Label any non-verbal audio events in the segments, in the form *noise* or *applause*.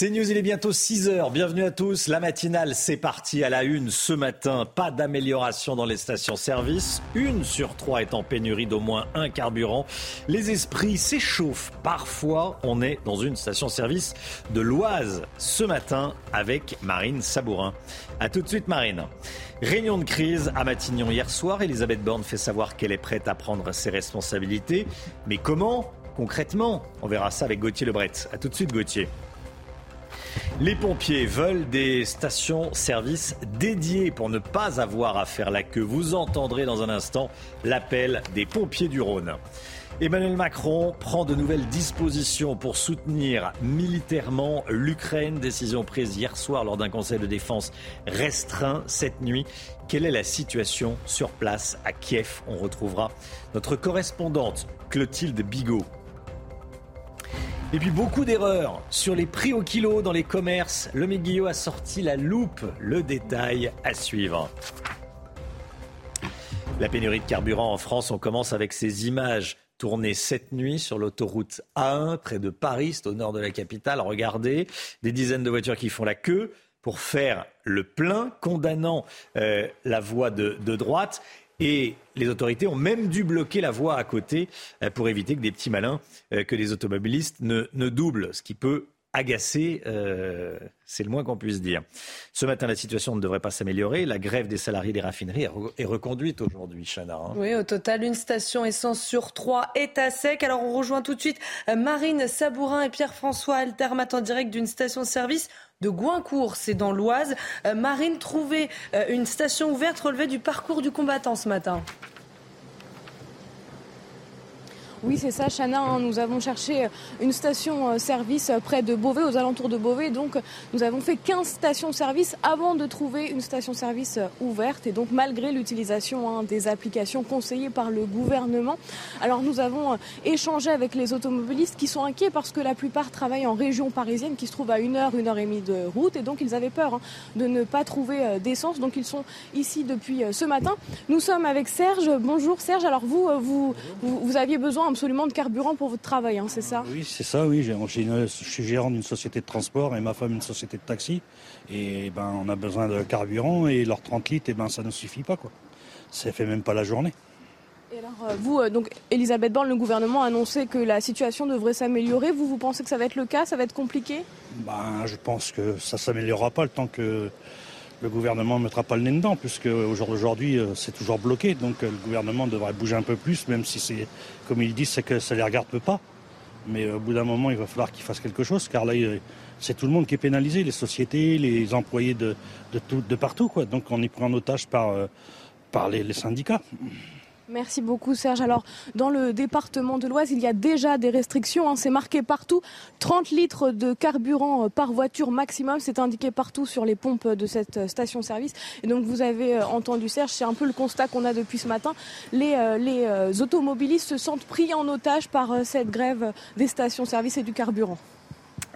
C'est News, il est bientôt 6 heures. Bienvenue à tous. La matinale, c'est parti à la une ce matin. Pas d'amélioration dans les stations-service. Une sur trois est en pénurie d'au moins un carburant. Les esprits s'échauffent. Parfois, on est dans une station-service de l'Oise ce matin avec Marine Sabourin. A tout de suite, Marine. Réunion de crise à Matignon hier soir. Elisabeth Borne fait savoir qu'elle est prête à prendre ses responsabilités. Mais comment concrètement? On verra ça avec Gauthier Lebret. A tout de suite, Gauthier. Les pompiers veulent des stations-service dédiées pour ne pas avoir à faire la queue. Vous entendrez dans un instant l'appel des pompiers du Rhône. Emmanuel Macron prend de nouvelles dispositions pour soutenir militairement l'Ukraine. Décision prise hier soir lors d'un conseil de défense restreint cette nuit. Quelle est la situation sur place à Kiev? On retrouvera notre correspondante Clotilde Bigot. Et puis beaucoup d'erreurs sur les prix au kilo dans les commerces. Le Guillot a sorti la loupe. Le détail à suivre. La pénurie de carburant en France, on commence avec ces images tournées cette nuit sur l'autoroute A1 près de Paris, au nord de la capitale. Regardez, des dizaines de voitures qui font la queue pour faire le plein, condamnant euh, la voie de, de droite. Et les autorités ont même dû bloquer la voie à côté euh, pour éviter que des petits malins, euh, que les automobilistes ne, ne doublent, ce qui peut agacer, euh, c'est le moins qu'on puisse dire. Ce matin, la situation ne devrait pas s'améliorer. La grève des salariés des raffineries est reconduite aujourd'hui, Chana. Hein. Oui, au total, une station essence sur trois est à sec. Alors on rejoint tout de suite Marine Sabourin et Pierre-François Altermat en direct d'une station-service de Goincourt, c'est dans l'Oise. Euh, Marine, trouver euh, une station ouverte relevée du parcours du combattant ce matin. Oui, c'est ça, Chana. Hein. Nous avons cherché euh, une station-service euh, euh, près de Beauvais, aux alentours de Beauvais. Donc, nous avons fait 15 stations-service avant de trouver une station-service ouverte. Et donc, malgré l'utilisation hein, des applications conseillées par le gouvernement, alors nous avons échangé avec les automobilistes qui sont inquiets parce que la plupart travaillent en région parisienne qui se trouve à une heure, une heure et demie de route. Et donc, ils avaient peur hein, de ne pas trouver d'essence. Donc, ils sont ici depuis ce matin. Nous sommes avec Serge. Bonjour Serge. Alors, vous, vous, vous aviez besoin absolument de carburant pour votre travail, hein, c'est ça? Oui, c'est ça, oui. je suis gérant d'une société de transport et ma femme une société de taxi. Et ben, on a besoin de carburant et leurs 30 litres, et ben, ça ne suffit pas. Quoi. Ça fait même pas la journée. Et alors, euh, vous, euh, donc, Elisabeth Borne, le gouvernement a annoncé que la situation devrait s'améliorer. Vous, vous pensez que ça va être le cas? Ça va être compliqué? Ben, Je pense que ça ne s'améliorera pas le temps que le gouvernement ne mettra pas le nez dedans, puisque au jour d'aujourd'hui, euh, c'est toujours bloqué. Donc euh, le gouvernement devrait bouger un peu plus, même si c'est, comme ils disent, c'est que ça les regarde pas. Mais euh, au bout d'un moment, il va falloir qu'ils fassent quelque chose, car là, c'est tout le monde qui est pénalisé, les sociétés, les employés de, de, tout, de partout. Quoi. Donc on est pris en otage par, par les syndicats. Merci beaucoup Serge. Alors dans le département de l'Oise, il y a déjà des restrictions. Hein. C'est marqué partout 30 litres de carburant euh, par voiture maximum. C'est indiqué partout sur les pompes de cette euh, station-service. Et donc vous avez euh, entendu Serge, c'est un peu le constat qu'on a depuis ce matin. Les, automobilistes se sentent pris en otage par cette grève des stations-service et du carburant.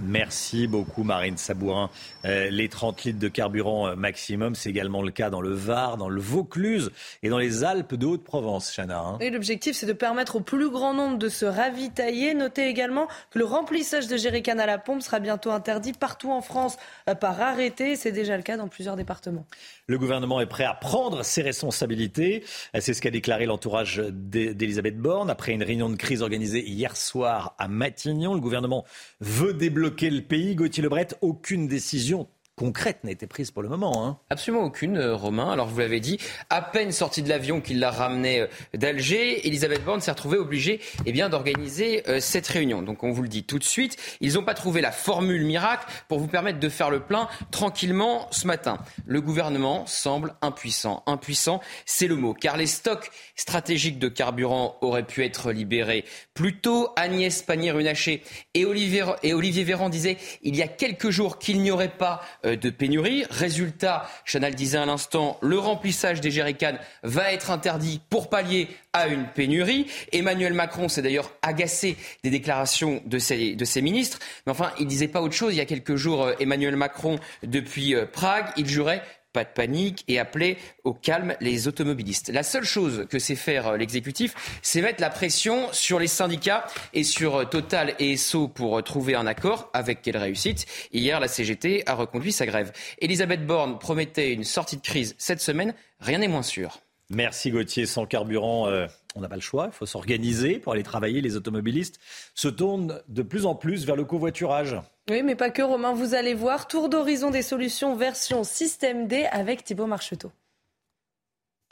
Merci beaucoup Marine Sabourin. Euh, les 30 litres de carburant euh, maximum, c'est également le cas dans le Var, dans le Vaucluse et dans les Alpes de Haute-Provence, Chana. Hein. L'objectif, c'est de permettre au plus grand nombre de se ravitailler. Notez également que le remplissage de jerrycan à la pompe sera bientôt interdit partout en France euh, par arrêté. C'est déjà le cas dans plusieurs départements. Le gouvernement est prêt à prendre ses responsabilités. C'est ce qu'a déclaré l'entourage d'Elisabeth Borne après une réunion de crise organisée hier soir à Matignon. Le gouvernement veut débloquer le pays. Gauthier Lebret, aucune décision concrète n'a été prise pour le moment. Hein. Absolument aucune, euh, Romain. Alors vous l'avez dit, à peine sortie de l'avion qui l'a ramené euh, d'Alger, Elisabeth Borne s'est retrouvée obligée eh d'organiser euh, cette réunion. Donc on vous le dit tout de suite, ils n'ont pas trouvé la formule miracle pour vous permettre de faire le plein tranquillement ce matin. Le gouvernement semble impuissant. Impuissant, c'est le mot, car les stocks stratégiques de carburant auraient pu être libérés plus tôt. Agnès Pannier-Runacher et Olivier, et Olivier Véran disaient il y a quelques jours qu'il n'y aurait pas de pénurie. Résultat, Chanel disait à l'instant, le remplissage des jerrycans va être interdit pour pallier à une pénurie. Emmanuel Macron s'est d'ailleurs agacé des déclarations de ses, de ses ministres. Mais enfin, il disait pas autre chose. Il y a quelques jours, euh, Emmanuel Macron, depuis euh, Prague, il jurait pas de panique et appeler au calme les automobilistes. La seule chose que sait faire euh, l'exécutif, c'est mettre la pression sur les syndicats et sur euh, Total et SO pour euh, trouver un accord. Avec quelle réussite Hier, la CGT a reconduit sa grève. Elisabeth Borne promettait une sortie de crise cette semaine. Rien n'est moins sûr. Merci Gauthier. Sans carburant, on n'a pas le choix. Il faut s'organiser pour aller travailler. Les automobilistes se tournent de plus en plus vers le covoiturage. Oui, mais pas que, Romain. Vous allez voir, tour d'horizon des solutions version système D avec Thibault Marcheteau.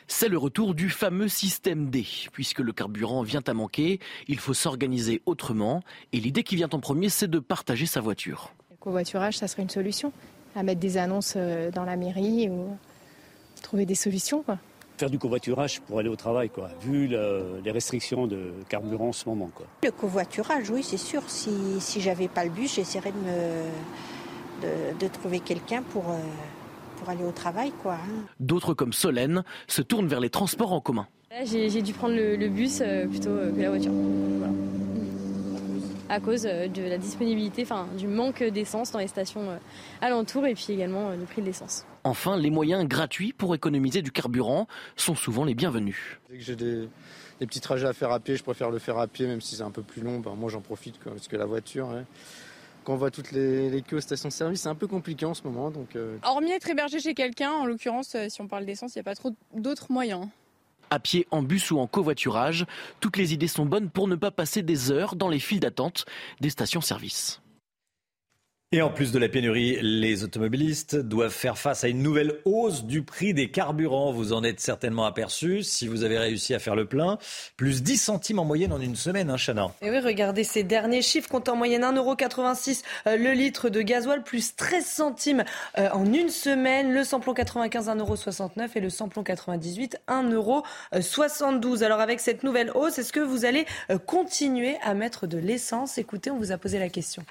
C'est le retour du fameux système D. Puisque le carburant vient à manquer, il faut s'organiser autrement. Et l'idée qui vient en premier, c'est de partager sa voiture. Le covoiturage, ça serait une solution. À mettre des annonces euh, dans la mairie ou trouver des solutions. Quoi faire du covoiturage pour aller au travail, quoi, vu les restrictions de carburant en ce moment. Quoi. Le covoiturage, oui, c'est sûr. Si, si j'avais pas le bus, j'essaierais de, me, de, trouver quelqu'un pour, euh, pour aller au travail. quoi. Hein. D'autres, comme Solène, se tournent vers les transports en commun. J'ai dû prendre le, bus euh, plutôt euh, que la voiture. À cause de la disponibilité, enfin du manque d'essence dans les stations alentours et puis également le prix de l'essence. Enfin, les moyens gratuits pour économiser du carburant sont souvent les bienvenus. Dès que j'ai des, petits trajets à faire à pied, je préfère le faire à pied, même si c'est un peu plus long. Ben, moi, j'en profite parce que la voiture. quand on voit toutes les, queues aux stations-service, c'est un peu compliqué en ce moment. Donc, euh. Hormis être hébergé chez quelqu'un, en l'occurrence, euh, si on parle d'essence, il n'y a pas trop d'autres moyens. À pied, en bus ou en covoiturage, toutes les idées sont bonnes pour ne pas passer des heures dans les files d'attente des stations-service. Et en plus de la pénurie, les automobilistes doivent faire face à une nouvelle hausse du prix des carburants. Vous en êtes certainement aperçu si vous avez réussi à faire le plein. Plus 10 centimes en moyenne en une semaine, hein, Chana. Et oui, regardez ces derniers chiffres. Compte en moyenne 1,86€ euh, le litre de gasoil, plus 13 centimes euh, en une semaine. Le samplon 95, 1,69€ et le samplon 98, 1,72€. Alors avec cette nouvelle hausse, est-ce que vous allez euh, continuer à mettre de l'essence? Écoutez, on vous a posé la question.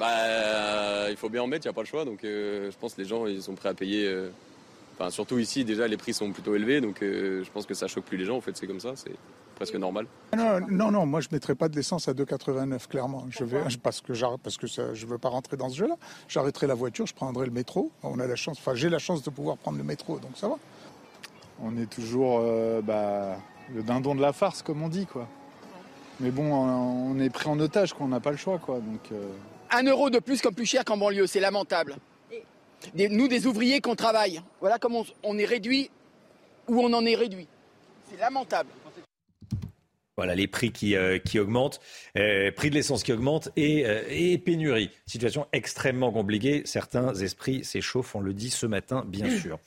Bah, il faut bien en mettre, il n'y a pas le choix. Donc, euh, je pense que les gens, ils sont prêts à payer. Euh, enfin, surtout ici, déjà, les prix sont plutôt élevés. Donc, euh, je pense que ça choque plus les gens. En fait, c'est comme ça. C'est presque normal. Non, non, non moi, je ne mettrai pas de l'essence à 2,89, clairement. Je vais, parce que, parce que ça, je ne veux pas rentrer dans ce jeu-là. J'arrêterai la voiture, je prendrai le métro. On a la chance, enfin, j'ai la chance de pouvoir prendre le métro, donc ça va. On est toujours bah, le dindon de la farce, comme on dit, quoi. Mais bon, on est pris en otage, quoi. On n'a pas le choix, quoi. Donc un euro de plus comme plus cher qu'en banlieue, c'est lamentable. nous, des ouvriers qu'on travaille, voilà comment on est réduit où on en est réduit. C'est lamentable. Voilà, les prix qui, euh, qui augmentent, euh, prix de l'essence qui augmente et, euh, et, pénurie. Situation extrêmement compliquée. Certains esprits s'échauffent, on le dit ce matin, bien sûr.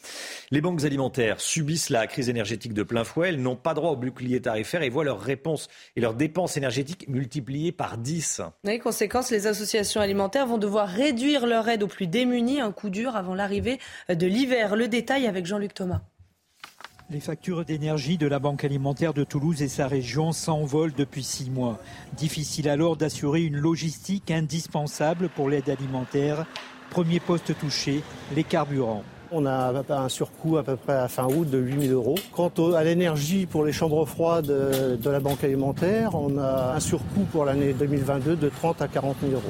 Les banques alimentaires subissent la crise énergétique de plein fouet. Elles n'ont pas droit au bouclier tarifaire et voient leurs réponses et leurs dépenses énergétiques multipliées par 10. Les conséquences, les associations alimentaires vont devoir réduire leur aide aux plus démunis, un coup dur avant l'arrivée de l'hiver. Le détail avec Jean-Luc Thomas. Les factures d'énergie de la Banque alimentaire de Toulouse et sa région s'envolent depuis six mois. Difficile alors d'assurer une logistique indispensable pour l'aide alimentaire. Premier poste touché, les carburants. On a un surcoût à peu près à fin août de 8 000 euros. Quant à l'énergie pour les chambres froides de la Banque alimentaire, on a un surcoût pour l'année 2022 de 30 à 40 000 euros.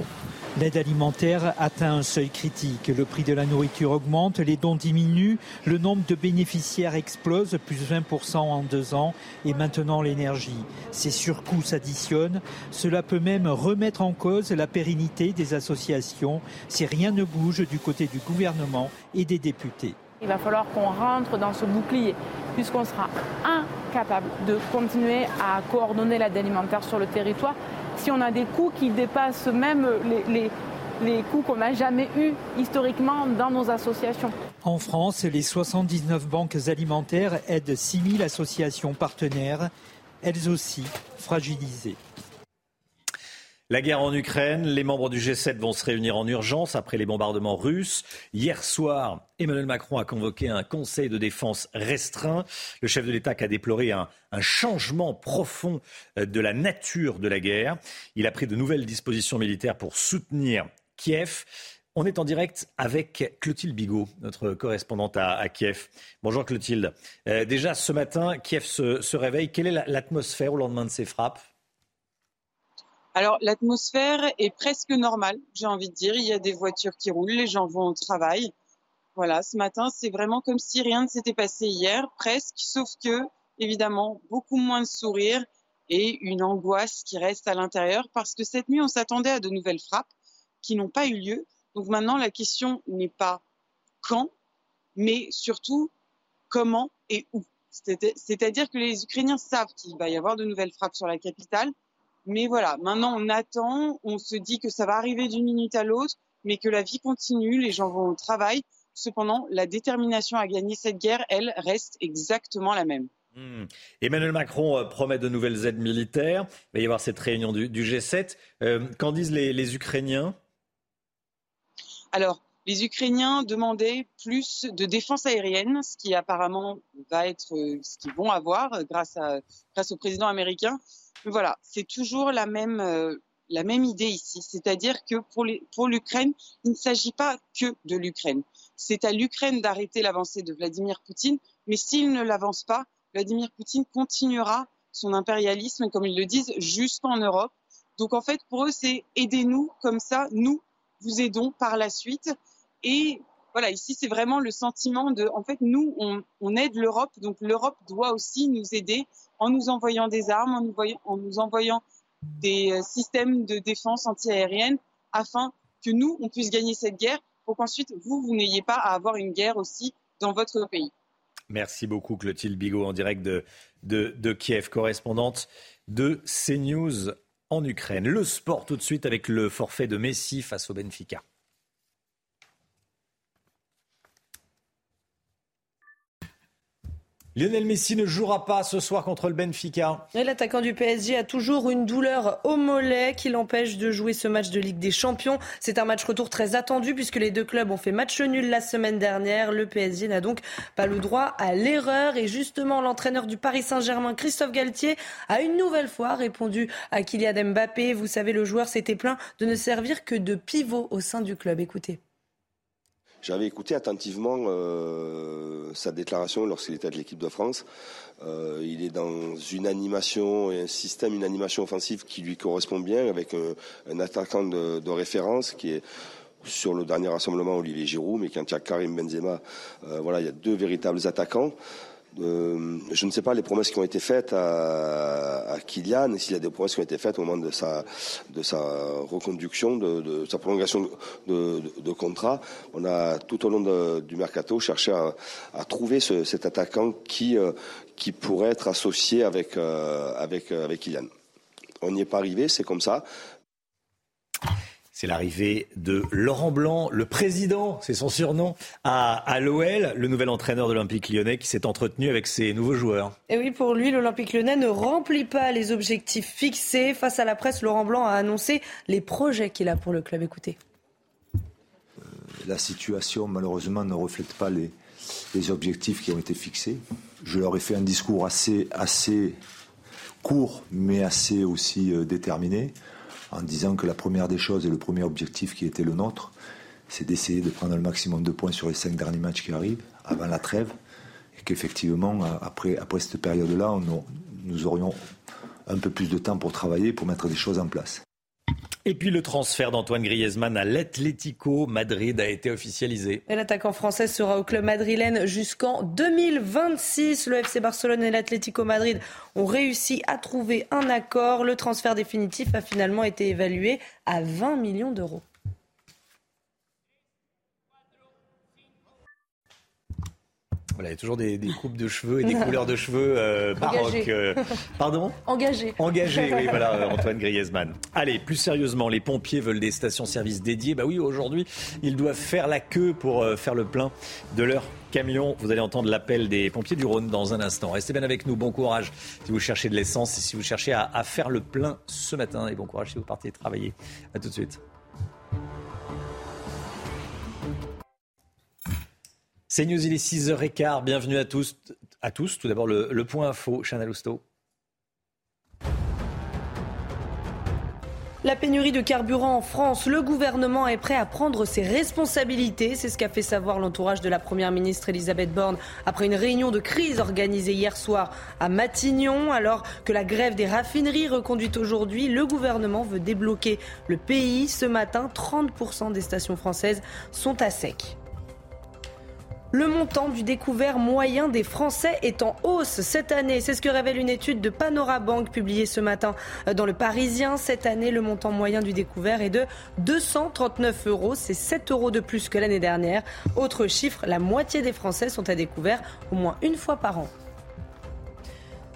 L'aide alimentaire atteint un seuil critique. Le prix de la nourriture augmente, les dons diminuent, le nombre de bénéficiaires explose, plus 20% en deux ans, et maintenant l'énergie. Ces surcoûts s'additionnent. Cela peut même remettre en cause la pérennité des associations si rien ne bouge du côté du gouvernement et des députés. Il va falloir qu'on rentre dans ce bouclier, puisqu'on sera incapable de continuer à coordonner l'aide alimentaire sur le territoire si on a des coûts qui dépassent même les, coûts qu'on n'a jamais eus historiquement dans nos associations. En France, les 79 banques alimentaires aident 6000 associations partenaires, elles aussi fragilisées. La guerre en Ukraine, les membres du G7 vont se réunir en urgence après les bombardements russes. Hier soir, Emmanuel Macron a convoqué un conseil de défense restreint. Le chef de l'État a déploré un, changement profond euh, de la nature de la guerre. Il a pris de nouvelles dispositions militaires pour soutenir Kiev. On est en direct avec Clotilde Bigot, notre correspondante à, Kiev. Bonjour Clotilde. Euh, déjà ce matin, Kiev se réveille. Quelle est l'atmosphère au lendemain de ces frappes? Alors l'atmosphère est presque normale, j'ai envie de dire. Il y a des voitures qui roulent, les gens vont au travail. Voilà, ce matin, c'est vraiment comme si rien ne s'était passé hier, presque, sauf que, évidemment, beaucoup moins de sourires et une angoisse qui reste à l'intérieur parce que cette nuit, on s'attendait à de nouvelles frappes qui n'ont pas eu lieu. Donc maintenant, la question n'est pas quand, mais surtout comment et où. C'est-à-dire que les Ukrainiens savent qu'il va y avoir de nouvelles frappes sur la capitale, mais voilà, maintenant on attend, on se dit que ça va arriver d'une minute à l'autre, mais que la vie continue, les gens vont au travail. Cependant, la détermination à gagner cette guerre, elle, reste exactement la même. Hmm. Emmanuel Macron euh, promet de nouvelles aides militaires. Il va y avoir cette réunion du, G7. Euh, qu'en disent les, Ukrainiens? Alors, les Ukrainiens demandaient plus de défense aérienne, ce qui apparemment va être euh, ce qu'ils vont avoir grâce, à, grâce au président américain voilà, c'est toujours la même, euh, idée ici. C'est-à-dire que pour, pour l'Ukraine, il ne s'agit pas que de l'Ukraine. C'est à l'Ukraine d'arrêter l'avancée de Vladimir Poutine, mais s'il ne l'avance pas, Vladimir Poutine continuera son impérialisme, comme ils le disent, jusqu'en Europe. Donc en fait, pour eux, c'est aidez-nous comme ça, nous vous aidons par la suite. Et voilà, ici, c'est vraiment le sentiment de, en fait, nous, on, aide l'Europe, donc l'Europe doit aussi nous aider en nous envoyant des armes, en nous, en nous envoyant des euh, systèmes de défense antiaérienne, afin que nous, on puisse gagner cette guerre, pour qu'ensuite, vous, vous n'ayez pas à avoir une guerre aussi dans votre pays. Merci beaucoup Clotilde Bigot en direct de Kiev, correspondante de CNews en Ukraine. Le sport tout de suite avec le forfait de Messi face au Benfica. Lionel Messi ne jouera pas ce soir contre le Benfica. L'attaquant du PSG a toujours une douleur au mollet qui l'empêche de jouer ce match de Ligue des Champions. C'est un match retour très attendu puisque les deux clubs ont fait match nul la semaine dernière. Le PSG n'a donc pas le droit à l'erreur. Et justement, l'entraîneur du Paris Saint-Germain, Christophe Galtier, a une nouvelle fois répondu à Kylian Mbappé. Vous savez, le joueur s'était plaint de ne servir que de pivot au sein du club. Écoutez. J'avais écouté attentivement euh, sa déclaration lorsqu'il était avec l'équipe de France. Euh, il est dans une animation et un système, une animation offensive qui lui correspond bien, avec un, attaquant de, référence qui est sur le dernier rassemblement Olivier Giroud, mais quand il y a Karim Benzema, euh, voilà, il y a deux véritables attaquants. Euh, je ne sais pas les promesses qui ont été faites à, à Kylian, s'il y a des promesses qui ont été faites au moment de sa, reconduction, de, sa prolongation de, contrat. On a tout au long du mercato cherché à, trouver cet attaquant qui, euh, qui pourrait être associé euh, avec Kylian. On n'y est pas arrivé, c'est comme ça. C'est l'arrivée de Laurent Blanc, le président, c'est son surnom, à, l'OL, le nouvel entraîneur de l'Olympique lyonnais qui s'est entretenu avec ses nouveaux joueurs. Et oui, pour lui, l'Olympique lyonnais ne remplit pas les objectifs fixés. Face à la presse, Laurent Blanc a annoncé les projets qu'il a pour le club. Écoutez. Euh, la situation, malheureusement, ne reflète pas les, les objectifs qui ont été fixés. Je leur ai fait un discours assez, assez court, mais assez aussi euh, déterminé en disant que la première des choses et le premier objectif qui était le nôtre, c'est d'essayer de prendre le maximum de points sur les cinq derniers matchs qui arrivent, avant la trêve, et qu'effectivement, après, cette période-là, nous aurions un peu plus de temps pour travailler, pour mettre des choses en place. Et puis le transfert d'Antoine Griezmann à l'Atlético Madrid a été officialisé. L'attaquant français sera au club madrilène jusqu'en 2026. Le FC Barcelone et l'Atlético Madrid ont réussi à trouver un accord. Le transfert définitif a finalement été évalué à 20 millions d'euros. Voilà, il y a toujours des, coupes de cheveux et des *laughs* couleurs de cheveux euh, baroques. Euh, pardon? Engagé. Engagé, oui, voilà, euh, *laughs* Antoine Griezmann. Allez, plus sérieusement, les pompiers veulent des stations-service dédiées. Bah oui, aujourd'hui, ils doivent faire la queue pour faire le plein de leur camion. Vous allez entendre l'appel des pompiers du Rhône dans un instant. Restez bien avec nous. Bon courage si vous cherchez de l'essence et si vous cherchez à, à faire le plein ce matin. Et bon courage si vous partez travailler. À tout de suite. C'est News, il est 6h15. Bienvenue à tous. À tous. Tout d'abord, le, point info, Chanel Housteau. La pénurie de carburant en France, le gouvernement est prêt à prendre ses responsabilités. C'est ce qu'a fait savoir l'entourage de la Première ministre Elisabeth Borne après une réunion de crise organisée hier soir à Matignon. Alors que la grève des raffineries reconduite aujourd'hui, le gouvernement veut débloquer le pays. Ce matin, 30% des stations françaises sont à sec. Le montant du découvert moyen des Français est en hausse cette année. C'est ce que révèle une étude de Panorabank publiée ce matin dans le Parisien. Cette année, le montant moyen du découvert est de 239 euros. C'est 7 euros de plus que l'année dernière. Autre chiffre, la moitié des Français sont à découvert au moins une fois par an.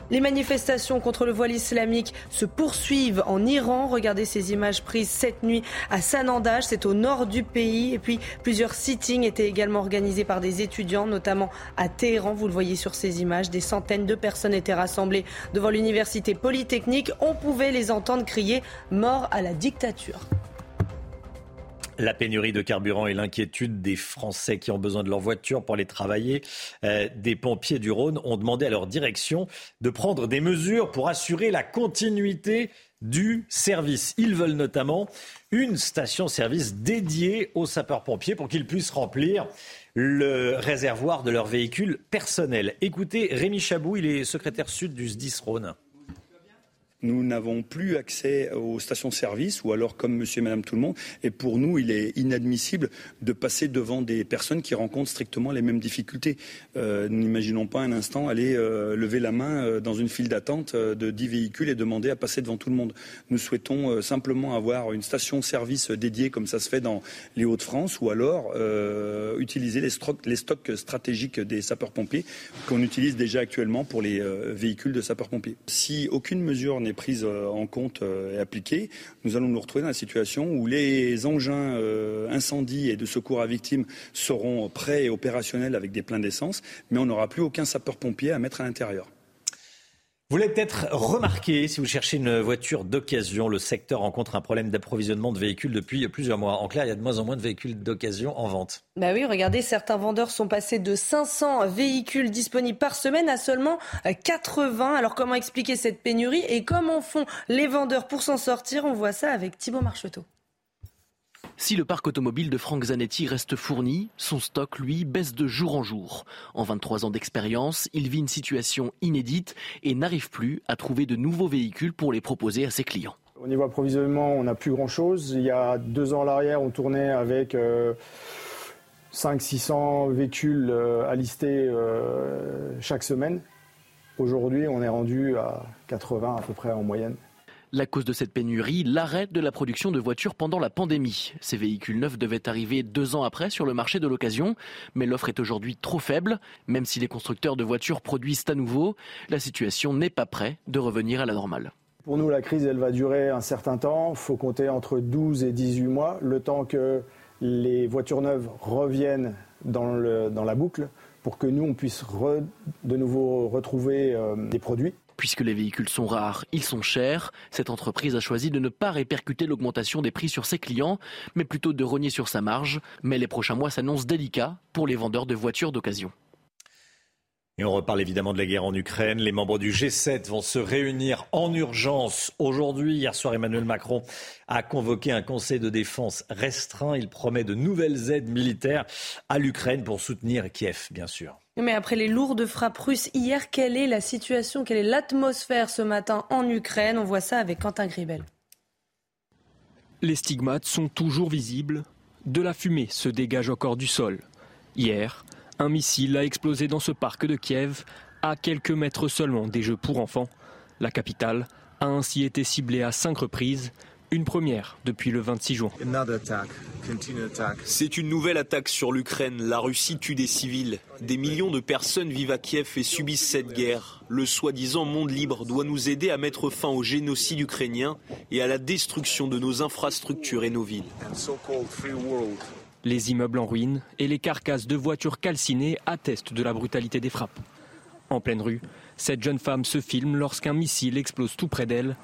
Les manifestations contre le voile islamique se poursuivent en Iran. Regardez ces images prises cette nuit à Sanandaj, c'est au nord du pays. Et puis plusieurs sittings étaient également organisés par des étudiants, notamment à Téhéran. Vous le voyez sur ces images, des centaines de personnes étaient rassemblées devant l'université polytechnique. On pouvait les entendre crier mort à la dictature. La pénurie de carburant et l'inquiétude des Français qui ont besoin de leur voiture pour aller travailler. Euh, des pompiers du Rhône ont demandé à leur direction de prendre des mesures pour assurer la continuité du service. Ils veulent notamment une station-service dédiée aux sapeurs-pompiers pour qu'ils puissent remplir le réservoir de leur véhicule personnel. Écoutez, Rémi Chabou, il est secrétaire sud du SDIS Rhône. Nous n'avons plus accès aux stations-service ou alors comme monsieur et madame tout le monde. Et pour nous, il est inadmissible de passer devant des personnes qui rencontrent strictement les mêmes difficultés. Euh, n'imaginons pas un instant aller euh, lever la main euh, dans une file d'attente de 10 véhicules et demander à passer devant tout le monde. Nous souhaitons simplement avoir une station-service dédiée comme ça se fait dans les Hauts-de-France ou alors utiliser les, les, stocks stratégiques des sapeurs-pompiers qu'on utilise déjà actuellement pour les véhicules de sapeurs-pompiers. Si aucune mesure prise euh, en compte euh, et appliquée, nous allons nous retrouver dans la situation où les engins euh, incendies et de secours à victimes seront prêts et opérationnels avec des pleins d'essence, mais on n'aura plus aucun sapeur-pompier à mettre à l'intérieur. Vous l'avez peut-être remarqué, si vous cherchez une voiture d'occasion, le secteur rencontre un problème d'approvisionnement de véhicules depuis plusieurs mois. En clair, il y a de moins en moins de véhicules d'occasion en vente. Bah oui, regardez, certains vendeurs sont passés de 500 véhicules disponibles par semaine à seulement 80. Alors comment expliquer cette pénurie et comment font les vendeurs pour s'en sortir? On voit ça avec Thibault Marcheteau. Si le parc automobile de Franck Zanetti reste fourni, son stock, lui, baisse de jour en jour. En 23 ans d'expérience, il vit une situation inédite et n'arrive plus à trouver de nouveaux véhicules pour les proposer à ses clients. Au niveau approvisionnement, on n'a plus grand-chose. Il y a deux ans à l'arrière, on tournait avec 500-600 euh, véhicules euh, à lister euh, chaque semaine. Aujourd'hui, on est rendu à 80 à peu près en moyenne. La cause de cette pénurie, l'arrêt de la production de voitures pendant la pandémie. Ces véhicules neufs devaient arriver deux ans après sur le marché de l'occasion, mais l'offre est aujourd'hui trop faible. Même si les constructeurs de voitures produisent à nouveau, la situation n'est pas prête de revenir à la normale. Pour nous, la crise, elle va durer un certain temps. Il faut compter entre 12 et 18 mois, le temps que les voitures neuves reviennent dans, la boucle pour que nous, on puisse de nouveau retrouver euh, des produits. Puisque les véhicules sont rares, ils sont chers, cette entreprise a choisi de ne pas répercuter l'augmentation des prix sur ses clients, mais plutôt de rogner sur sa marge. Mais les prochains mois s'annoncent délicats pour les vendeurs de voitures d'occasion. Et on reparle évidemment de la guerre en Ukraine. Les membres du G7 vont se réunir en urgence aujourd'hui. Hier soir, Emmanuel Macron a convoqué un conseil de défense restreint. Il promet de nouvelles aides militaires à l'Ukraine pour soutenir Kiev, bien sûr. Mais après les lourdes frappes russes hier, quelle est la situation, quelle est l'atmosphère ce matin en Ukraine? On voit ça avec Quentin Gribel. Les stigmates sont toujours visibles. De la fumée se dégage encore du sol. Hier, un missile a explosé dans ce parc de Kiev, à quelques mètres seulement des jeux pour enfants. La capitale a ainsi été ciblée à cinq reprises, une première depuis le 26 juin. C'est une nouvelle attaque sur l'Ukraine. La Russie tue des civils. Des millions de personnes vivent à Kiev et subissent cette guerre. Le soi-disant monde libre doit nous aider à mettre fin au génocide ukrainien et à la destruction de nos infrastructures et nos villes. Les immeubles en ruine et les carcasses de voitures calcinées attestent de la brutalité des frappes. En pleine rue, cette jeune femme se filme lorsqu'un missile explose tout près d'elle.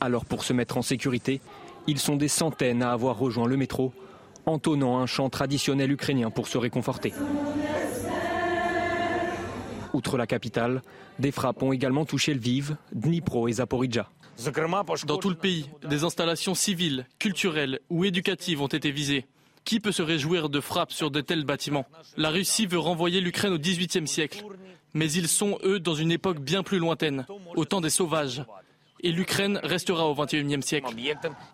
Alors pour se mettre en sécurité, ils sont des centaines à avoir rejoint le métro, entonnant un chant traditionnel ukrainien pour se réconforter. Outre la capitale, des frappes ont également touché Lviv, Dnipro et Zaporizhia. Dans tout le pays, des installations civiles, culturelles ou éducatives ont été visées. Qui peut se réjouir de frappes sur de tels bâtiments? La Russie veut renvoyer l'Ukraine au XVIIIe siècle. Mais ils sont, eux, dans une époque bien plus lointaine, au temps des sauvages. Et l'Ukraine restera au XXIe siècle.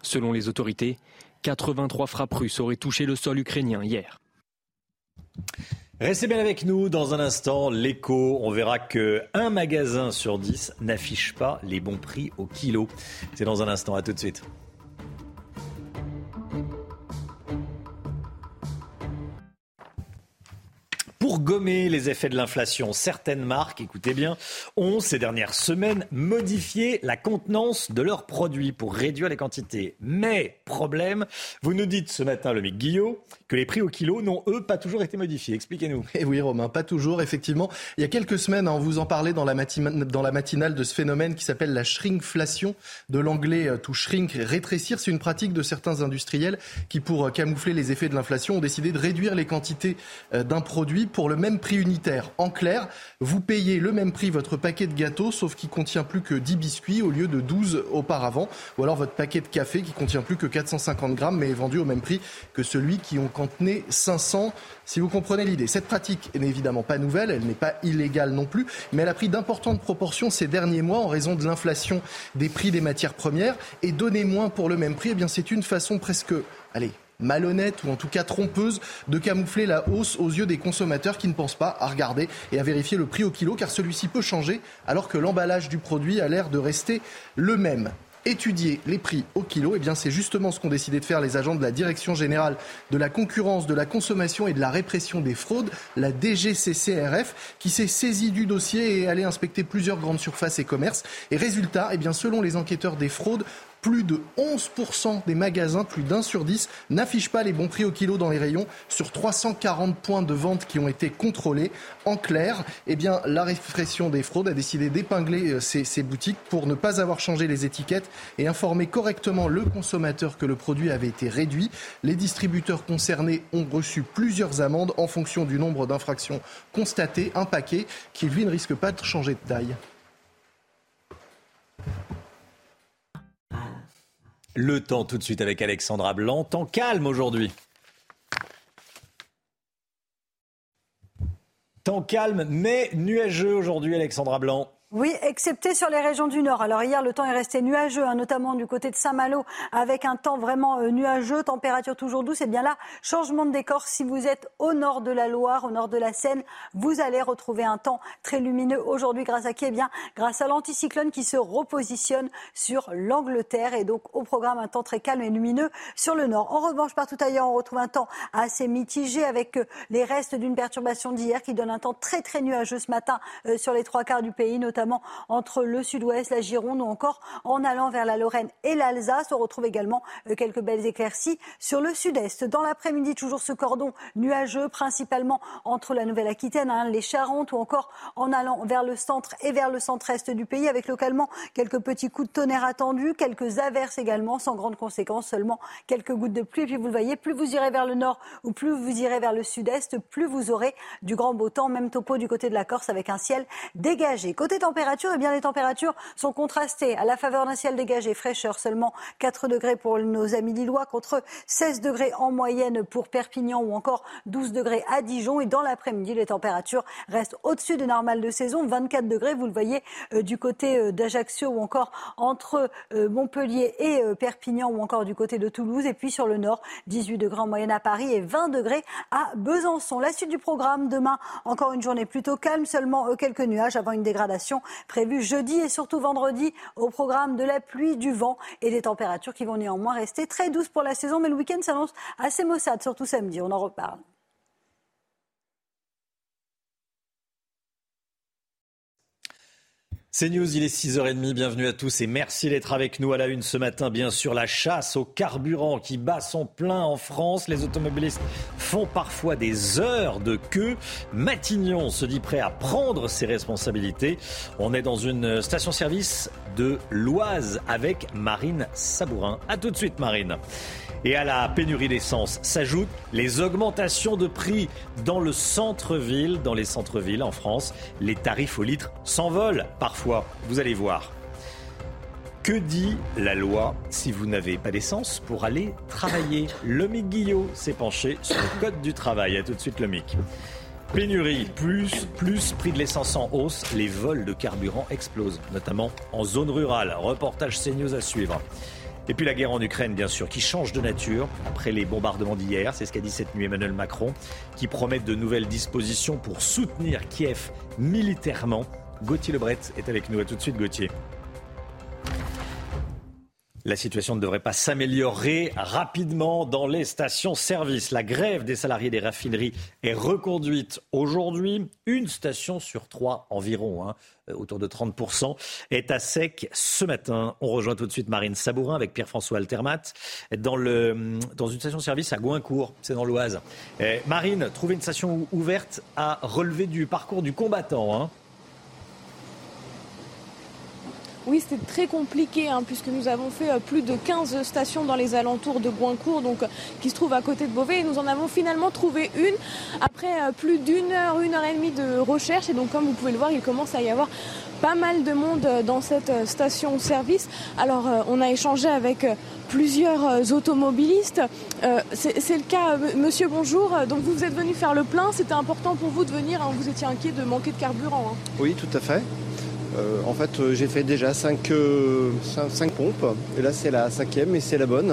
Selon les autorités, 83 frappes russes auraient touché le sol ukrainien hier. Restez bien avec nous dans un instant. L'écho, on verra que un magasin sur 10 n'affiche pas les bons prix au kilo. C'est dans un instant. À tout de suite. Gommer les effets de l'inflation, certaines marques, écoutez bien, ont ces dernières semaines modifié la contenance de leurs produits pour réduire les quantités. Mais, problème, vous nous dites ce matin, le Mick Guillot, que les prix au kilo n'ont, eux, pas toujours été modifiés. Expliquez-nous. Eh oui, Romain, pas toujours, effectivement. Il y a quelques semaines, on vous en parlait dans la, dans la matinale de ce phénomène qui s'appelle la shrinkflation, de l'anglais euh, to shrink, rétrécir. C'est une pratique de certains industriels qui, pour euh, camoufler les effets de l'inflation, ont décidé de réduire les quantités euh, d'un produit pour le même prix unitaire. En clair, vous payez le même prix votre paquet de gâteaux, sauf qu'il contient plus que 10 biscuits au lieu de 12 auparavant. Ou alors votre paquet de café qui contient plus que 450 grammes, mais est vendu au même prix que celui qui en contenait 500. Si vous comprenez l'idée, cette pratique n'est évidemment pas nouvelle, elle n'est pas illégale non plus, mais elle a pris d'importantes proportions ces derniers mois en raison de l'inflation des prix des matières premières. Et donner moins pour le même prix, eh bien c'est une façon presque, allez, malhonnête ou en tout cas trompeuse de camoufler la hausse aux yeux des consommateurs qui ne pensent pas à regarder et à vérifier le prix au kilo car celui-ci peut changer alors que l'emballage du produit a l'air de rester le même étudier les prix au kilo, eh c'est justement ce qu'ont décidé de faire les agents de la Direction générale de la concurrence, de la consommation et de la répression des fraudes, la DGCCRF, qui s'est saisie du dossier et est allée inspecter plusieurs grandes surfaces et commerces. Et résultat, eh selon les enquêteurs des fraudes, plus de 11% des magasins, plus d'un sur dix, n'affichent pas les bons prix au kilo dans les rayons sur 340 points de vente qui ont été contrôlés. En clair, eh la répression des fraudes a décidé d'épingler euh, ces, ces boutiques pour ne pas avoir changé les étiquettes et informer correctement le consommateur que le produit avait été réduit. Les distributeurs concernés ont reçu plusieurs amendes en fonction du nombre d'infractions constatées. Un paquet qui, lui, ne risque pas de changer de taille. Le temps tout de suite avec Alexandra Blanc. Temps calme aujourd'hui. Temps calme mais nuageux aujourd'hui, Alexandra Blanc. Oui, excepté sur les régions du nord. Alors hier, le temps est resté nuageux, hein, notamment du côté de Saint-Malo, avec un temps vraiment euh, nuageux, température toujours douce. Et bien là, changement de décor. Si vous êtes au nord de la Loire, au nord de la Seine, vous allez retrouver un temps très lumineux aujourd'hui. Grâce à qui? Eh bien, grâce à l'anticyclone qui se repositionne sur l'Angleterre et donc au programme un temps très calme et lumineux sur le nord. En revanche, partout ailleurs, on retrouve un temps assez mitigé avec euh, les restes d'une perturbation d'hier qui donne un temps très très nuageux ce matin euh, sur les trois quarts du pays, notamment entre le sud-ouest, la Gironde ou encore en allant vers la Lorraine et l'Alsace. On retrouve également euh, quelques belles éclaircies sur le sud-est. Dans l'après-midi, toujours ce cordon nuageux, principalement entre la Nouvelle-Aquitaine, hein, les Charentes ou encore en allant vers le centre et vers le centre-est du pays, avec localement quelques petits coups de tonnerre attendus, quelques averses également, sans grande conséquence, seulement quelques gouttes de pluie. Et puis vous le voyez, plus vous irez vers le nord ou plus vous irez vers le sud-est, plus vous aurez du grand beau temps. Même topo du côté de la Corse avec un ciel dégagé. Côté températures, eh bien les températures sont contrastées. À la faveur d'un ciel dégagé, fraîcheur seulement 4 degrés pour nos amis lillois contre 16 degrés en moyenne pour Perpignan ou encore 12 degrés à Dijon. Et dans l'après-midi, les températures restent au-dessus des normales de saison, 24 degrés. Vous le voyez euh, du côté euh, d'Ajaccio ou encore entre euh, Montpellier et Perpignan ou encore du côté de Toulouse. Et puis sur le nord, 18 degrés en moyenne à Paris et 20 degrés à Besançon. La suite du programme demain, encore une journée plutôt calme, seulement quelques nuages avant une dégradation prévue jeudi et surtout vendredi au programme de la pluie, du vent et des températures qui vont néanmoins rester très douces pour la saison. Mais le week-end s'annonce assez maussade, surtout samedi. On en reparle. C'est News, il est 6h30, bienvenue à tous et merci d'être avec nous à la une ce matin. Bien sûr, la chasse au carburant qui bat son plein en France. Les automobilistes font parfois des heures de queue. Matignon se dit prêt à prendre ses responsabilités. On est dans une station-service de l'Oise avec Marine Sabourin. A tout de suite Marine. Et à la pénurie d'essence s'ajoutent les augmentations de prix dans le centre-ville, dans les centres-villes en France. Les tarifs au litre s'envolent parfois, vous allez voir. Que dit la loi si vous n'avez pas d'essence pour aller travailler? Le Mic Guillot s'est penché sur le code du travail. A tout de suite le Mic. Pénurie, plus, plus prix de l'essence en hausse, les vols de carburant explosent, notamment en zone rurale. Reportage CNews à suivre. Et puis la guerre en Ukraine, bien sûr, qui change de nature après les bombardements d'hier. C'est ce qu'a dit cette nuit Emmanuel Macron, qui promet de nouvelles dispositions pour soutenir Kiev militairement. Gauthier Lebret est avec nous. À tout de suite, Gauthier. La situation ne devrait pas s'améliorer rapidement dans les stations-service. La grève des salariés des raffineries est reconduite aujourd'hui. Une station sur trois environ, hein, euh, autour de 30%, est à sec ce matin. On rejoint tout de suite Marine Sabourin avec Pierre-François Altermat dans, une station-service à Goincourt, c'est dans l'Oise. Eh, Marine, trouver une station ouverte à relever du parcours du combattant. Hein. Oui, c'était très compliqué hein, puisque nous avons fait euh, plus de 15 stations dans les alentours de Goincourt, donc euh, qui se trouve à côté de Beauvais. Et nous en avons finalement trouvé une après euh, plus d'une heure, une heure et demie de recherche. Et donc, comme vous pouvez le voir, il commence à y avoir pas mal de monde dans cette station-service. Alors, on a échangé avec plusieurs automobilistes. C'est le cas, monsieur, bonjour. Donc, vous êtes venu faire le plein. C'était important pour vous de venir. Hein. Vous étiez inquiet de manquer de carburant. Hein. Oui, tout à fait. Euh, en fait, euh, j'ai fait déjà 5, euh, pompes, et là c'est la cinquième et c'est la bonne.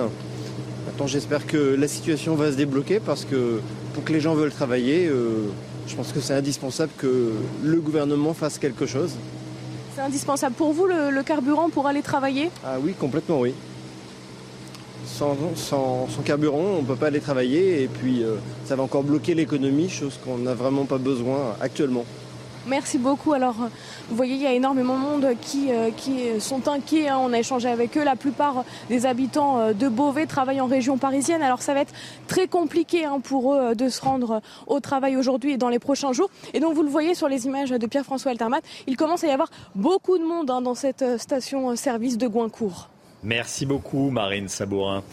Maintenant, j'espère que la situation va se débloquer parce que pour que les gens veulent travailler, je pense que c'est indispensable que le gouvernement fasse quelque chose. C'est indispensable pour vous le, carburant pour aller travailler? Ah oui, complètement oui. Sans, carburant, on ne peut pas aller travailler et puis ça va encore bloquer l'économie, chose qu'on n'a vraiment pas besoin actuellement. Merci beaucoup. Alors, vous voyez, il y a énormément de monde qui, euh, qui sont inquiets. Hein. On a échangé avec eux. La plupart des habitants euh, de Beauvais travaillent en région parisienne. Alors, ça va être très compliqué hein, pour eux euh, de se rendre au travail aujourd'hui et dans les prochains jours. Et donc, vous le voyez sur les images de Pierre-François Altermat, il commence à y avoir beaucoup de monde hein, dans cette station-service de Goincourt. Merci beaucoup, Marine Sabourin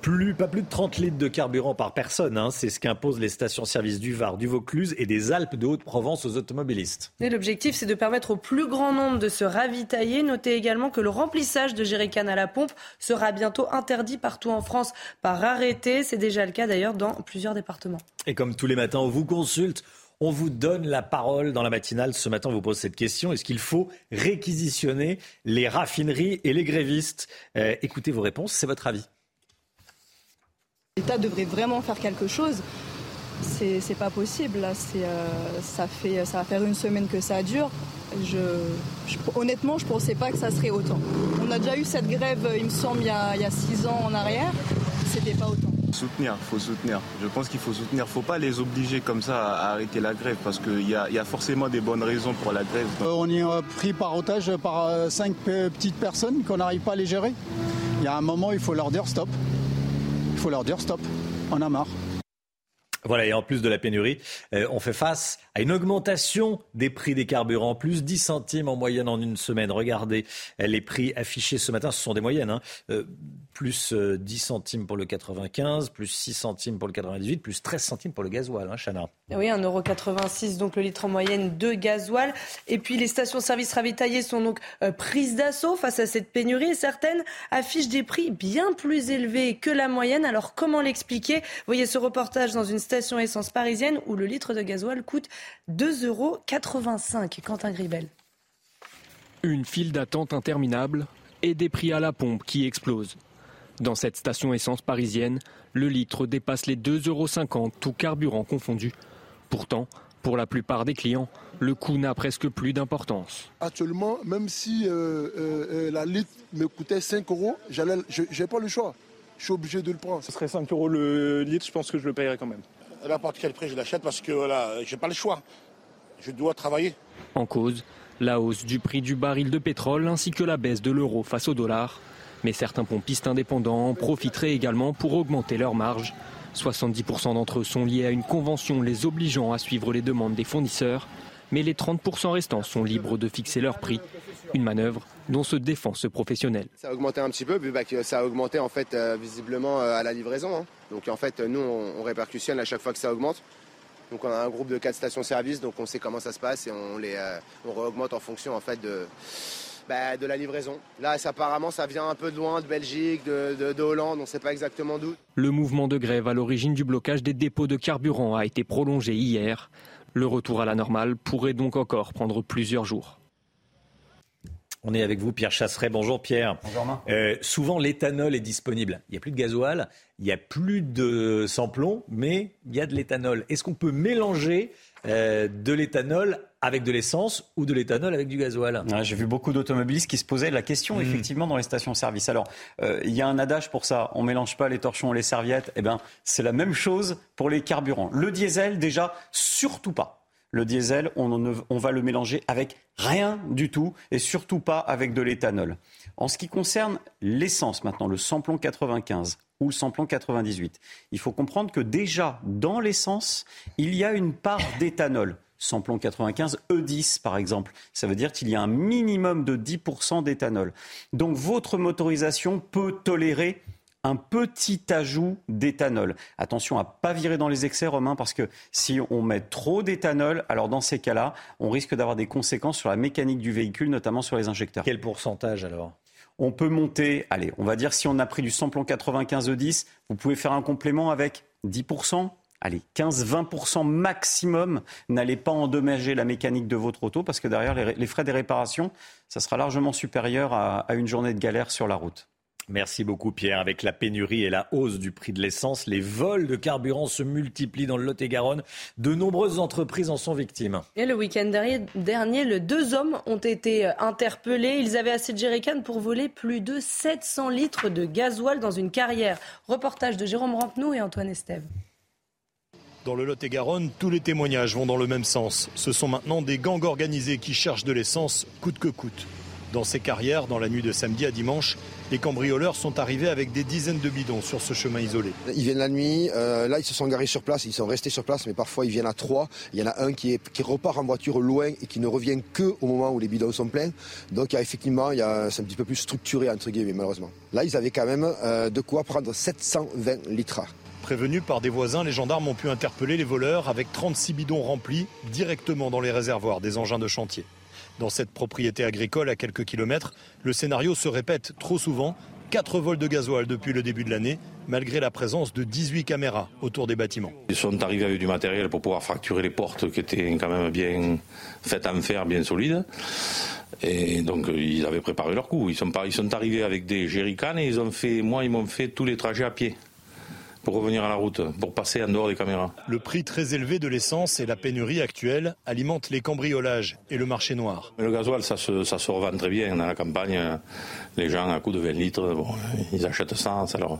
plus, pas plus de 30 litres de carburant par personne. Hein. C'est ce qu'imposent les stations-service du Var, du Vaucluse et des Alpes de Haute-Provence aux automobilistes. l'objectif, c'est de permettre au plus grand nombre de se ravitailler. Notez également que le remplissage de jerrycan à la pompe sera bientôt interdit partout en France par arrêté. C'est déjà le cas d'ailleurs dans plusieurs départements. Et comme tous les matins, on vous consulte. On vous donne la parole dans la matinale. Ce matin, on vous pose cette question. Est-ce qu'il faut réquisitionner les raffineries et les grévistes? Euh, Écoutez vos réponses, c'est votre avis. L'État devrait vraiment faire quelque chose. C'est pas possible. Là. Euh, ça, fait, ça va faire une semaine que ça dure. Je, honnêtement, je ne pensais pas que ça serait autant. On a déjà eu cette grève, il me semble, il y a, six ans en arrière. C'était pas autant. Soutenir, il faut soutenir. Je pense qu'il faut soutenir. Il ne faut pas les obliger comme ça à arrêter la grève parce qu'il y, a, forcément des bonnes raisons pour la grève. Euh, on est pris par otage par euh, cinq petites personnes qu'on n'arrive pas à les gérer. Il y a un moment, il faut leur dire stop. Il faut leur dire stop, on a marre. Voilà, et en plus de la pénurie, euh, on fait face une augmentation des prix des carburants, plus 10 centimes en moyenne en une semaine. Regardez les prix affichés ce matin, ce sont des moyennes. Hein. Euh, plus 10 euh, centimes pour le 95, plus 6 centimes pour le 98, plus 13 centimes pour le gasoil, hein, Chana. Oui, 1,86€ donc le litre en moyenne de gasoil. Et puis les stations-service ravitaillées sont donc euh, prises d'assaut face à cette pénurie certaines affichent des prix bien plus élevés que la moyenne. Alors comment l'expliquer? Voyez ce reportage dans une station essence parisienne où le litre de gasoil coûte 2,85€. Quentin Gribel. Une file d'attente interminable et des prix à la pompe qui explosent. Dans cette station essence parisienne, le litre dépasse les 2,50 euros, tout carburant confondu. Pourtant, pour la plupart des clients, le coût n'a presque plus d'importance. Actuellement, même si euh, euh, euh, la litre me coûtait 5 euros, je n'ai pas le choix. Je suis obligé de le prendre. Ce serait 5 euros le litre, je pense que je le payerais quand même. N'importe quel prix, je l'achète parce que voilà, je n'ai pas le choix. Je dois travailler. En cause, la hausse du prix du baril de pétrole ainsi que la baisse de l'euro face au dollar. Mais certains pompistes indépendants profiteraient également pour augmenter leurs marges. 70% d'entre eux sont liés à une convention les obligeant à suivre les demandes des fournisseurs, mais les 30% restants sont libres de fixer leur prix. Une manœuvre dont se défend ce professionnel. Ça a augmenté un petit peu, puis bah, ça a augmenté en fait euh, visiblement euh, à la livraison. Hein. Donc en fait, nous, on, répercussionne à chaque fois que ça augmente. Donc on a un groupe de 4 stations-service, donc on sait comment ça se passe et on les euh, on réaugmente en fonction en fait de bah, de la livraison. Là, apparemment, ça vient un peu de loin, de Belgique, de, de, Hollande, on ne sait pas exactement d'où. Le mouvement de grève à l'origine du blocage des dépôts de carburant a été prolongé hier. Le retour à la normale pourrait donc encore prendre plusieurs jours. On est avec vous, Pierre Chasseret. Bonjour Pierre. Bonjour euh, souvent, l'éthanol est disponible. Il n'y a plus de gasoil, il n'y a plus de samplon, mais il y a de l'éthanol. Est-ce qu'on peut mélanger euh, de l'éthanol avec de l'essence ou de l'éthanol avec du gasoil? J'ai vu beaucoup d'automobilistes qui se posaient la question hmm. effectivement dans les stations-service. Alors, euh, il y a un adage pour ça, on mélange pas les torchons et les serviettes. Eh bien, c'est la même chose pour les carburants. Le diesel, déjà, surtout pas. Le diesel, on, va le mélanger avec rien du tout et surtout pas avec de l'éthanol. En ce qui concerne l'essence maintenant, le samplon 95, ou le samplon 98. Il faut comprendre que déjà dans l'essence, il y a une part d'éthanol. Samplon 95 E10 par exemple. Ça veut dire qu'il y a un minimum de 10% d'éthanol. Donc votre motorisation peut tolérer un petit ajout d'éthanol. Attention à pas virer dans les excès, Romain, parce que si on met trop d'éthanol, alors dans ces cas-là, on risque d'avoir des conséquences sur la mécanique du véhicule, notamment sur les injecteurs. Quel pourcentage alors? On peut monter, allez, on va dire si on a pris du samplon 95 E10, vous pouvez faire un complément avec 10%, allez, 15-20% maximum. N'allez pas endommager la mécanique de votre auto parce que derrière, les, frais des réparations, ça sera largement supérieur à une journée de galère sur la route. Merci beaucoup Pierre. Avec la pénurie et la hausse du prix de l'essence, les vols de carburant se multiplient dans le Lot-et-Garonne. De nombreuses entreprises en sont victimes. Et le week-end dernier, les deux hommes ont été euh, interpellés. Ils avaient assez de jerrycans pour voler plus de 700 litres de gasoil dans une carrière. Reportage de Jérôme Rampenou et Antoine Estève. Dans le Lot-et-Garonne, tous les témoignages vont dans le même sens. Ce sont maintenant des gangs organisés qui cherchent de l'essence coûte que coûte. Dans ces carrières, dans la nuit de samedi à dimanche, les cambrioleurs sont arrivés avec des dizaines de bidons sur ce chemin isolé. Ils viennent la nuit, euh, là ils se sont garés sur place, ils sont restés sur place, mais parfois ils viennent à trois. Il y en a un qui, est, qui repart en voiture loin et qui ne revient que au moment où les bidons sont pleins. Donc il y a, effectivement, il y a, c'est un petit peu plus structuré entre guillemets malheureusement. Là ils avaient quand même euh, de quoi prendre 720 litres. Prévenus par des voisins, les gendarmes ont pu interpeller les voleurs avec 36 bidons remplis directement dans les réservoirs des engins de chantier. Dans cette propriété agricole à quelques kilomètres, le scénario se répète trop souvent. Quatre vols de gasoil depuis le début de l'année, malgré la présence de 18 caméras autour des bâtiments. Ils sont arrivés avec du matériel pour pouvoir fracturer les portes qui étaient quand même bien faites en fer, bien solides. Et donc ils avaient préparé leur coup. Ils sont, ils sont arrivés avec des jerrycans et ils ont fait, moi ils m'ont fait tous les trajets à pied pour revenir à la route, pour passer en dehors des caméras. Le prix très élevé de l'essence et la pénurie actuelle alimentent les cambriolages et le marché noir. le gasoil, ça se, ça se revend très bien. Dans la campagne, les gens, à coup de 20 litres, ils achètent ça, ça leur,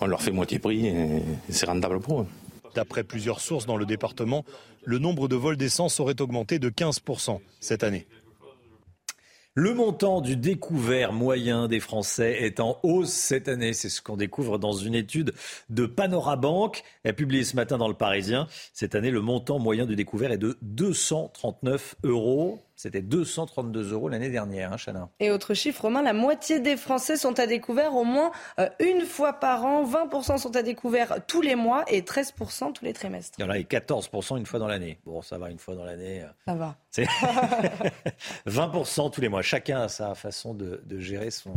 on leur fait moitié prix et c'est rentable pour eux. D'après plusieurs sources dans le département, le nombre de vols d'essence aurait augmenté de 15% cette année. Le montant du découvert moyen des Français est en hausse cette année. C'est ce qu'on découvre dans une étude de Panorabank, publiée ce matin dans le Parisien. Cette année, le montant moyen du découvert est de 239 euros. C'était 232 euros l'année dernière, hein, Chana. Et autre chiffre, Romain, la moitié des Français sont à découvert au moins euh, une fois par an. 20% sont à découvert tous les mois et 13% tous les trimestres. Il y en a et 14% une fois dans l'année. Bon, ça va, une fois dans l'année. Euh, ça va. 20% *laughs* *laughs* tous les mois. Chacun a sa façon de, gérer son,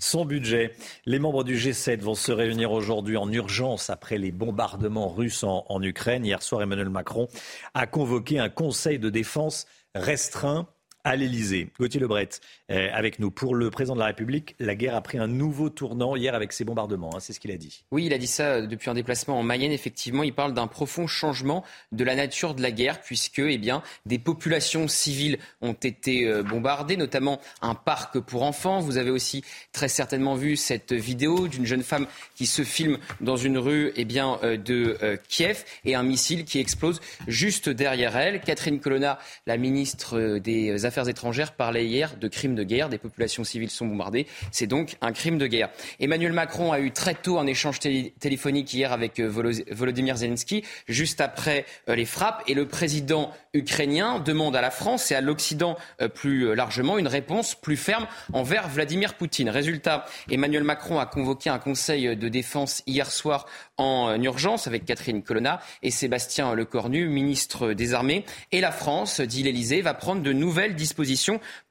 son budget. Les membres du G7 vont se réunir aujourd'hui en urgence après les bombardements russes en, en, Ukraine. Hier soir, Emmanuel Macron a convoqué un conseil de défense restreint à l'Elysée. Gauthier Lebret, euh, avec nous. Pour le président de la République, la guerre a pris un nouveau tournant hier avec ces bombardements. Hein, c'est ce qu'il a dit. Oui, il a dit ça euh, depuis un déplacement en Mayenne. Effectivement, il parle d'un profond changement de la nature de la guerre, puisque eh bien, des populations civiles ont été euh, bombardées, notamment un parc pour enfants. Vous avez aussi très certainement vu cette vidéo d'une jeune femme qui se filme dans une rue eh bien, de Kiev et un missile qui explose juste derrière elle. Catherine Colonna, la ministre des Affaires étrangères, parlait hier de crimes de guerre, des populations civiles sont bombardées. C'est donc un crime de guerre. Emmanuel Macron a eu très tôt un échange téléphonique hier avec euh, Volodymyr Zelensky, juste après euh, les frappes. Et le président ukrainien demande à la France et à l'Occident euh, plus largement une réponse plus ferme envers Vladimir Poutine. Résultat, Emmanuel Macron a convoqué un conseil de défense hier soir en urgence avec Catherine Colonna et Sébastien Lecornu, ministre des Armées. Et la France, dit l'Elysée, va prendre de nouvelles dispositions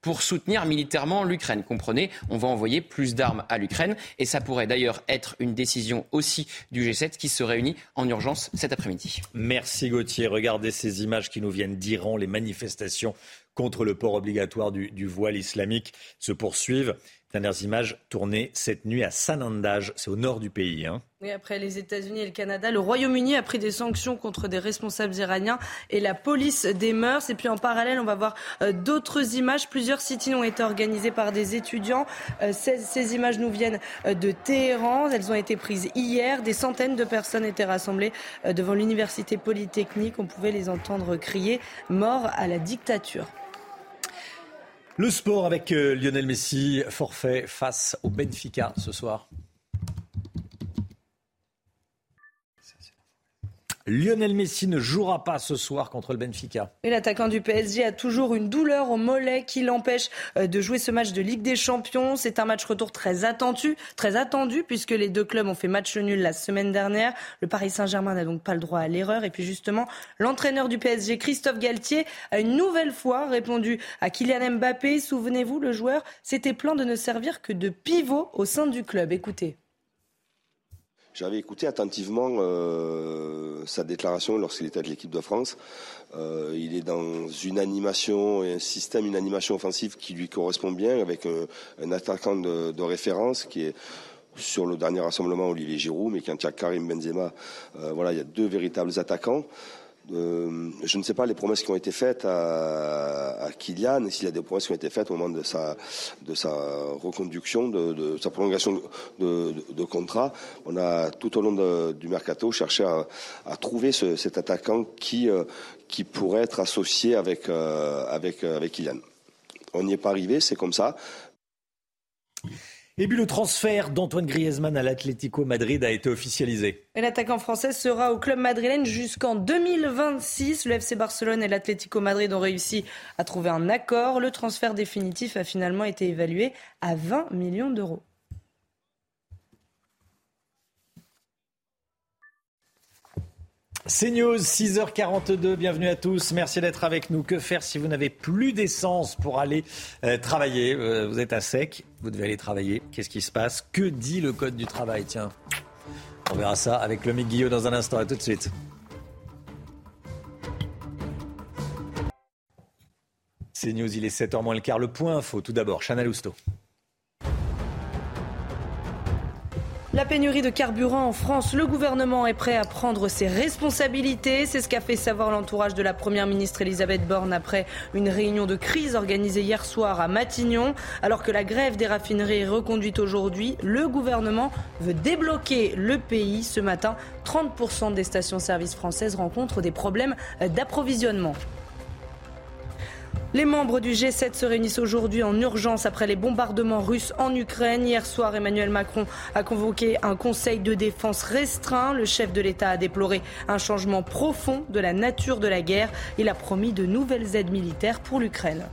pour soutenir militairement l'Ukraine. Comprenez, on va envoyer plus d'armes à l'Ukraine et ça pourrait d'ailleurs être une décision aussi du G7 qui se réunit en urgence cet après-midi. Merci Gauthier. Regardez ces images qui nous viennent d'Iran. Les manifestations contre le port obligatoire du, du voile islamique se poursuivent. Dernières images tournées cette nuit à Sanandaj, c'est au nord du pays. Hein. Oui, après les États-Unis et le Canada, le Royaume-Uni a pris des sanctions contre des responsables iraniens et la police des mœurs. Et puis en parallèle, on va voir euh, d'autres images. Plusieurs sit ont été organisés par des étudiants. Euh, ces, images nous viennent euh, de Téhéran. Elles ont été prises hier. Des centaines de personnes étaient rassemblées devant l'université polytechnique. On pouvait les entendre crier mort à la dictature. Le sport avec euh, Lionel Messi, forfait face au Benfica ce soir. Lionel Messi ne jouera pas ce soir contre le Benfica. L'attaquant du PSG a toujours une douleur au mollet qui l'empêche euh, de jouer ce match de Ligue des Champions. C'est un match retour très attendu, très attendu puisque les deux clubs ont fait match nul la semaine dernière. Le Paris Saint-Germain n'a donc pas le droit à l'erreur. Et puis justement, l'entraîneur du PSG, Christophe Galtier, a une nouvelle fois répondu à Kylian Mbappé. Souvenez-vous, le joueur s'était plaint de ne servir que de pivot au sein du club. Écoutez. J'avais écouté attentivement euh, sa déclaration lorsqu'il était avec l'équipe de France. Euh, il est dans une animation et un système, une animation offensive qui lui correspond bien, avec euh, un attaquant de, référence qui est sur le dernier rassemblement Olivier Giroud, mais quand il y a Karim Benzema, voilà, il y a deux véritables attaquants. Euh, je ne sais pas les promesses qui ont été faites à, à Kylian, s'il y a des promesses qui ont été faites au moment de sa, reconduction, de, sa prolongation de, contrat. On a tout au long du mercato cherché à, trouver ce, cet attaquant qui, euh, qui pourrait être associé avec, euh, avec Kylian. On n'y est pas arrivé, c'est comme ça. Et puis le transfert d'Antoine Griezmann à l'Atlético Madrid a été officialisé. L'attaquant français sera au club madrilène jusqu'en 2026. Le FC Barcelone et l'Atlético Madrid ont réussi à trouver un accord. Le transfert définitif a finalement été évalué à 20 millions d'euros. C'est News, 6h42, bienvenue à tous, merci d'être avec nous. Que faire si vous n'avez plus d'essence pour aller euh, travailler? Euh, Vous êtes à sec, vous devez aller travailler. Qu'est-ce qui se passe? Que dit le code du travail? Tiens, on verra ça avec le Guillot dans un instant, à tout de suite. C'est News, il est 7h moins le quart. Le point info, tout d'abord, Chana Lousteau. La pénurie de carburant en France, le gouvernement est prêt à prendre ses responsabilités. C'est ce qu'a fait savoir l'entourage de la Première ministre Elisabeth Borne après une réunion de crise organisée hier soir à Matignon. Alors que la grève des raffineries est reconduite aujourd'hui, le gouvernement veut débloquer le pays. Ce matin, 30% des stations-service françaises rencontrent des problèmes d'approvisionnement. Les membres du G7 se réunissent aujourd'hui en urgence après les bombardements russes en Ukraine. Hier soir, Emmanuel Macron a convoqué un conseil de défense restreint. Le chef de l'État a déploré un changement profond de la nature de la guerre. Il a promis de nouvelles aides militaires pour l'Ukraine.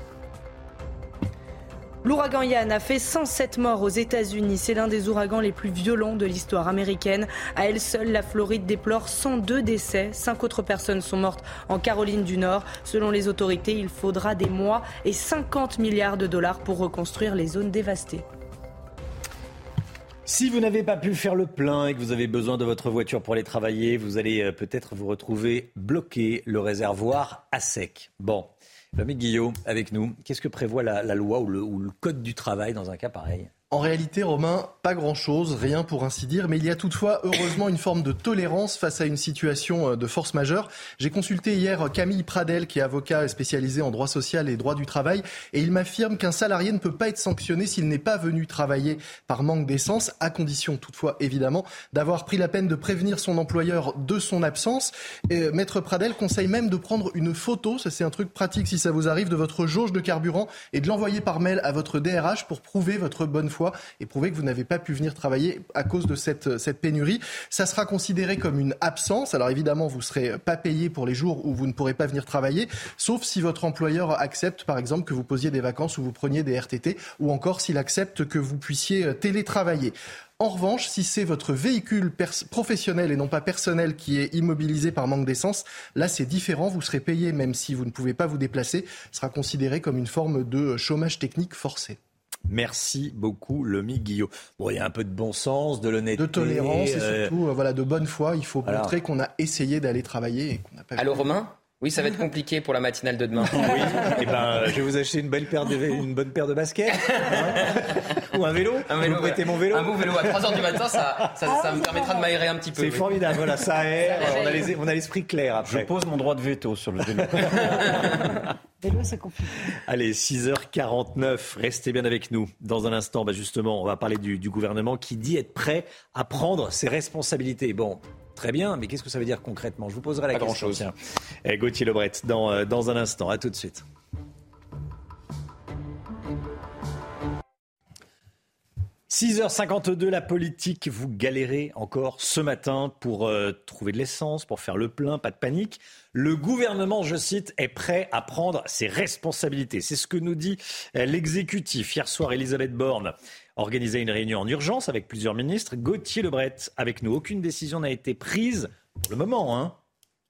L'ouragan Yann a fait 107 morts aux États-Unis. C'est l'un des ouragans les plus violents de l'histoire américaine. À elle seule, la Floride déplore 102 décès. Cinq autres personnes sont mortes en Caroline du Nord. Selon les autorités, il faudra des mois et 50 milliards de dollars pour reconstruire les zones dévastées. Si vous n'avez pas pu faire le plein et que vous avez besoin de votre voiture pour aller travailler, vous allez euh, peut-être vous retrouver bloqué, le réservoir à sec. Bon, L'ami Guillaume, avec nous, qu'est-ce que prévoit la, loi ou le code du travail dans un cas pareil? En réalité, Romain, pas grand-chose, rien pour ainsi dire, mais il y a toutefois heureusement une forme de tolérance face à une situation euh, de force majeure. J'ai consulté hier Camille Pradel, qui est avocat spécialisé en droit social et droit du travail, et il m'affirme qu'un salarié ne peut pas être sanctionné s'il n'est pas venu travailler par manque d'essence, à condition toutefois évidemment d'avoir pris la peine de prévenir son employeur de son absence. Et Maître Pradel conseille même de prendre une photo, ça c'est un truc pratique si ça vous arrive, de votre jauge de carburant et de l'envoyer par mail à votre DRH pour prouver votre bonne foi et prouver que vous n'avez pas pu venir travailler à cause de cette, cette pénurie. Ça sera considéré comme une absence. Alors évidemment, vous ne serez pas payé pour les jours où vous ne pourrez pas venir travailler, sauf si votre employeur accepte, par exemple, que vous posiez des vacances ou vous preniez des RTT, ou encore s'il accepte que vous puissiez euh, télétravailler. En revanche, si c'est votre véhicule professionnel et non pas personnel qui est immobilisé par manque d'essence, là c'est différent, vous serez payé même si vous ne pouvez pas vous déplacer, ce sera considéré comme une forme de chômage technique forcé. Merci beaucoup, Lomi Guillaume. Bon, il y a un peu de bon sens, de l'honnêteté. De tolérance et euh, surtout euh, voilà, de bonne foi. Il faut montrer qu'on a essayé d'aller travailler et qu'on n'a pas Allô, Romain? Oui, ça va être compliqué pour la matinale de demain. *laughs* oui, et eh ben, je vais vous acheter une belle paire de, une bonne paire de baskets. Ou un vélo. Un vélo. Vous mon vélo. Un beau vélo à 3h du matin, ça, ça, ça me permettra de m'aérer un petit peu. C'est formidable, voilà, ça aère. on a l'esprit clair après. Je pose mon droit de veto sur le vélo. *laughs* vélo, c'est compliqué. Allez, 6h49, restez bien avec nous. Dans un instant, bah justement, on va parler du, du gouvernement qui dit être prêt à prendre ses responsabilités. Bon, Très bien, mais qu'est-ce que ça veut dire concrètement? Je vous poserai la question. Grand-chose. Eh, Gauthier Lebret, dans, euh, dans un instant. À tout de suite. 6h52, la politique, vous galérez encore ce matin pour euh, trouver de l'essence, pour faire le plein, pas de panique. Le gouvernement, je cite, est prêt à prendre ses responsabilités. C'est ce que nous dit euh, l'exécutif. Hier soir, Elisabeth Borne organisait une réunion en urgence avec plusieurs ministres. Gauthier Lebret, avec nous, aucune décision n'a été prise pour le moment. Hein.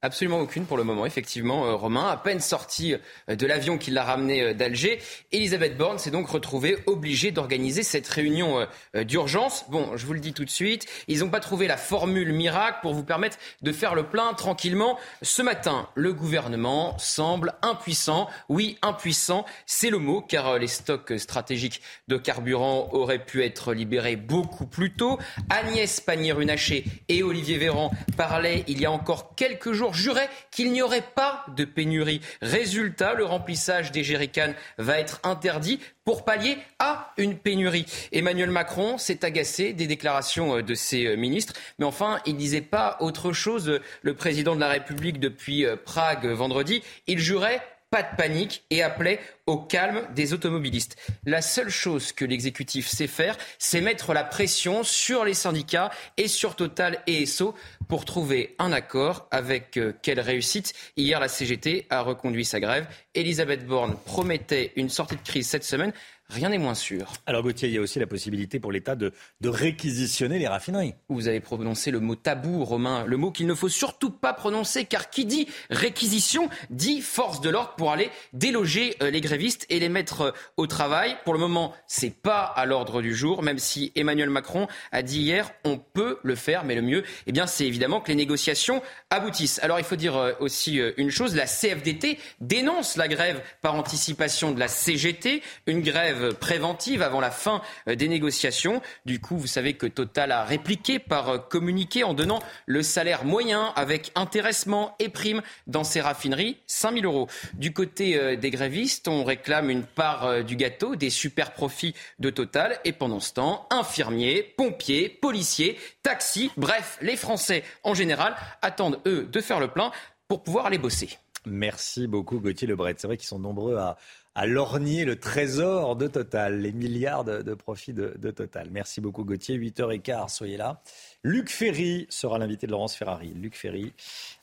Absolument aucune pour le moment, effectivement, euh, Romain. À peine sorti euh, de l'avion qui l'a ramené euh, d'Alger, Elisabeth Borne s'est donc retrouvée obligée d'organiser cette réunion d'urgence. Bon, je vous le dis tout de suite, ils n'ont pas trouvé la formule miracle pour vous permettre de faire le plein tranquillement. Ce matin, le gouvernement semble impuissant. Oui, impuissant, c'est le mot, car les stocks stratégiques de carburant auraient pu être libérés beaucoup plus tôt. Agnès Pannier-Runacher et Olivier Véran parlaient il y a encore quelques jours jurait qu'il n'y aurait pas de pénurie. Résultat, le remplissage des jerrycans va être interdit pour pallier à une pénurie. Emmanuel Macron s'est agacé des déclarations euh, de ses euh, ministres, mais enfin, il ne disait pas autre chose. Le président de la République depuis euh, Prague vendredi, il jurait pas de panique et appelait au calme des automobilistes. La seule chose que l'exécutif sait faire, c'est mettre la pression sur les syndicats et sur Total et Esso pour trouver un accord. Avec euh, quelle réussite Hier, la CGT a reconduit sa grève. Elisabeth Borne promettait une sortie de crise cette semaine. Rien n'est moins sûr. Alors Gauthier, il y a aussi la possibilité pour l'État de, réquisitionner les raffineries. Vous avez prononcé le mot tabou, Romain, le mot qu'il ne faut surtout pas prononcer, car qui dit réquisition dit force de l'ordre pour aller déloger euh, les grévistes et les mettre euh, au travail. Pour le moment, c'est pas à l'ordre du jour, même si Emmanuel Macron a dit hier on peut le faire, mais le mieux, eh bien, c'est évidemment que les négociations aboutissent. Alors il faut dire euh, aussi une chose, la CFDT dénonce la grève par anticipation de la CGT, une grève préventive avant la fin euh, des négociations. Du coup, vous savez que Total a répliqué par euh, communiqué en donnant le salaire moyen avec intéressement et prime dans ses raffineries, 5 000 euros. Du côté euh, des grévistes, on réclame une part du gâteau, des super profits de Total. Et pendant ce temps, infirmiers, pompiers, policiers, taxis, bref, les Français en général attendent, eux, de faire le plein pour pouvoir aller bosser. Merci beaucoup Gauthier Lebret. C'est vrai qu'ils sont nombreux à, à lorgner le trésor de Total, les milliards de, profits de, de, Total. Merci beaucoup Gauthier. 8h15, soyez là. Luc Ferry sera l'invité de Laurence Ferrari. Luc Ferry,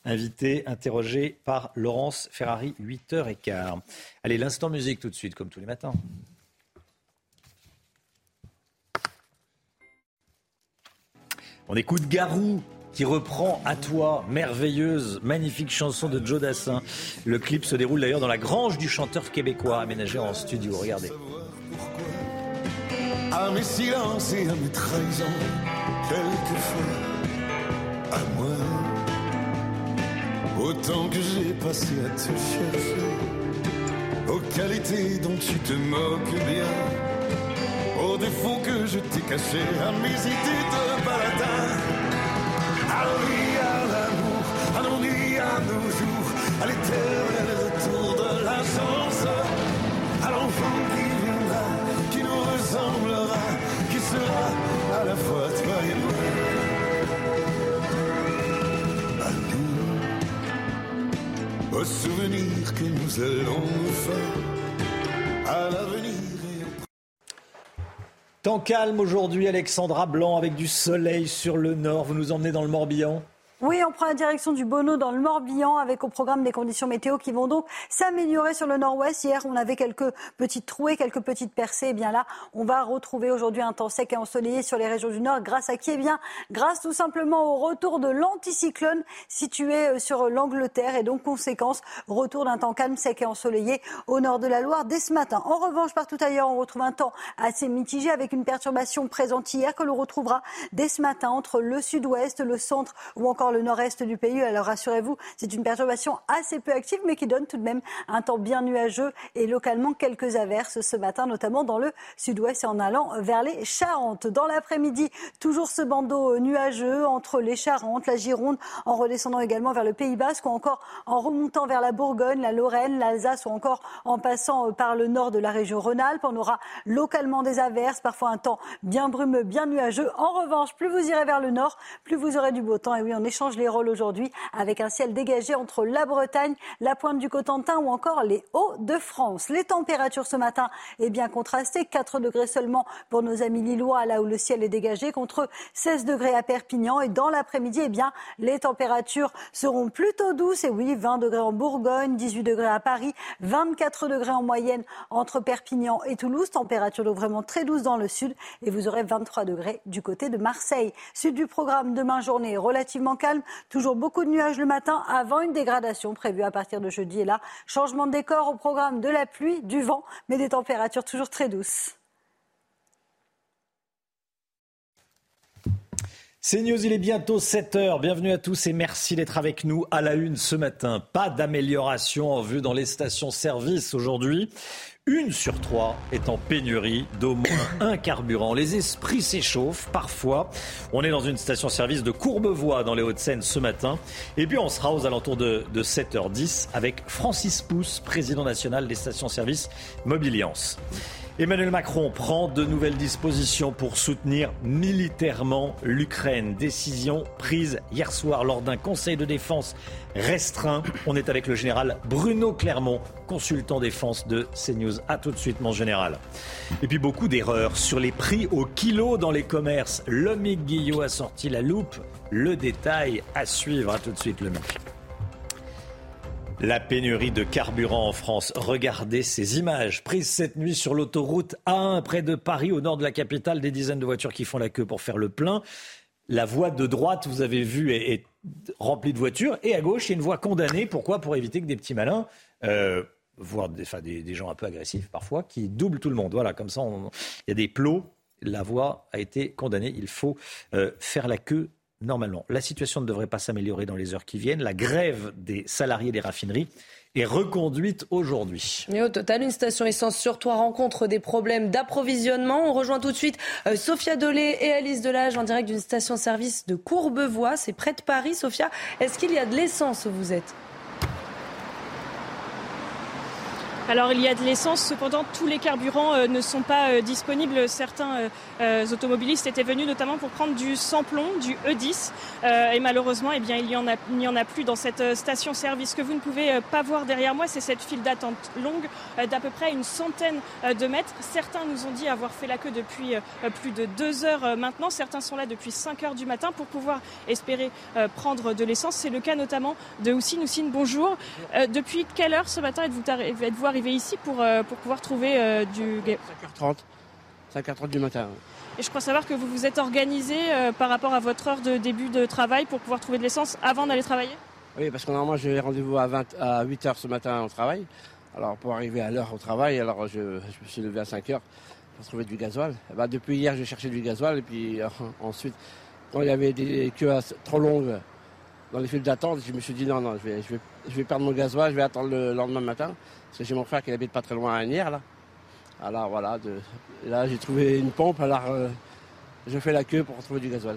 invité, interrogé par Laurence Ferrari, 8h15. Allez, l'instant musique tout de suite, comme tous les matins. On écoute Garou qui reprend À toi, merveilleuse, magnifique chanson de Joe Dassin. Le clip se déroule d'ailleurs dans la grange du chanteur québécois aménagé en studio. Regardez. À mes silences et à mes trahisons, quelquefois à moi. Autant que j'ai passé à te chercher, aux qualités dont tu te moques bien, aux défauts que je t'ai cachés, à mes idées de baladin à l'amour, l'ennui, à nos jours, à l'éternel retour de la chance, à l'enfant qui viendra, qui nous ressemblera, qui sera à la fois toi et moi. À nous, au souvenir que nous allons nous faire, à l'avenir. Temps calme aujourd'hui, Alexandra Blanc, avec du soleil sur le nord. Vous nous emmenez dans le Morbihan oui, on prend la direction du Bono dans le Morbihan avec au programme des conditions météo qui vont donc s'améliorer sur le nord-ouest. Hier, on avait quelques petites trouées, quelques petites percées. Et eh bien là, on va retrouver aujourd'hui un temps sec et ensoleillé sur les régions du nord. Grâce à qui Eh bien, grâce tout simplement au retour de l'anticyclone situé euh, sur l'Angleterre et donc conséquence, retour d'un temps calme, sec et ensoleillé au nord de la Loire dès ce matin. En revanche, partout ailleurs, on retrouve un temps assez mitigé avec une perturbation présente hier que l'on retrouvera dès ce matin entre le sud-ouest, le centre ou encore le nord-est du pays. Alors rassurez-vous, c'est une perturbation assez peu active, mais qui donne tout de même un temps bien nuageux et localement quelques averses ce matin, notamment dans le sud-ouest et en allant vers les Charentes. Dans l'après-midi, toujours ce bandeau nuageux entre les Charentes, la Gironde, en redescendant également vers le Pays Basque ou encore en remontant vers la Bourgogne, la Lorraine, l'Alsace ou encore en passant par le nord de la région Rhône-Alpes. On aura localement des averses, parfois un temps bien brumeux, bien nuageux. En revanche, plus vous irez vers le nord, plus vous aurez du beau temps. Et oui, on échange les rôles aujourd'hui avec un ciel dégagé entre la Bretagne, la pointe du Cotentin ou encore les Hauts-de-France. Les températures ce matin est bien contrastées. 4 degrés seulement pour nos amis lillois, là où le ciel est dégagé, contre 16 degrés à Perpignan. Et dans l'après-midi, eh bien, les températures seront plutôt douces. Et oui, 20 degrés en Bourgogne, 18 degrés à Paris, 24 degrés en moyenne entre Perpignan et Toulouse. Température donc vraiment très douce dans le sud. Et vous aurez 23 degrés du côté de Marseille. Sud du programme, demain journée relativement calme Toujours beaucoup de nuages le matin avant une dégradation prévue à partir de jeudi. Et là, changement de décor au programme de la pluie, du vent, mais des températures toujours très douces. C'est News, il est bientôt 7 heures. Bienvenue à tous et merci d'être avec nous à la une ce matin. Pas d'amélioration en vue dans les stations-service aujourd'hui. Une sur trois est en pénurie d'au moins *coughs* un carburant. Les esprits s'échauffent parfois. On est dans une station-service de Courbevoie dans les Hauts-de-Seine ce matin. Et puis on sera aux alentours de, 7h10 avec Francis Pousse, président national des stations-service Mobiliance. Emmanuel Macron prend de nouvelles dispositions pour soutenir militairement l'Ukraine. Décision prise hier soir lors d'un conseil de défense restreint. On est avec le général Bruno Clermont, consultant défense de CNews. A tout de suite, mon général. Et puis beaucoup d'erreurs sur les prix au kilo dans les commerces. Lomic Guillot a sorti la loupe. Le détail à suivre. A tout de suite, Lomic. La pénurie de carburant en France. Regardez ces images prises cette nuit sur l'autoroute A1 près de Paris, au nord de la capitale. Des dizaines de voitures qui font la queue pour faire le plein. La voie de droite, vous avez vu, est, remplie de voitures. Et à gauche, il y a une voie condamnée. Pourquoi? Pour éviter que des petits malins, euh, voire des, gens un peu agressifs parfois, qui doublent tout le monde. Voilà, comme ça, il y a des plots. La voie a été condamnée. Il faut euh, faire la queue normalement. La situation ne devrait pas s'améliorer dans les heures qui viennent. La grève des salariés des raffineries est reconduite aujourd'hui. Mais au total, une station essence sur trois rencontre des problèmes d'approvisionnement. On rejoint tout de suite euh, Sophia Dolé et Alice Delage en direct d'une station-service de Courbevoie. C'est près de Paris. Sophia, est-ce qu'il y a de l'essence où vous êtes? Alors il y a de l'essence, cependant tous les carburants euh, ne sont pas euh, disponibles. Certains euh, automobilistes étaient venus notamment pour prendre du samplon, du E10, et malheureusement eh bien, il n'y en, en a plus dans cette station-service. Ce que vous ne pouvez pas voir derrière moi, c'est cette file d'attente longue d'à peu près une centaine de mètres. Certains nous ont dit avoir fait la queue depuis plus de deux heures maintenant. Certains sont là depuis 5 heures du matin pour pouvoir espérer prendre de l'essence. C'est le cas notamment de Houssine. Houssine, bonjour. Depuis quelle heure ce matin êtes-vous arrivé ici pour, euh, pour pouvoir trouver euh, du... 5h30. 5h30 du matin. Et je crois savoir que vous vous êtes organisé euh, par rapport à votre heure de début de travail pour pouvoir trouver de l'essence avant d'aller travailler? Oui, parce que normalement j'ai rendez-vous à, 20, à 8h ce matin au travail. Alors pour arriver à l'heure au travail, alors je, me suis levé à 5h pour trouver du gasoil. Eh ben, depuis hier j'ai cherché du gasoil et puis *laughs* ensuite quand il y avait des queues trop longues dans les files d'attente, je me suis dit non, non, je vais, je vais, je vais perdre mon gasoil, je vais attendre le lendemain matin. Parce que j'ai mon frère qui habite pas très loin à Agnières, là. Alors voilà, là j'ai trouvé une pompe, alors euh, je fais la queue pour trouver du gasoil.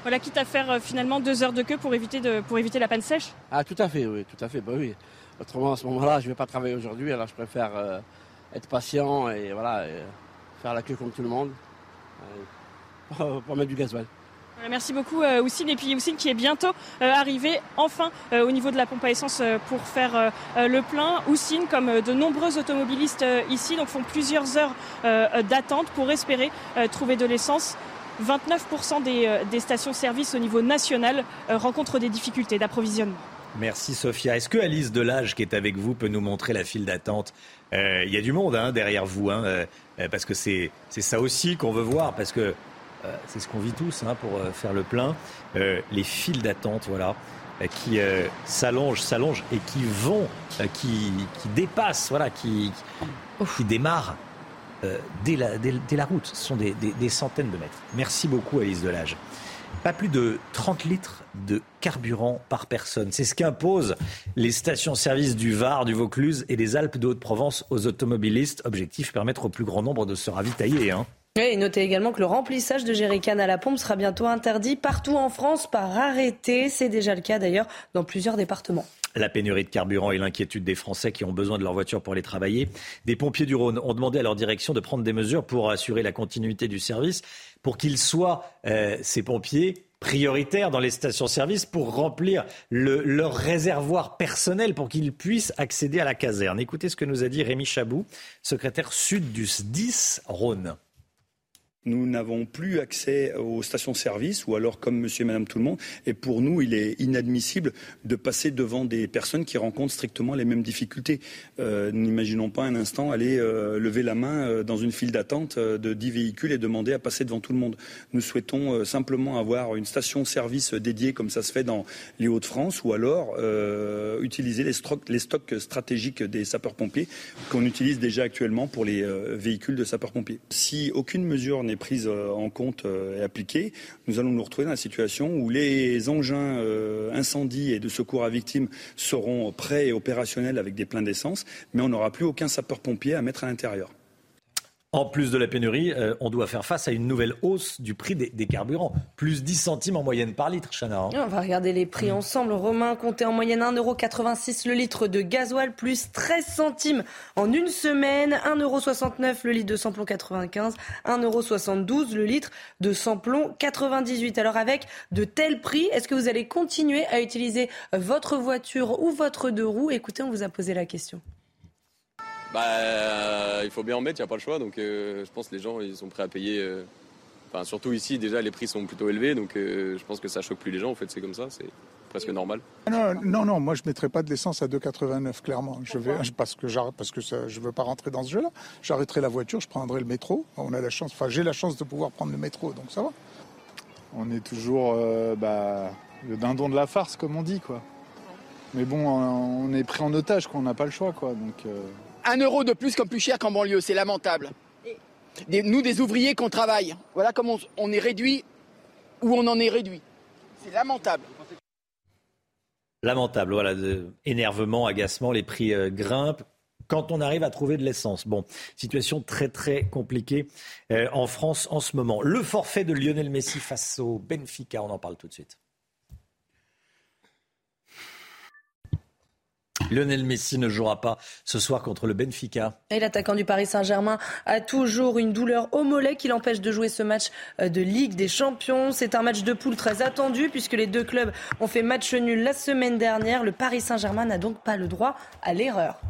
Voilà, quitte à faire euh, finalement deux heures de queue pour éviter, de, pour éviter la panne sèche Ah tout à fait, oui, tout à fait, bah oui. Autrement, à ce moment-là, je ne vais pas travailler aujourd'hui, alors je préfère euh, être patient et voilà, faire la queue comme tout le monde *laughs* pour mettre du gasoil. Merci beaucoup euh, Oussine et puis Oussine qui est bientôt euh, arrivé enfin euh, au niveau de la pompe à essence pour faire le plein. Oussine comme de nombreux automobilistes ici donc font plusieurs heures d'attente pour espérer trouver de l'essence. 29% des, stations-service au niveau national rencontrent des difficultés d'approvisionnement. Merci Sophia. Est-ce que Alice Delage, qui est avec vous, peut nous montrer la file d'attente? Il y a du monde hein, derrière vous, hein, parce que c'est ça aussi qu'on veut voir, parce que euh, c'est ce qu'on vit tous hein, pour euh, faire le plein. Euh, les files d'attente, voilà, qui s'allongent, s'allongent et qui vont, qui, dépassent, voilà, qui, qui démarrent dès la, la, route. Ce sont des, centaines de mètres. Merci beaucoup, Alice Delage. Pas plus de 30 litres de carburant par personne. C'est ce qu'imposent les stations-service du Var, du Vaucluse et des Alpes de Haute-Provence aux automobilistes. Objectif permettre au plus grand nombre de se ravitailler. Hein. Et notez également que le remplissage de jerrycan à la pompe sera bientôt interdit partout en France par arrêté. C'est déjà le cas d'ailleurs dans plusieurs départements. La pénurie de carburant et l'inquiétude des Français qui ont besoin de leur voiture pour aller travailler. Des pompiers du Rhône ont demandé à leur direction de prendre des mesures pour assurer la continuité du service, pour qu'ils soient, euh, ces pompiers, prioritaires dans les stations-service pour remplir leur réservoir personnel pour qu'ils puissent accéder à la caserne. Écoutez ce que nous a dit Rémi Chabou, secrétaire sud du SDIS Rhône. Nous n'avons plus accès aux stations-service ou alors comme monsieur et madame tout le monde. Et pour nous, il est inadmissible de passer devant des personnes qui rencontrent strictement les mêmes difficultés. Euh, n'imaginons pas un instant aller euh, lever la main euh, dans une file d'attente de 10 véhicules et demander à passer devant tout le monde. Nous souhaitons simplement avoir une station-service dédiée comme ça se fait dans les Hauts-de-France ou alors utiliser les, les, stocks stratégiques des sapeurs-pompiers qu'on utilise déjà actuellement pour les véhicules de sapeurs-pompiers. Si aucune mesure est prise euh, en compte euh, et appliquée, nous allons nous retrouver dans la situation où les engins euh, incendies et de secours à victimes seront prêts et opérationnels avec des pleins d'essence, mais on n'aura plus aucun sapeur-pompier à mettre à l'intérieur. En plus de la pénurie, euh, on doit faire face à une nouvelle hausse du prix des, carburants. Plus 10 centimes en moyenne par litre, Chana. Hein. On va regarder les prix ensemble. Romain, comptait en moyenne 1,86€ le litre de gasoil, plus 13 centimes en une semaine. 1,69€ le litre de samplon 95, 1,72€ le litre de samplon 98. Alors avec de tels prix, est-ce que vous allez continuer à utiliser votre voiture ou votre deux roues Écoutez, on vous a posé la question. Bah, euh, il faut bien en mettre, il n'y a pas le choix. Donc, euh, je pense que les gens, ils sont prêts à payer. Euh, enfin, surtout ici, déjà, les prix sont plutôt élevés. Donc, je pense que ça choque plus les gens. En fait, c'est comme ça. C'est presque normal. Non, non, non, moi, je ne mettrai pas de l'essence à 2,89, clairement. Je vais, parce que, parce que ça, je ne veux pas rentrer dans ce jeu-là. J'arrêterai la voiture, je prendrai le métro. On a la chance, enfin, j'ai la chance de pouvoir prendre le métro, donc ça va. On est toujours bah, le dindon de la farce, comme on dit, quoi. Mais bon, on est pris en otage, quoi. On n'a pas le choix, quoi. Donc un euro de plus comme plus cher qu'en banlieue, c'est lamentable. nous, des ouvriers qu'on travaille, voilà comment on, est réduit ou on en est réduit. C'est lamentable. Lamentable, voilà, énervement, agacement, les prix euh, grimpent quand on arrive à trouver de l'essence. Bon, situation très très compliquée euh, en France en ce moment. Le forfait de Lionel Messi face au Benfica, on en parle tout de suite. Lionel Messi ne jouera pas ce soir contre le Benfica. L'attaquant du Paris Saint-Germain a toujours une douleur au mollet qui l'empêche de jouer ce match euh, de Ligue des Champions. C'est un match de poule très attendu puisque les deux clubs ont fait match nul la semaine dernière. Le Paris Saint-Germain n'a donc pas le droit à l'erreur.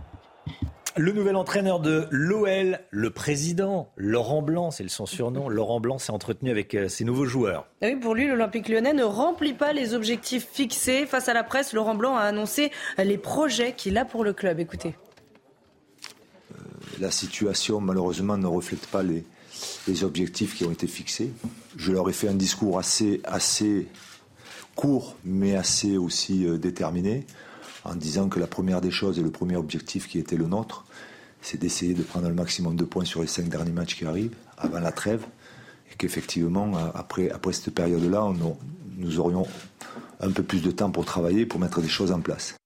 Le nouvel entraîneur de l'OL, le président Laurent Blanc, c'est son surnom. *laughs* Laurent Blanc s'est entretenu avec euh, ses nouveaux joueurs. Oui, pour lui, l'Olympique lyonnais ne remplit pas les objectifs fixés. Face à la presse, Laurent Blanc a annoncé les projets qu'il a pour le club. Écoutez. Euh, la situation, malheureusement, ne reflète pas les, les, objectifs qui ont été fixés. Je leur ai fait un discours assez, assez court, mais assez aussi euh, déterminé en disant que la première des choses et le premier objectif qui était le nôtre, c'est d'essayer de prendre le maximum de points sur les cinq derniers matchs qui arrivent, avant la trêve, et qu'effectivement, après, après cette période-là, nous aurions un peu plus de temps pour travailler, pour mettre des choses en place.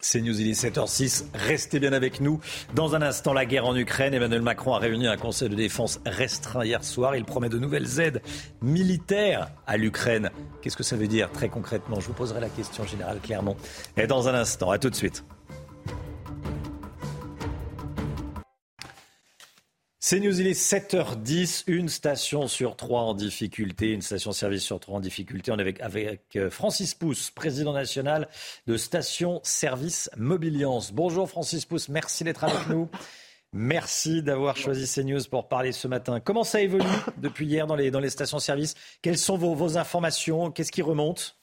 C'est News, il est 7h06. Restez bien avec nous. Dans un instant, la guerre en Ukraine. Emmanuel Macron a réuni un conseil de défense restreint hier soir. Il promet de nouvelles aides militaires à l'Ukraine. Qu'est-ce que ça veut dire très concrètement? Je vous poserai la question générale clairement. Et dans un instant, à tout de suite. C'est News, il est 7h10, une station sur trois en difficulté, une station-service sur trois en difficulté. On est avec, avec euh, Francis Pousse, président national de Station Service Mobiliance. Bonjour Francis Pousse, merci d'être avec nous. Merci d'avoir choisi CNews pour parler ce matin. Comment ça évolue depuis hier dans les, dans les stations-service Quelles sont vos, vos informations? Qu'est-ce qui remonte?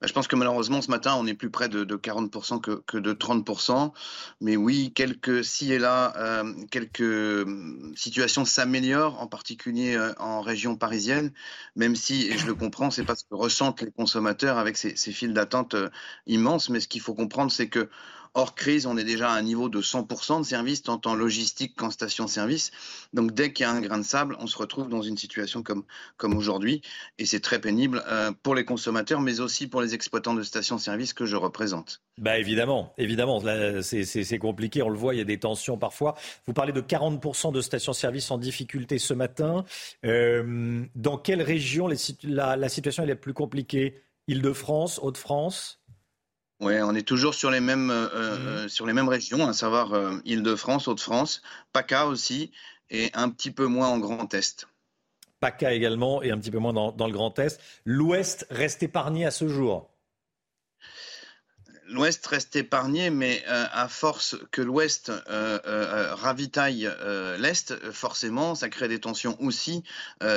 Bah, je pense que malheureusement, ce matin, on est plus près de, 40% que, de 30%. Mais oui, quelques, ci et là, euh, quelques hum, situations s'améliorent, en particulier euh, en région parisienne, même si, et je le comprends, c'est pas ce que ressentent les consommateurs avec ces, ces files d'attente euh, immenses. Mais ce qu'il faut comprendre, c'est que Hors crise, on est déjà à un niveau de 100% de service, tant en logistique qu'en station-service. Donc dès qu'il y a un grain de sable, on se retrouve dans une situation comme, aujourd'hui. Et c'est très pénible euh, pour les consommateurs, mais aussi pour les exploitants de stations-service que je représente. Bah évidemment, évidemment, c'est compliqué, on le voit, il y a des tensions parfois. Vous parlez de 40% de stations-service en difficulté ce matin. Euh, dans quelle région la, la situation est la plus compliquée? Île-de-France, Hauts-de-France? Oui, on est toujours sur les mêmes, euh, euh, mmh. euh, sur les mêmes régions, à savoir Île-de-France, Hauts-de-France, PACA aussi, et un petit peu moins en Grand Est. PACA également, et un petit peu moins dans, le Grand Est. L'Ouest reste épargné à ce jour? L'Ouest reste épargné, mais à force que l'Ouest ravitaille l'Est, forcément, ça crée des tensions aussi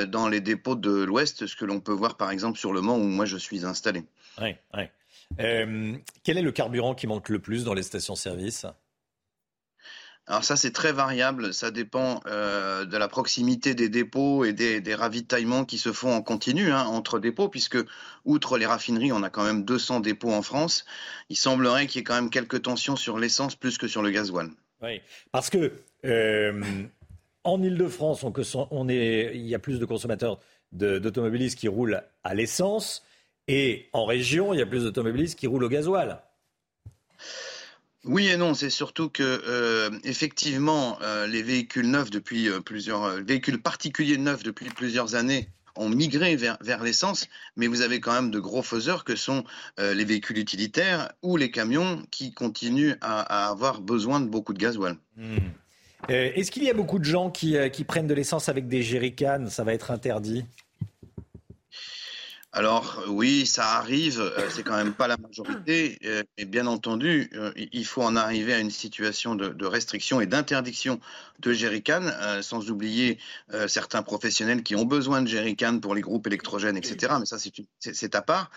dans les dépôts de l'Ouest, ce que l'on peut voir par exemple sur le Mans où moi je suis installé. Oui, oui. Euh, quel est le carburant qui manque le plus dans les stations-service? Alors ça, c'est très variable. Ça dépend euh, de la proximité des dépôts et des, ravitaillements qui se font en continu hein, entre dépôts, puisque outre les raffineries, on a quand même 200 dépôts en France. Il semblerait qu'il y ait quand même quelques tensions sur l'essence plus que sur le gasoil. Oui, parce que euh, en Ile-de-France, on, il y a plus de consommateurs d'automobilistes qui roulent à l'essence. Et en région, il y a plus d'automobilistes qui roulent au gasoil. Oui et non, c'est surtout que euh, effectivement euh, les véhicules neufs depuis euh, plusieurs véhicules particuliers neufs depuis plusieurs années ont migré vers, vers l'essence, mais vous avez quand même de gros faiseurs que sont les véhicules utilitaires ou les camions qui continuent à, avoir besoin de beaucoup de gasoil. Hmm. Est-ce qu'il y a beaucoup de gens qui, qui prennent de l'essence avec des jerrycans? Ça va être interdit? Alors oui, ça arrive, euh, c'est quand même pas la majorité, euh, et bien entendu, euh, il faut en arriver à une situation de, restriction et d'interdiction de jerrycan, sans oublier certains professionnels qui ont besoin de jerrycan pour les groupes électrogènes, etc. Mais ça, c'est à part.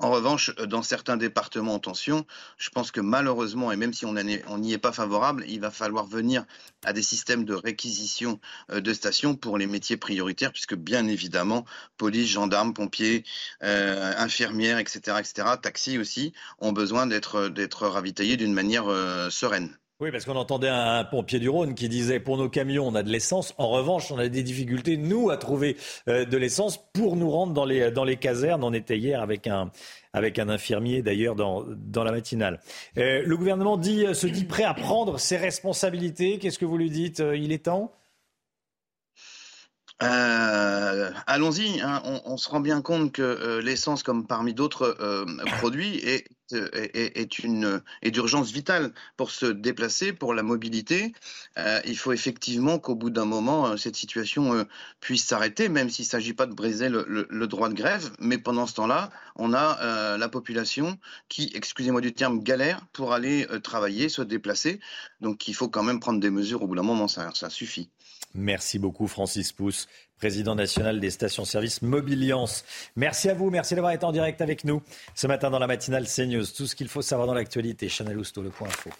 En revanche, dans certains départements en tension, je pense que malheureusement, et même si on n'y est pas favorable, il va falloir venir à des systèmes de réquisition de stations pour les métiers prioritaires, puisque bien évidemment, police, gendarmes, pompiers, euh, infirmières, etc., etc., taxis aussi, ont besoin d'être ravitaillés d'une manière euh, sereine. Oui, parce qu'on entendait un pompier du Rhône qui disait pour nos camions, on a de l'essence. En revanche, on a des difficultés, nous, à trouver euh, de l'essence pour nous rendre dans les, dans les casernes. On était hier avec un, avec un infirmier, d'ailleurs, dans, dans la matinale. le gouvernement dit, se dit prêt à prendre ses responsabilités. Qu'est-ce que vous lui dites Il est temps? Euh, allons-y. Hein. On, se rend bien compte que l'essence, comme parmi d'autres produits, est est, une est d'urgence vitale pour se déplacer, pour la mobilité. Euh, il faut effectivement qu'au bout d'un moment, euh, cette situation euh, puisse s'arrêter, même s'il ne s'agit pas de briser le, droit de grève. Mais pendant ce temps-là, on a la population qui, excusez-moi du terme, galère pour aller travailler, se déplacer. Donc il faut quand même prendre des mesures au bout d'un moment, ça, ça suffit. Merci beaucoup Francis Pousse, président national des stations-service Mobiliance. Merci à vous, merci d'avoir été en direct avec nous ce matin dans la matinale CNews. Tout ce qu'il faut savoir dans l'actualité, Chanel Housteau, le point info.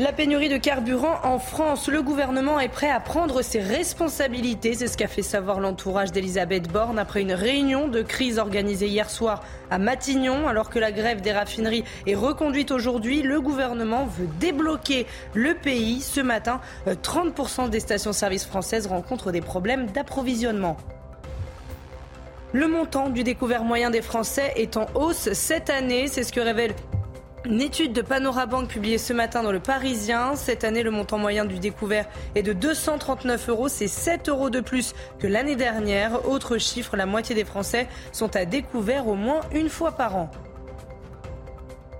La pénurie de carburant en France, le gouvernement est prêt à prendre ses responsabilités. C'est ce qu'a fait savoir l'entourage d'Elisabeth Borne après une réunion de crise organisée hier soir à Matignon. Alors que la grève des raffineries est reconduite aujourd'hui, le gouvernement veut débloquer le pays. Ce matin, 30% des stations-service françaises rencontrent des problèmes d'approvisionnement. Le montant du découvert moyen des Français est en hausse cette année. C'est ce que révèle une étude de Panorabank publiée ce matin dans le Parisien. Cette année, le montant moyen du découvert est de 239 euros. C'est 7 euros de plus que l'année dernière. Autre chiffre, la moitié des Français sont à découvert au moins une fois par an.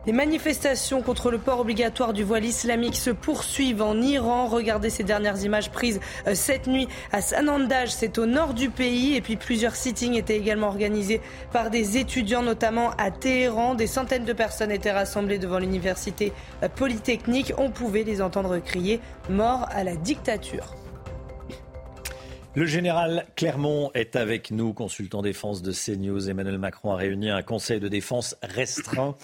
Les manifestations contre le port obligatoire du voile islamique se poursuivent en Iran. Regardez ces dernières images prises euh, cette nuit à Sanandaj, c'est au nord du pays. Et puis plusieurs sittings étaient également organisés par des étudiants, notamment à Téhéran. Des centaines de personnes étaient rassemblées devant l'université euh, polytechnique. On pouvait les entendre crier mort à la dictature. Le général Clermont est avec nous, consultant défense de CNews. Emmanuel Macron a réuni un conseil de défense restreint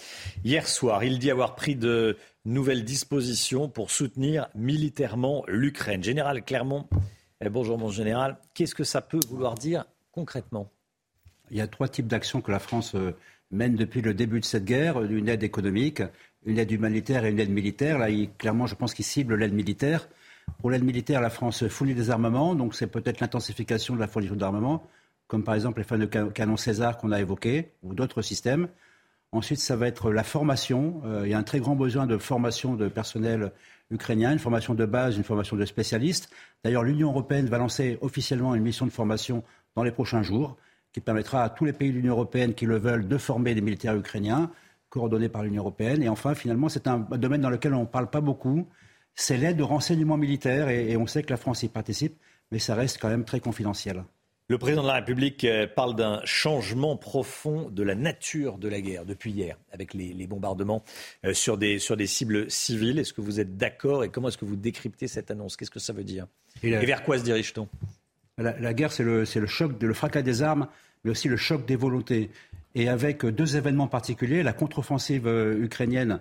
hier soir. Il dit avoir pris de nouvelles dispositions pour soutenir militairement l'Ukraine. Général Clermont, eh, bonjour mon général. Qu'est-ce que ça peut vouloir dire concrètement? Il y a trois types d'actions que la France euh, mène depuis le début de cette guerre. Une aide économique, une aide humanitaire et une aide militaire. Là, clairement, je pense qu'il cible l'aide militaire. Pour l'aide militaire, la France fournit des armements, donc c'est peut-être l'intensification de la fourniture d'armements, comme par exemple les fameux canons César qu'on a évoqués, ou d'autres systèmes. Ensuite, ça va être la formation. Euh, il y a un très grand besoin de formation de personnel ukrainien, une formation de base, une formation de spécialistes. D'ailleurs, l'Union européenne va lancer officiellement une mission de formation dans les prochains jours, qui permettra à tous les pays de l'Union européenne qui le veulent de former des militaires ukrainiens, coordonnés par l'Union européenne. Et enfin, finalement, c'est un domaine dans lequel on ne parle pas beaucoup, c'est l'aide de renseignement militaire et, on sait que la France y participe, mais ça reste quand même très confidentiel. Le président de la République euh, parle d'un changement profond de la nature de la guerre depuis hier, avec les, bombardements euh, sur des, sur des cibles civiles. Est-ce que vous êtes d'accord et comment est-ce que vous décryptez cette annonce? Qu'est-ce que ça veut dire? Et, vers quoi se dirige-t-on? La, guerre, c'est le, le, choc, le fracas des armes, mais aussi le choc des volontés. Et avec deux événements particuliers, la contre-offensive euh, ukrainienne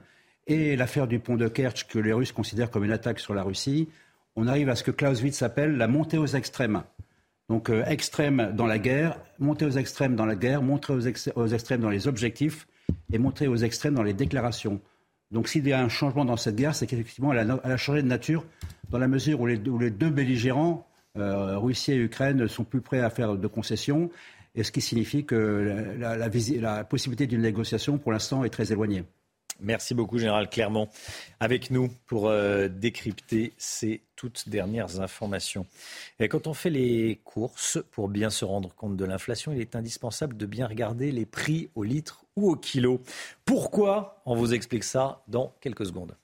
et l'affaire du pont de Kerch que les Russes considèrent comme une attaque sur la Russie, on arrive à ce que Clausewitz appelle la montée aux extrêmes. Donc euh, extrême dans la guerre, montée aux extrêmes dans la guerre, montée aux, extrêmes dans les objectifs et montée aux extrêmes dans les déclarations. Donc s'il y a un changement dans cette guerre, c'est qu'effectivement elle, a changé de nature dans la mesure où les, deux belligérants, euh, Russie et Ukraine, sont plus prêts à faire de concessions, et ce qui signifie que la possibilité d'une négociation pour l'instant est très éloignée. Merci beaucoup, Général Clermont, avec nous pour euh, décrypter ces toutes dernières informations. Et quand on fait les courses, pour bien se rendre compte de l'inflation, il est indispensable de bien regarder les prix au litre ou au kilo. Pourquoi On vous explique ça dans quelques secondes.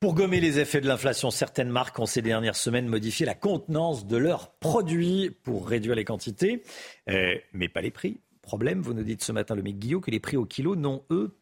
Pour gommer les effets de l'inflation, certaines marques ont ces dernières semaines modifié la contenance de leurs produits pour réduire les quantités, euh, mais pas les prix. Problème, vous nous dites ce matin, le mec Guillaume, que les prix au kilo n'ont, eux,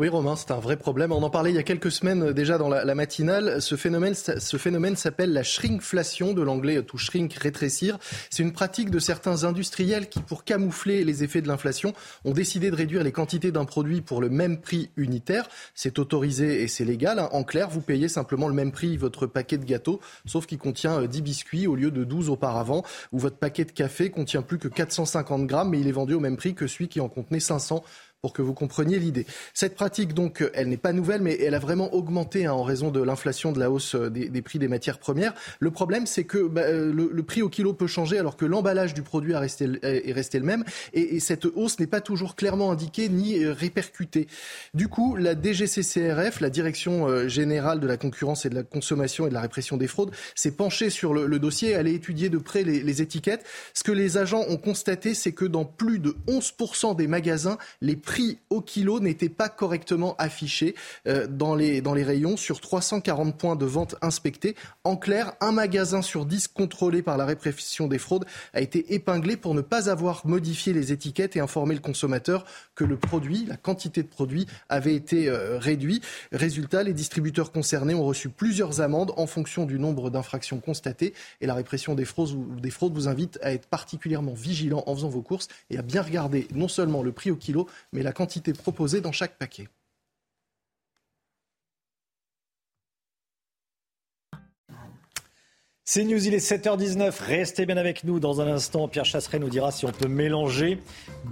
Oui, Romain, c'est un vrai problème. On en parlait il y a quelques semaines euh, déjà dans la, matinale. Ce phénomène, ce phénomène s'appelle la shrinkflation, de l'anglais to shrink, rétrécir. C'est une pratique de certains industriels qui, pour camoufler les effets de l'inflation, ont décidé de réduire les quantités d'un produit pour le même prix unitaire. C'est autorisé et c'est légal. En clair, vous payez simplement le même prix votre paquet de gâteaux, sauf qu'il contient 10 euh, biscuits au lieu de 12 auparavant, ou votre paquet de café contient plus que 450 grammes, mais il est vendu au même prix que celui qui en contenait 500 pour que vous compreniez l'idée. Cette pratique, donc, elle n'est pas nouvelle, mais elle a vraiment augmenté hein, en raison de l'inflation, de la hausse euh, des, prix des matières premières. Le problème, c'est que bah, euh, le, prix au kilo peut changer alors que l'emballage du produit a resté, est resté le même. Et, et cette hausse n'est pas toujours clairement indiquée ni répercutée. Du coup, la DGCCRF, la Direction générale de la concurrence et de la consommation et de la répression des fraudes, s'est penchée sur le, dossier. Elle a étudié de près les, les étiquettes. Ce que les agents ont constaté, c'est que dans plus de 11% des magasins, les prix au kilo n'étaient pas correctement affichés euh, dans, les, dans les rayons sur 340 points de vente inspectés. En clair, un magasin sur 10 contrôlé par la répression des fraudes a été épinglé pour ne pas avoir modifié les étiquettes et informé le consommateur que le produit, la quantité de produit avait été euh, réduit. Résultat, les distributeurs concernés ont reçu plusieurs amendes en fonction du nombre d'infractions constatées et la répression des fraudes, des fraudes vous invite à être particulièrement vigilant en faisant vos courses et à bien regarder non seulement le prix au kilo, mais la quantité proposée dans chaque paquet. C'est News, il est 7h19. Restez bien avec nous. Dans un instant, Pierre Chasseret nous dira si on peut mélanger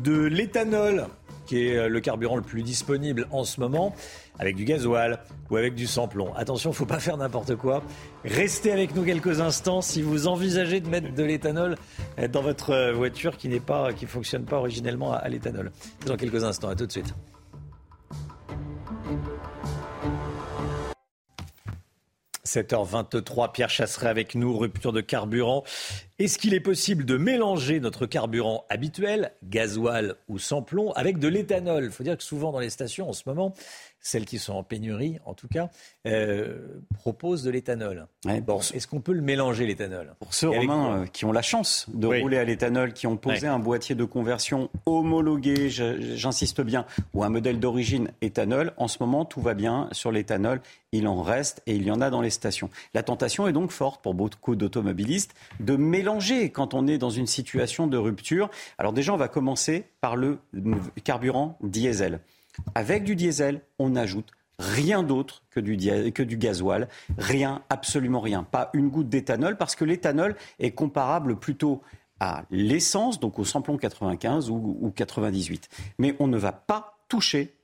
de l'éthanol, qui est le carburant le plus disponible en ce moment, avec du gasoil ou avec du samplon. Attention, il ne faut pas faire n'importe quoi. Restez avec nous quelques instants si vous envisagez de mettre de l'éthanol dans votre voiture qui ne qui fonctionne pas originellement à, l'éthanol. Dans quelques instants, à tout de suite. 7h23, Pierre Chasseret avec nous, rupture de carburant. Est-ce qu'il est possible de mélanger notre carburant habituel, gasoil ou sans plomb, avec de l'éthanol? Il faut dire que souvent dans les stations en ce moment, celles qui sont en pénurie en tout cas, euh, proposent de l'éthanol. bon, Est-ce qu'on peut le mélanger l'éthanol? Pour ceux Romains euh, qui ont la chance de rouler à l'éthanol, qui ont posé un boîtier de conversion homologué, j'insiste bien, ou un modèle d'origine éthanol, en ce moment tout va bien sur l'éthanol, il en reste et il y en a dans les stations. La tentation est donc forte pour beaucoup d'automobilistes de mélanger quand on est dans une situation de rupture. Alors déjà, on va commencer par le carburant diesel. Avec du diesel, on ajoute rien d'autre que du, que du gasoil, rien, absolument rien, pas une goutte d'éthanol, parce que l'éthanol est comparable plutôt à l'essence, donc au samplon 95 ou, 98. Mais on ne va pas toucher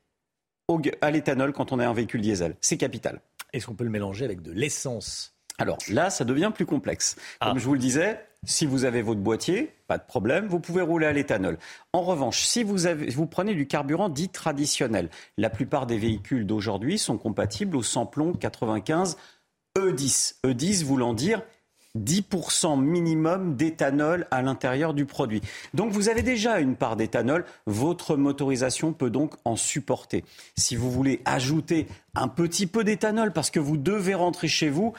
à l'éthanol quand on a un véhicule diesel. C'est capital. Est-ce qu'on peut le mélanger avec de l'essence? Alors là, ça devient plus complexe. Comme ah. je vous le disais, si vous avez votre boîtier, pas de problème, vous pouvez rouler à l'éthanol. En revanche, si vous, prenez du carburant dit traditionnel, la plupart des véhicules d'aujourd'hui sont compatibles au samplon 95 E10. E10 voulant dire 10% minimum d'éthanol à l'intérieur du produit. Donc vous avez déjà une part d'éthanol, votre motorisation peut donc en supporter. Si vous voulez ajouter un petit peu d'éthanol parce que vous devez rentrer chez vous,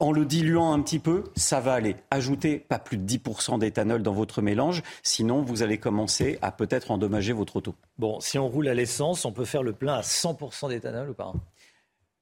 en le diluant un petit peu, ça va aller. Ajoutez pas plus de 10% d'éthanol dans votre mélange, sinon vous allez commencer à peut-être endommager votre auto. Bon, si on roule à l'essence, on peut faire le plein à 100% d'éthanol ou pas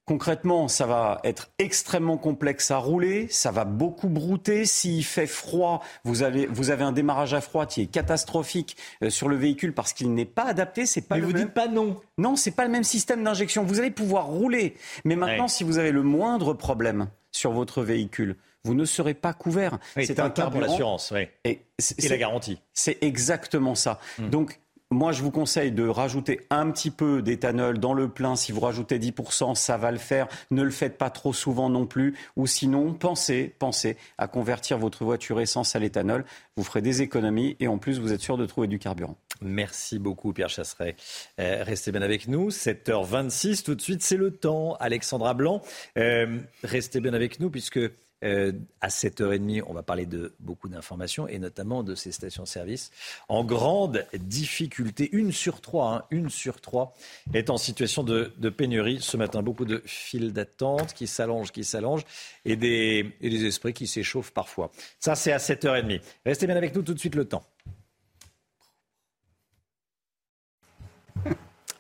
Concrètement, ça va être extrêmement complexe à rouler, ça va beaucoup brouter. S'il fait froid, vous avez, vous avez un démarrage à froid qui est catastrophique euh, sur le véhicule parce qu'il n'est pas adapté. C'est pas mais vous dites pas non. Non, c'est pas le même système d'injection. Vous allez pouvoir rouler, mais maintenant, si vous avez le moindre problème sur votre véhicule, vous ne serez pas couvert. c'est un cas pour l'assurance, et, la garantie. C'est exactement ça. Hmm. Donc moi, je vous conseille de rajouter un petit peu d'éthanol dans le plein. Si vous rajoutez 10%, ça va le faire. Ne le faites pas trop souvent non plus. Ou sinon, pensez, pensez à convertir votre voiture essence à l'éthanol. Vous ferez des économies et en plus, vous êtes sûr de trouver du carburant. Merci beaucoup, Pierre Chasseret. Euh, restez bien avec nous. 7h26, tout de suite, c'est le temps. Alexandra Blanc, euh, restez bien avec nous puisque euh, à 7h30, on va parler de beaucoup d'informations et notamment de ces stations-service en grande difficulté. Une sur trois, hein, une sur trois est en situation de, pénurie. Ce matin, beaucoup de files d'attente qui s'allongent, qui s'allongent et des, et des esprits qui s'échauffent parfois. Ça, c'est à 7h30. Restez bien avec nous tout de suite le temps.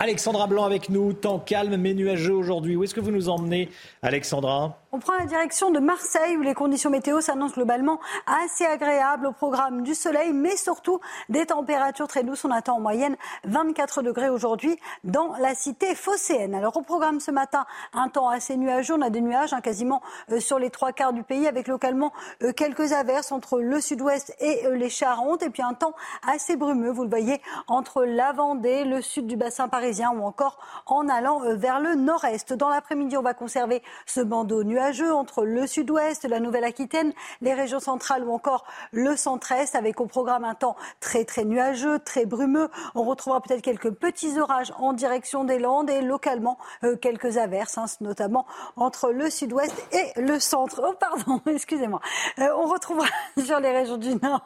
Alexandra Blanc avec nous, temps calme mais nuageux aujourd'hui. Où est-ce que vous nous emmenez, Alexandra? On prend la direction de Marseille où les conditions météo s'annoncent globalement assez agréables au programme du soleil, mais surtout des températures très douces. On attend en moyenne 24 degrés aujourd'hui dans la cité phocéenne. Alors au programme ce matin, un temps assez nuageux. On a des nuages hein, quasiment euh, sur les trois quarts du pays avec localement euh, quelques averses entre le sud-ouest et euh, les Charentes. Et puis un temps assez brumeux, vous le voyez, entre la Vendée, le sud du bassin parisien ou encore en allant vers le nord-est. Dans l'après-midi, on va conserver ce bandeau nuageux entre le sud-ouest, la Nouvelle-Aquitaine, les régions centrales ou encore le centre-est, avec au programme un temps très très nuageux, très brumeux. On retrouvera peut-être quelques petits orages en direction des Landes et localement euh, quelques averses, hein, notamment entre le sud-ouest et le centre. Oh pardon, *laughs* excusez-moi. Euh, on retrouvera *laughs* sur les régions du nord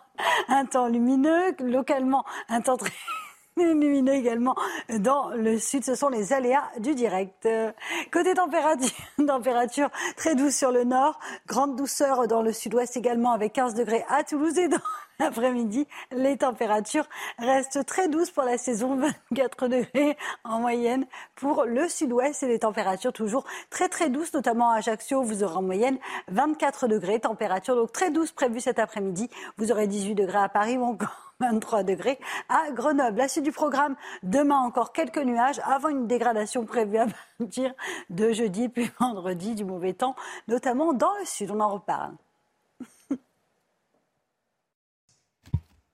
un temps lumineux, localement un temps très lumineux également dans le sud. Ce sont les aléas du direct. Côté température, *laughs* température très douce sur le nord, grande douceur dans le sud-ouest également avec 15 degrés à Toulouse et dans *laughs* l'après-midi, les températures restent très douces pour la saison, 24 degrés en moyenne pour le sud-ouest et les températures toujours très très douces, notamment à Ajaccio, vous aurez en moyenne 24 degrés, température donc très douce prévue cet après-midi. Vous aurez 18 degrés à Paris ou encore 23 degrés à Grenoble. La suite du programme, demain encore quelques nuages avant une dégradation prévue à partir de jeudi puis vendredi du mauvais temps, notamment dans le sud. On en reparle.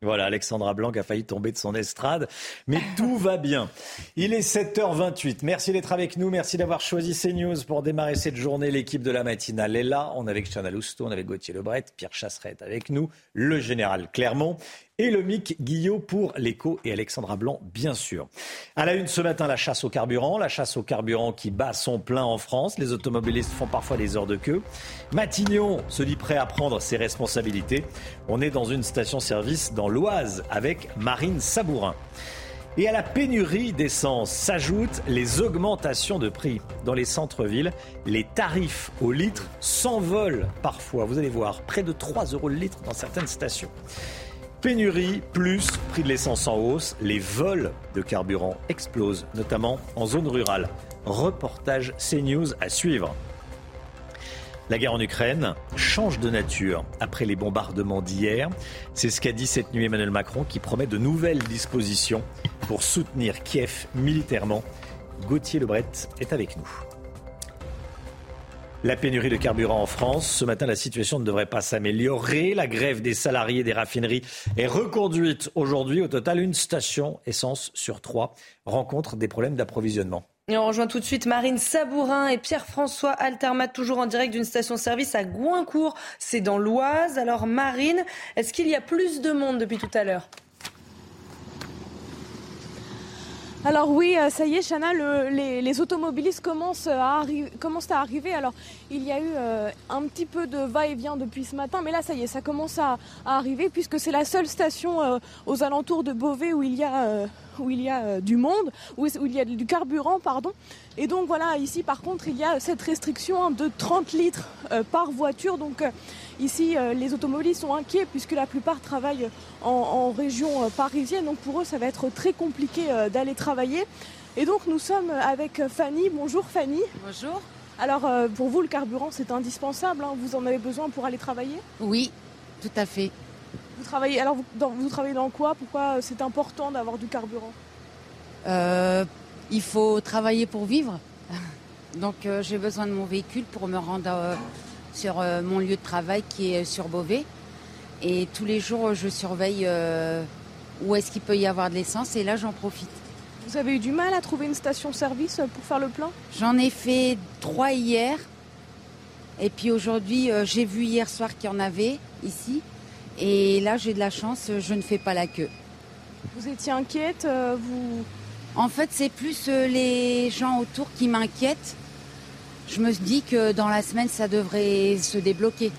Voilà, Alexandra Blanc a failli tomber de son estrade, mais tout va bien. Il est 7h28. Merci d'être avec nous. Merci d'avoir choisi CNews pour démarrer cette journée. L'équipe de la matinale est là. On est avec Chana Lousteau, on est avec Gauthier Lebret, Pierre Chasseret avec nous, le général Clermont et le Mick Guillot pour l'écho et Alexandra Blanc, bien sûr. À la une ce matin, la chasse au carburant, la chasse au carburant qui bat son plein en France. Les automobilistes font parfois des heures de queue. Matignon se dit prêt à prendre ses responsabilités. On est dans une station-service dans l'Oise avec Marine Sabourin. Et à la pénurie d'essence s'ajoutent les augmentations de prix. Dans les centres-villes, les tarifs au litre s'envolent parfois. Vous allez voir, près de 3 euros le litre dans certaines stations. Pénurie plus prix de l'essence en hausse, les vols de carburant explosent, notamment en zone rurale. Reportage CNews à suivre. La guerre en Ukraine change de nature après les bombardements d'hier. C'est ce qu'a dit cette nuit Emmanuel Macron qui promet de nouvelles dispositions pour soutenir Kiev militairement. Gauthier Lebret est avec nous. La pénurie de carburant en France. Ce matin, la situation ne devrait pas s'améliorer. La grève des salariés des raffineries est reconduite aujourd'hui. Au total, une station essence sur trois rencontre des problèmes d'approvisionnement. On rejoint tout de suite Marine Sabourin et Pierre-François Altermat, toujours en direct d'une station-service à Goincourt. C'est dans l'Oise. Alors Marine, est-ce qu'il y a plus de monde depuis tout à l'heure? Alors oui, euh, ça y est, Chana, les, automobilistes commencent à, arriver. Alors il y a eu euh, un petit peu de va-et-vient depuis ce matin, mais là ça y est, ça commence à, arriver puisque c'est la seule station euh, aux alentours de Beauvais où il y a où il y a euh, du monde, où, il y a du carburant, pardon. Et donc voilà, ici par contre, il y a cette restriction de 30 litres euh, par voiture. Donc euh, ici, les automobilistes sont inquiets puisque la plupart travaillent en, région parisienne. Donc pour eux, ça va être très compliqué d'aller travailler. Et donc nous sommes avec Fanny. Bonjour Fanny. Bonjour. Alors pour vous, le carburant, c'est indispensable. Hein. Vous en avez besoin pour aller travailler? Oui, tout à fait. Vous travaillez, alors vous, vous travaillez dans quoi? Pourquoi c'est important d'avoir du carburant? Euh, Il faut travailler pour vivre. *laughs* Donc euh, j'ai besoin de mon véhicule pour me rendre euh, sur mon lieu de travail qui est sur Beauvais. Et tous les jours, je surveille où est-ce qu'il peut y avoir de l'essence et là, j'en profite. Vous avez eu du mal à trouver une station-service pour faire le plein? J'en ai fait trois hier. Et puis aujourd'hui, j'ai vu hier soir qu'il y en avait ici. Et là, j'ai de la chance, je ne fais pas la queue. Vous étiez inquiète euh, vous... En fait, c'est plus euh, les gens autour qui m'inquiètent. Je me dis que dans la semaine, ça devrait se débloquer.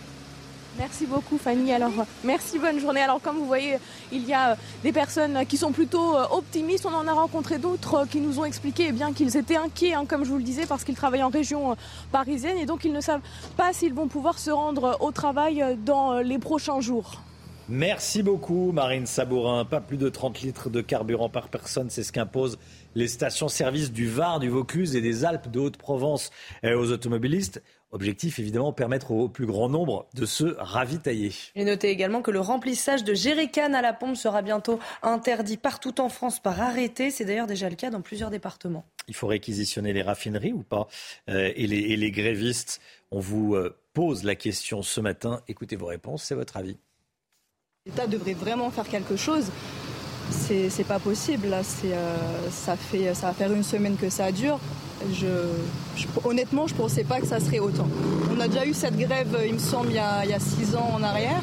Merci beaucoup Fanny. Alors merci, bonne journée. Alors comme vous voyez, il y a des personnes qui sont plutôt euh, optimistes. On en a rencontré d'autres qui nous ont expliqué eh bien qu'ils étaient inquiets, hein, comme je vous le disais, parce qu'ils travaillent en région parisienne et donc ils ne savent pas s'ils vont pouvoir se rendre au travail dans les prochains jours. Merci beaucoup, Marine Sabourin. Pas plus de 30 litres de carburant par personne, c'est ce qu'imposent les stations-service du Var, du Vaucluse et des Alpes de Haute-Provence aux automobilistes. Objectif évidemment permettre au plus grand nombre de se ravitailler. Et notez également que le remplissage de jerrycan à la pompe sera bientôt interdit partout en France par arrêté. C'est d'ailleurs déjà le cas dans plusieurs départements. Il faut réquisitionner les raffineries ou pas euh, et, les, et, les, grévistes, on vous euh, pose la question ce matin. Écoutez vos réponses, c'est votre avis. L'État devrait vraiment faire quelque chose. C'est pas possible. Là, euh, ça, fait, ça va faire une semaine que ça dure. Je, honnêtement, je ne pensais pas que ça serait autant. On a déjà eu cette grève, il me semble, il y a, il y a six ans en arrière.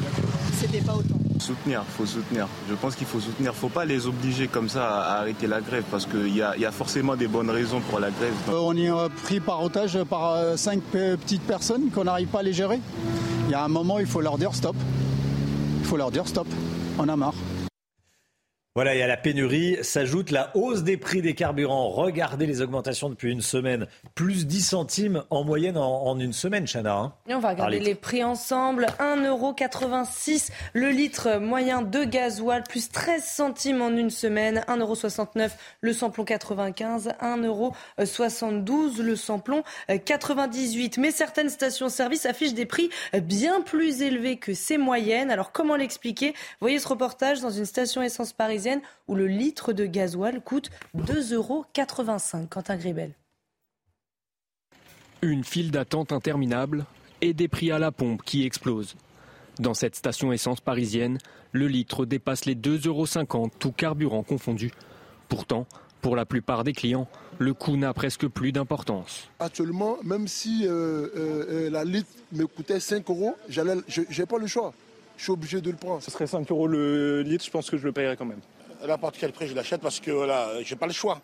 C'était pas autant. Soutenir, faut soutenir. Je pense qu'il faut soutenir. Faut pas les obliger comme ça à arrêter la grève parce qu'il y a, y a, forcément des bonnes raisons pour la grève. Euh, on est pris par otage par euh, cinq petites personnes qu'on n'arrive pas à les gérer. Il y a un moment, il faut leur dire stop. Il faut leur dire stop. On a marre. Voilà, et à la pénurie s'ajoute la hausse des prix des carburants. Regardez les augmentations depuis une semaine. Plus 10 centimes en moyenne en, en une semaine, Chana. Hein, et on va regarder les prix ensemble. 1,86€ le litre moyen de gasoil, plus 13 centimes en une semaine. 1,69€ le samplon 95, 1,72€ le samplon 98. Mais certaines stations-service affichent des prix bien plus élevés que ces moyennes. Alors comment l'expliquer? Voyez ce reportage dans une station essence parisienne où le litre de gasoil coûte 2,85 euros. Quentin Gribel. Une file d'attente interminable et des prix à la pompe qui explosent. Dans cette station essence parisienne, le litre dépasse les 2,50 euros, tout carburant confondu. Pourtant, pour la plupart des clients, le coût n'a presque plus d'importance. Actuellement, même si euh, euh, la litre me coûtait 5 euros, je n'ai pas le choix. Je suis obligé de le prendre. Ce serait 5 euros le litre, je pense que je le paierais quand même. À n'importe quel prix, je l'achète parce que voilà, j'ai pas le choix.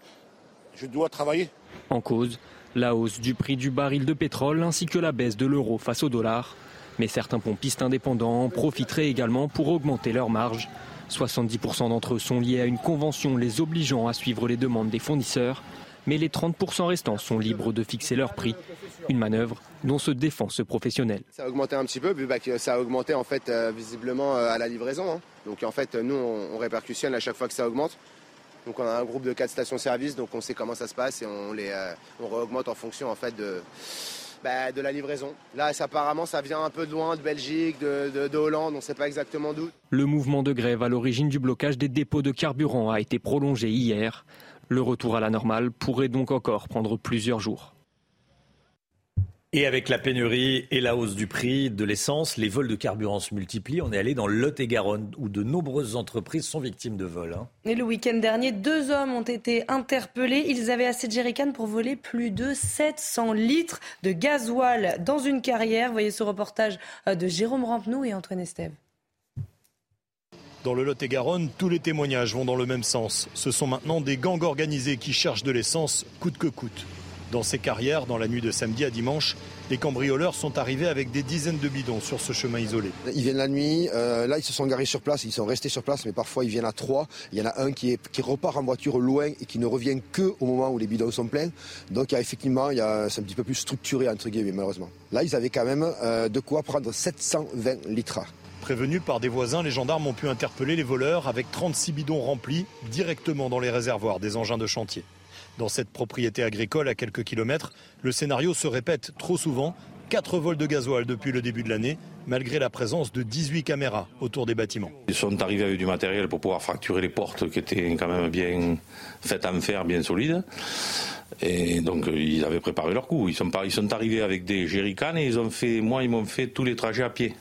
Je dois travailler. En cause, la hausse du prix du baril de pétrole ainsi que la baisse de l'euro face au dollar. Mais certains pompistes indépendants profiteraient également pour augmenter leurs marges. 70% d'entre eux sont liés à une convention les obligeant à suivre les demandes des fournisseurs mais les 30% restants sont libres de fixer leur prix. Une manœuvre dont se défend ce professionnel. Ça a augmenté un petit peu, puis bah, ça a augmenté en fait euh, visiblement euh, à la livraison. Hein. Donc en fait, nous, on, répercussionne à chaque fois que ça augmente. Donc on a un groupe de 4 stations-service, donc on sait comment ça se passe et on les euh, on réaugmente en fonction en fait de, bah, de la livraison. Là, apparemment, ça vient un peu de loin, de Belgique, de, de, de Hollande, on ne sait pas exactement d'où. Le mouvement de grève à l'origine du blocage des dépôts de carburant a été prolongé hier. Le retour à la normale pourrait donc encore prendre plusieurs jours. Et avec la pénurie et la hausse du prix de l'essence, les vols de carburant se multiplient. On est allé dans le Lot-et-Garonne où de nombreuses entreprises sont victimes de vols. Hein. Et le week-end dernier, deux hommes ont été interpellés. Ils avaient assez de jerrycan pour voler plus de 700 litres de gasoil dans une carrière. Voyez ce reportage euh, de Jérôme Rampenou et Antoine Estève. Dans le Lot-et-Garonne, tous les témoignages vont dans le même sens. Ce sont maintenant des gangs organisés qui cherchent de l'essence coûte que coûte. Dans ces carrières, dans la nuit de samedi à dimanche, les cambrioleurs sont arrivés avec des dizaines de bidons sur ce chemin isolé. Ils viennent la nuit, euh, là ils se sont garés sur place, ils sont restés sur place, mais parfois ils viennent à trois. Il y en a un qui, repart en voiture loin et qui ne revient que au moment où les bidons sont pleins. Donc il y a effectivement, c'est un petit peu plus structuré entre guillemets malheureusement. Là ils avaient quand même euh, de quoi prendre 720 litres. Prévenus par des voisins, les gendarmes ont pu interpeller les voleurs avec 36 bidons remplis directement dans les réservoirs des engins de chantier. Dans cette propriété agricole à quelques kilomètres, le scénario se répète trop souvent. Quatre vols de gasoil depuis le début de l'année, malgré la présence de 18 caméras autour des bâtiments. Ils sont arrivés avec du matériel pour pouvoir fracturer les portes qui étaient quand même bien faites en fer, bien solides. Et donc ils avaient préparé leur coup. Ils sont, ils sont arrivés avec des jerrycans et ils ont fait, moi ils m'ont fait tous les trajets à pied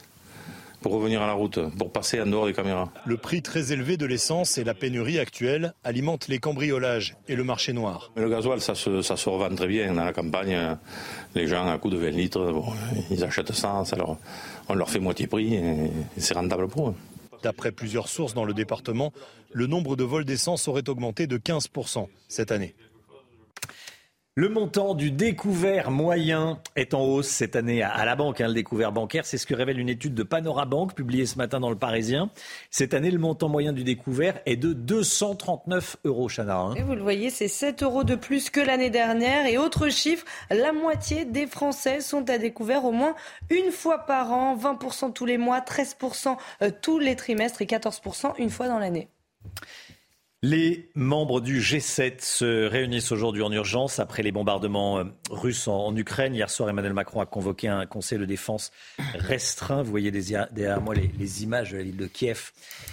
pour revenir à la route, pour passer en dehors des caméras. Le prix très élevé de l'essence et la pénurie actuelle alimentent les cambriolages et le marché noir. Mais le gasoil, ça se, ça se revend très bien. Dans la campagne, les gens, à coup de 20 litres, bon, ils achètent ça, ça leur, on leur fait moitié prix et c'est rentable pour eux. D'après plusieurs sources dans le département, le nombre de vols d'essence aurait augmenté de 15% cette année. Le montant du découvert moyen est en hausse cette année à la banque. Hein, le découvert bancaire, c'est ce que révèle une étude de Panorabank publiée ce matin dans le Parisien. Cette année, le montant moyen du découvert est de 239 euros, Chana. Hein. Vous le voyez, c'est 7 euros de plus que l'année dernière. Et autre chiffre, la moitié des Français sont à découvert au moins une fois par an, 20% tous les mois, 13% euh, tous les trimestres et 14% une fois dans l'année. Les membres du G7 se réunissent aujourd'hui en urgence après les bombardements euh, russes en, Ukraine. Hier soir, Emmanuel Macron a convoqué un conseil de défense restreint. Vous voyez derrière moi les, images de la ville de Kiev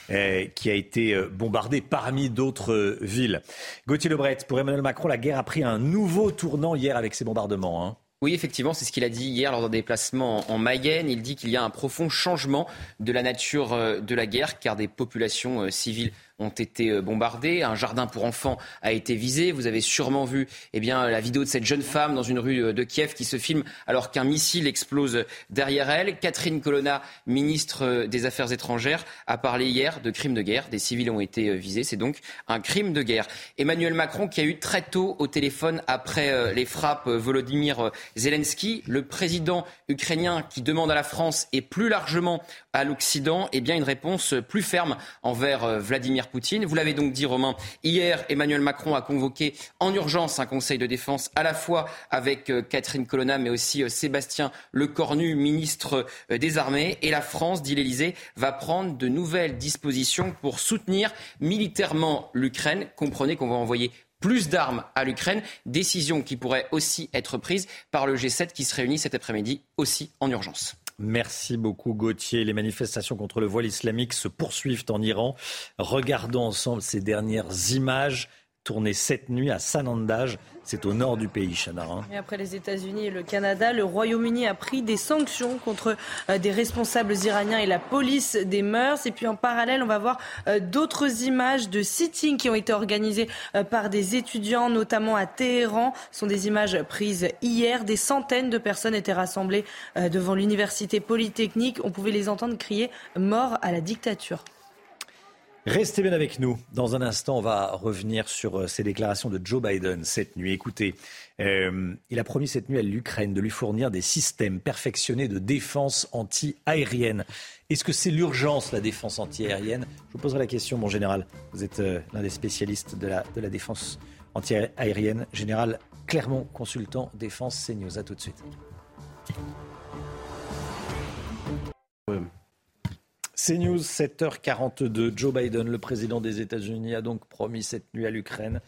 euh, qui a été euh, bombardée parmi d'autres villes. Gauthier Lebret, pour Emmanuel Macron, la guerre a pris un nouveau tournant hier avec ces bombardements. Hein. Oui, effectivement, c'est ce qu'il a dit hier lors d'un déplacement en Mayenne. Il dit qu'il y a un profond changement de la nature de la guerre, car des populations civiles ont été euh, bombardés. Un jardin pour enfants a été visé. Vous avez sûrement vu eh bien, la vidéo de cette jeune femme dans une rue euh, de Kiev qui se filme alors qu'un missile explose derrière elle. Catherine Colonna, ministre euh, des Affaires étrangères, a parlé hier de crimes de guerre. Des civils ont été visés. C'est donc un crime de guerre. Emmanuel Macron qui a eu très tôt au téléphone après les frappes Volodymyr Zelensky, le président ukrainien qui demande à la France et plus largement à l'Occident eh bien une réponse plus ferme envers Vladimir Poutine. Vous l'avez donc dit, Romain, hier, Emmanuel Macron a convoqué en urgence un conseil de défense à la fois avec euh, Catherine Colonna, mais aussi euh, Sébastien Lecornu, ministre euh, des Armées. Et la France, dit l'Elysée, va prendre de nouvelles dispositions pour soutenir militairement l'Ukraine. Comprenez qu'on va envoyer plus d'armes à l'Ukraine, décision qui pourrait aussi être prise par le G7 qui se réunit cet après-midi aussi en urgence. Merci beaucoup Gauthier. Les manifestations contre le voile islamique se poursuivent en Iran. Regardons ensemble ces dernières images tournées cette nuit à Sanandaj. C'est au nord du pays, Chanarin. Et après les États-Unis et le Canada, le Royaume-Uni a pris des sanctions contre euh, des responsables iraniens et la police des mœurs. Et puis en parallèle, on va voir euh, d'autres images de sitting qui ont été organisées euh, par des étudiants, notamment à Téhéran. Ce sont des images prises hier. Des centaines de personnes étaient rassemblées devant l'université polytechnique. On pouvait les entendre crier mort à la dictature. Restez bien avec nous. Dans un instant, on va revenir sur euh, ces déclarations de Joe Biden cette nuit. Écoutez, euh, il a promis cette nuit à l'Ukraine de lui fournir des systèmes perfectionnés de défense anti-aérienne. Est-ce que c'est l'urgence, la défense anti-aérienne? Je vous poserai la question, mon général. Vous êtes euh, l'un des spécialistes de la, de la défense anti-aérienne. Général Clermont, consultant défense CNews. À tout de suite. CNews, 7h42. Joe Biden, le président des États-Unis, a donc promis cette nuit à l'Ukraine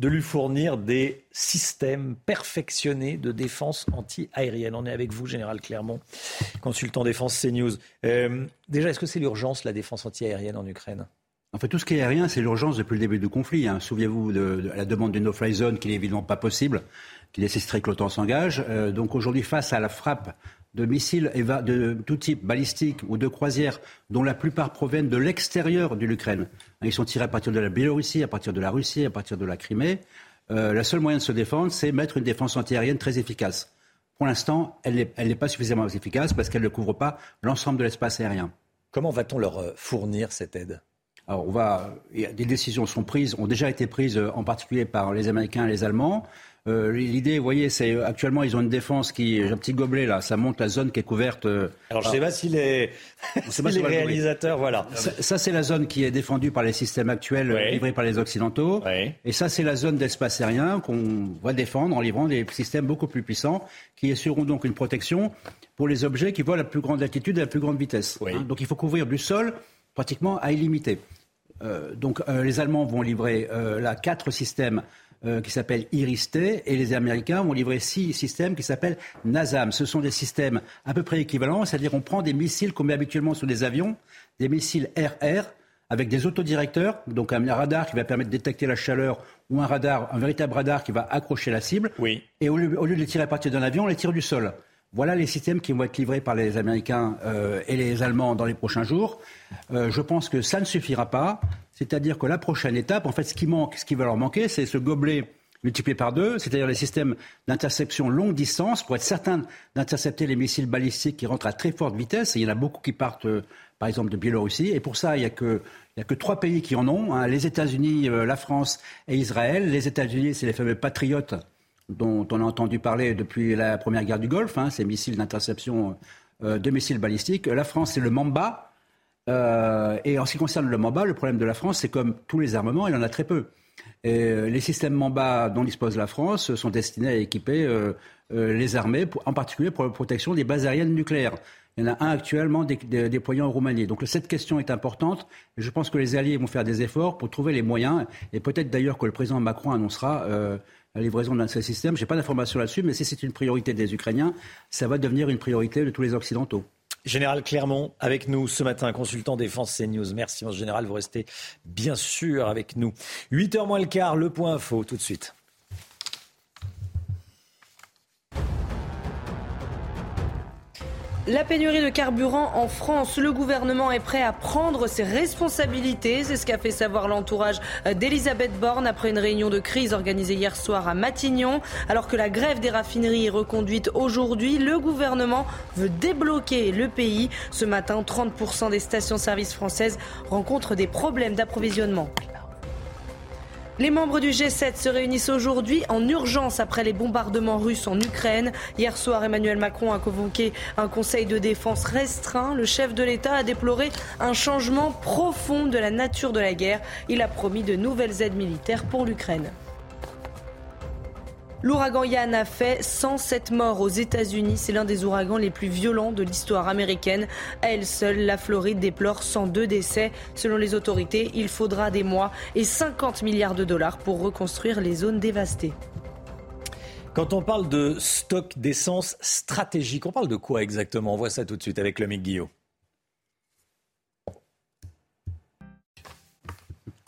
de lui fournir des systèmes perfectionnés de défense anti-aérienne. On est avec vous, Général Clermont, consultant défense CNews. Euh, déjà, est-ce que c'est l'urgence, la défense anti-aérienne en Ukraine? En fait, tout ce qui est aérien, c'est l'urgence depuis le début du conflit. Hein. Souvenez-vous de, la demande d'une no-fly zone qui n'est évidemment pas possible, qui nécessiterait que l'OTAN s'engage. Euh, donc aujourd'hui, face à la frappe de missiles de tout type, balistiques ou de croisières, dont la plupart proviennent de l'extérieur de l'Ukraine. Ils sont tirés à partir de la Biélorussie, à partir de la Russie, à partir de la Crimée. Euh, la seule moyen de se défendre, c'est mettre une défense antiaérienne très efficace. Pour l'instant, elle n'est pas suffisamment efficace parce qu'elle ne couvre pas l'ensemble de l'espace aérien. Comment va-t-on leur euh, fournir cette aide? Alors, on va, des décisions sont prises, ont déjà été prises euh, en particulier par les Américains et les Allemands. Euh, l'idée, vous voyez, c'est euh, actuellement ils ont une défense qui, j'ai un petit gobelet là, ça montre la zone qui est couverte. Euh, Alors je ne sais pas si les, *laughs* les réalisateurs, voilà. Ça, c'est la zone qui est défendue par les systèmes actuels livrés par les occidentaux. Et ça c'est la zone d'espace aérien qu'on va défendre en livrant des systèmes beaucoup plus puissants qui assureront donc une protection pour les objets qui voient la plus grande altitude et la plus grande vitesse. Hein. donc il faut couvrir du sol pratiquement à illimité. donc les Allemands vont livrer là quatre systèmes euh, qui s'appelle Iris-T et les Américains vont livrer six systèmes qui s'appellent NASAM. Ce sont des systèmes à peu près équivalents, c'est-à-dire on prend des missiles qu'on met habituellement sur des avions, des missiles RR avec des autodirecteurs, donc un radar qui va permettre de détecter la chaleur ou un radar, un véritable radar qui va accrocher la cible. Oui. Et au lieu, de les tirer à partir d'un avion, on les tire du sol. Voilà les systèmes qui vont être livrés par les Américains euh, et les Allemands dans les prochains jours. Euh, je pense que ça ne suffira pas. C'est-à-dire que la prochaine étape, en fait, ce qui manque, ce qui va leur manquer, c'est ce gobelet multiplié par deux, c'est-à-dire les systèmes d'interception longue distance pour être certain d'intercepter les missiles balistiques qui rentrent à très forte vitesse. il y en a beaucoup qui partent, euh, par exemple, de Biélorussie. Et pour ça, il n'y a que trois pays qui en ont, hein, les États-Unis, la France et Israël. Les États-Unis, c'est les fameux patriotes dont on a entendu parler depuis la première guerre du Golfe, hein, ces missiles d'interception de missiles balistiques. La France, c'est le Mamba. et en ce qui concerne le Mamba, le problème de la France, c'est comme tous les armements, il en a très peu. Et les systèmes Mamba dont dispose la France sont destinés à équiper les armées, en particulier pour la protection des bases aériennes nucléaires. Il y en a un actuellement déployé en Roumanie. Donc cette question est importante. je pense que les Alliés vont faire des efforts pour trouver les moyens. Et peut-être d'ailleurs que le président Macron annoncera euh, la livraison d'un de ces systèmes. Je n'ai pas d'informations là-dessus, mais si c'est une priorité des Ukrainiens, ça va devenir une priorité de tous les Occidentaux. Général Clermont, avec nous ce matin, consultant défense CNews. Merci, mon général. Vous restez bien sûr avec nous. 8h moins le quart, le point info, tout de suite. La pénurie de carburant en France, le gouvernement est prêt à prendre ses responsabilités. C'est ce qu'a fait savoir l'entourage d'Elisabeth Borne après une réunion de crise organisée hier soir à Matignon. Alors que la grève des raffineries est reconduite aujourd'hui, le gouvernement veut débloquer le pays. Ce matin, 30% des stations-service françaises rencontrent des problèmes d'approvisionnement. Les membres du G7 se réunissent aujourd'hui en urgence après les bombardements russes en Ukraine. Hier soir, Emmanuel Macron a convoqué un conseil de défense restreint. Le chef de l'État a déploré un changement profond de la nature de la guerre. Il a promis de nouvelles aides militaires pour l'Ukraine. L'ouragan Yann a fait 107 morts aux États-Unis. C'est l'un des ouragans les plus violents de l'histoire américaine. À elle seule, la Floride déplore 102 décès. Selon les autorités, il faudra des mois et 50 milliards de dollars pour reconstruire les zones dévastées. Quand on parle de stock d'essence stratégique, on parle de quoi exactement? On voit ça tout de suite avec le Guillaume.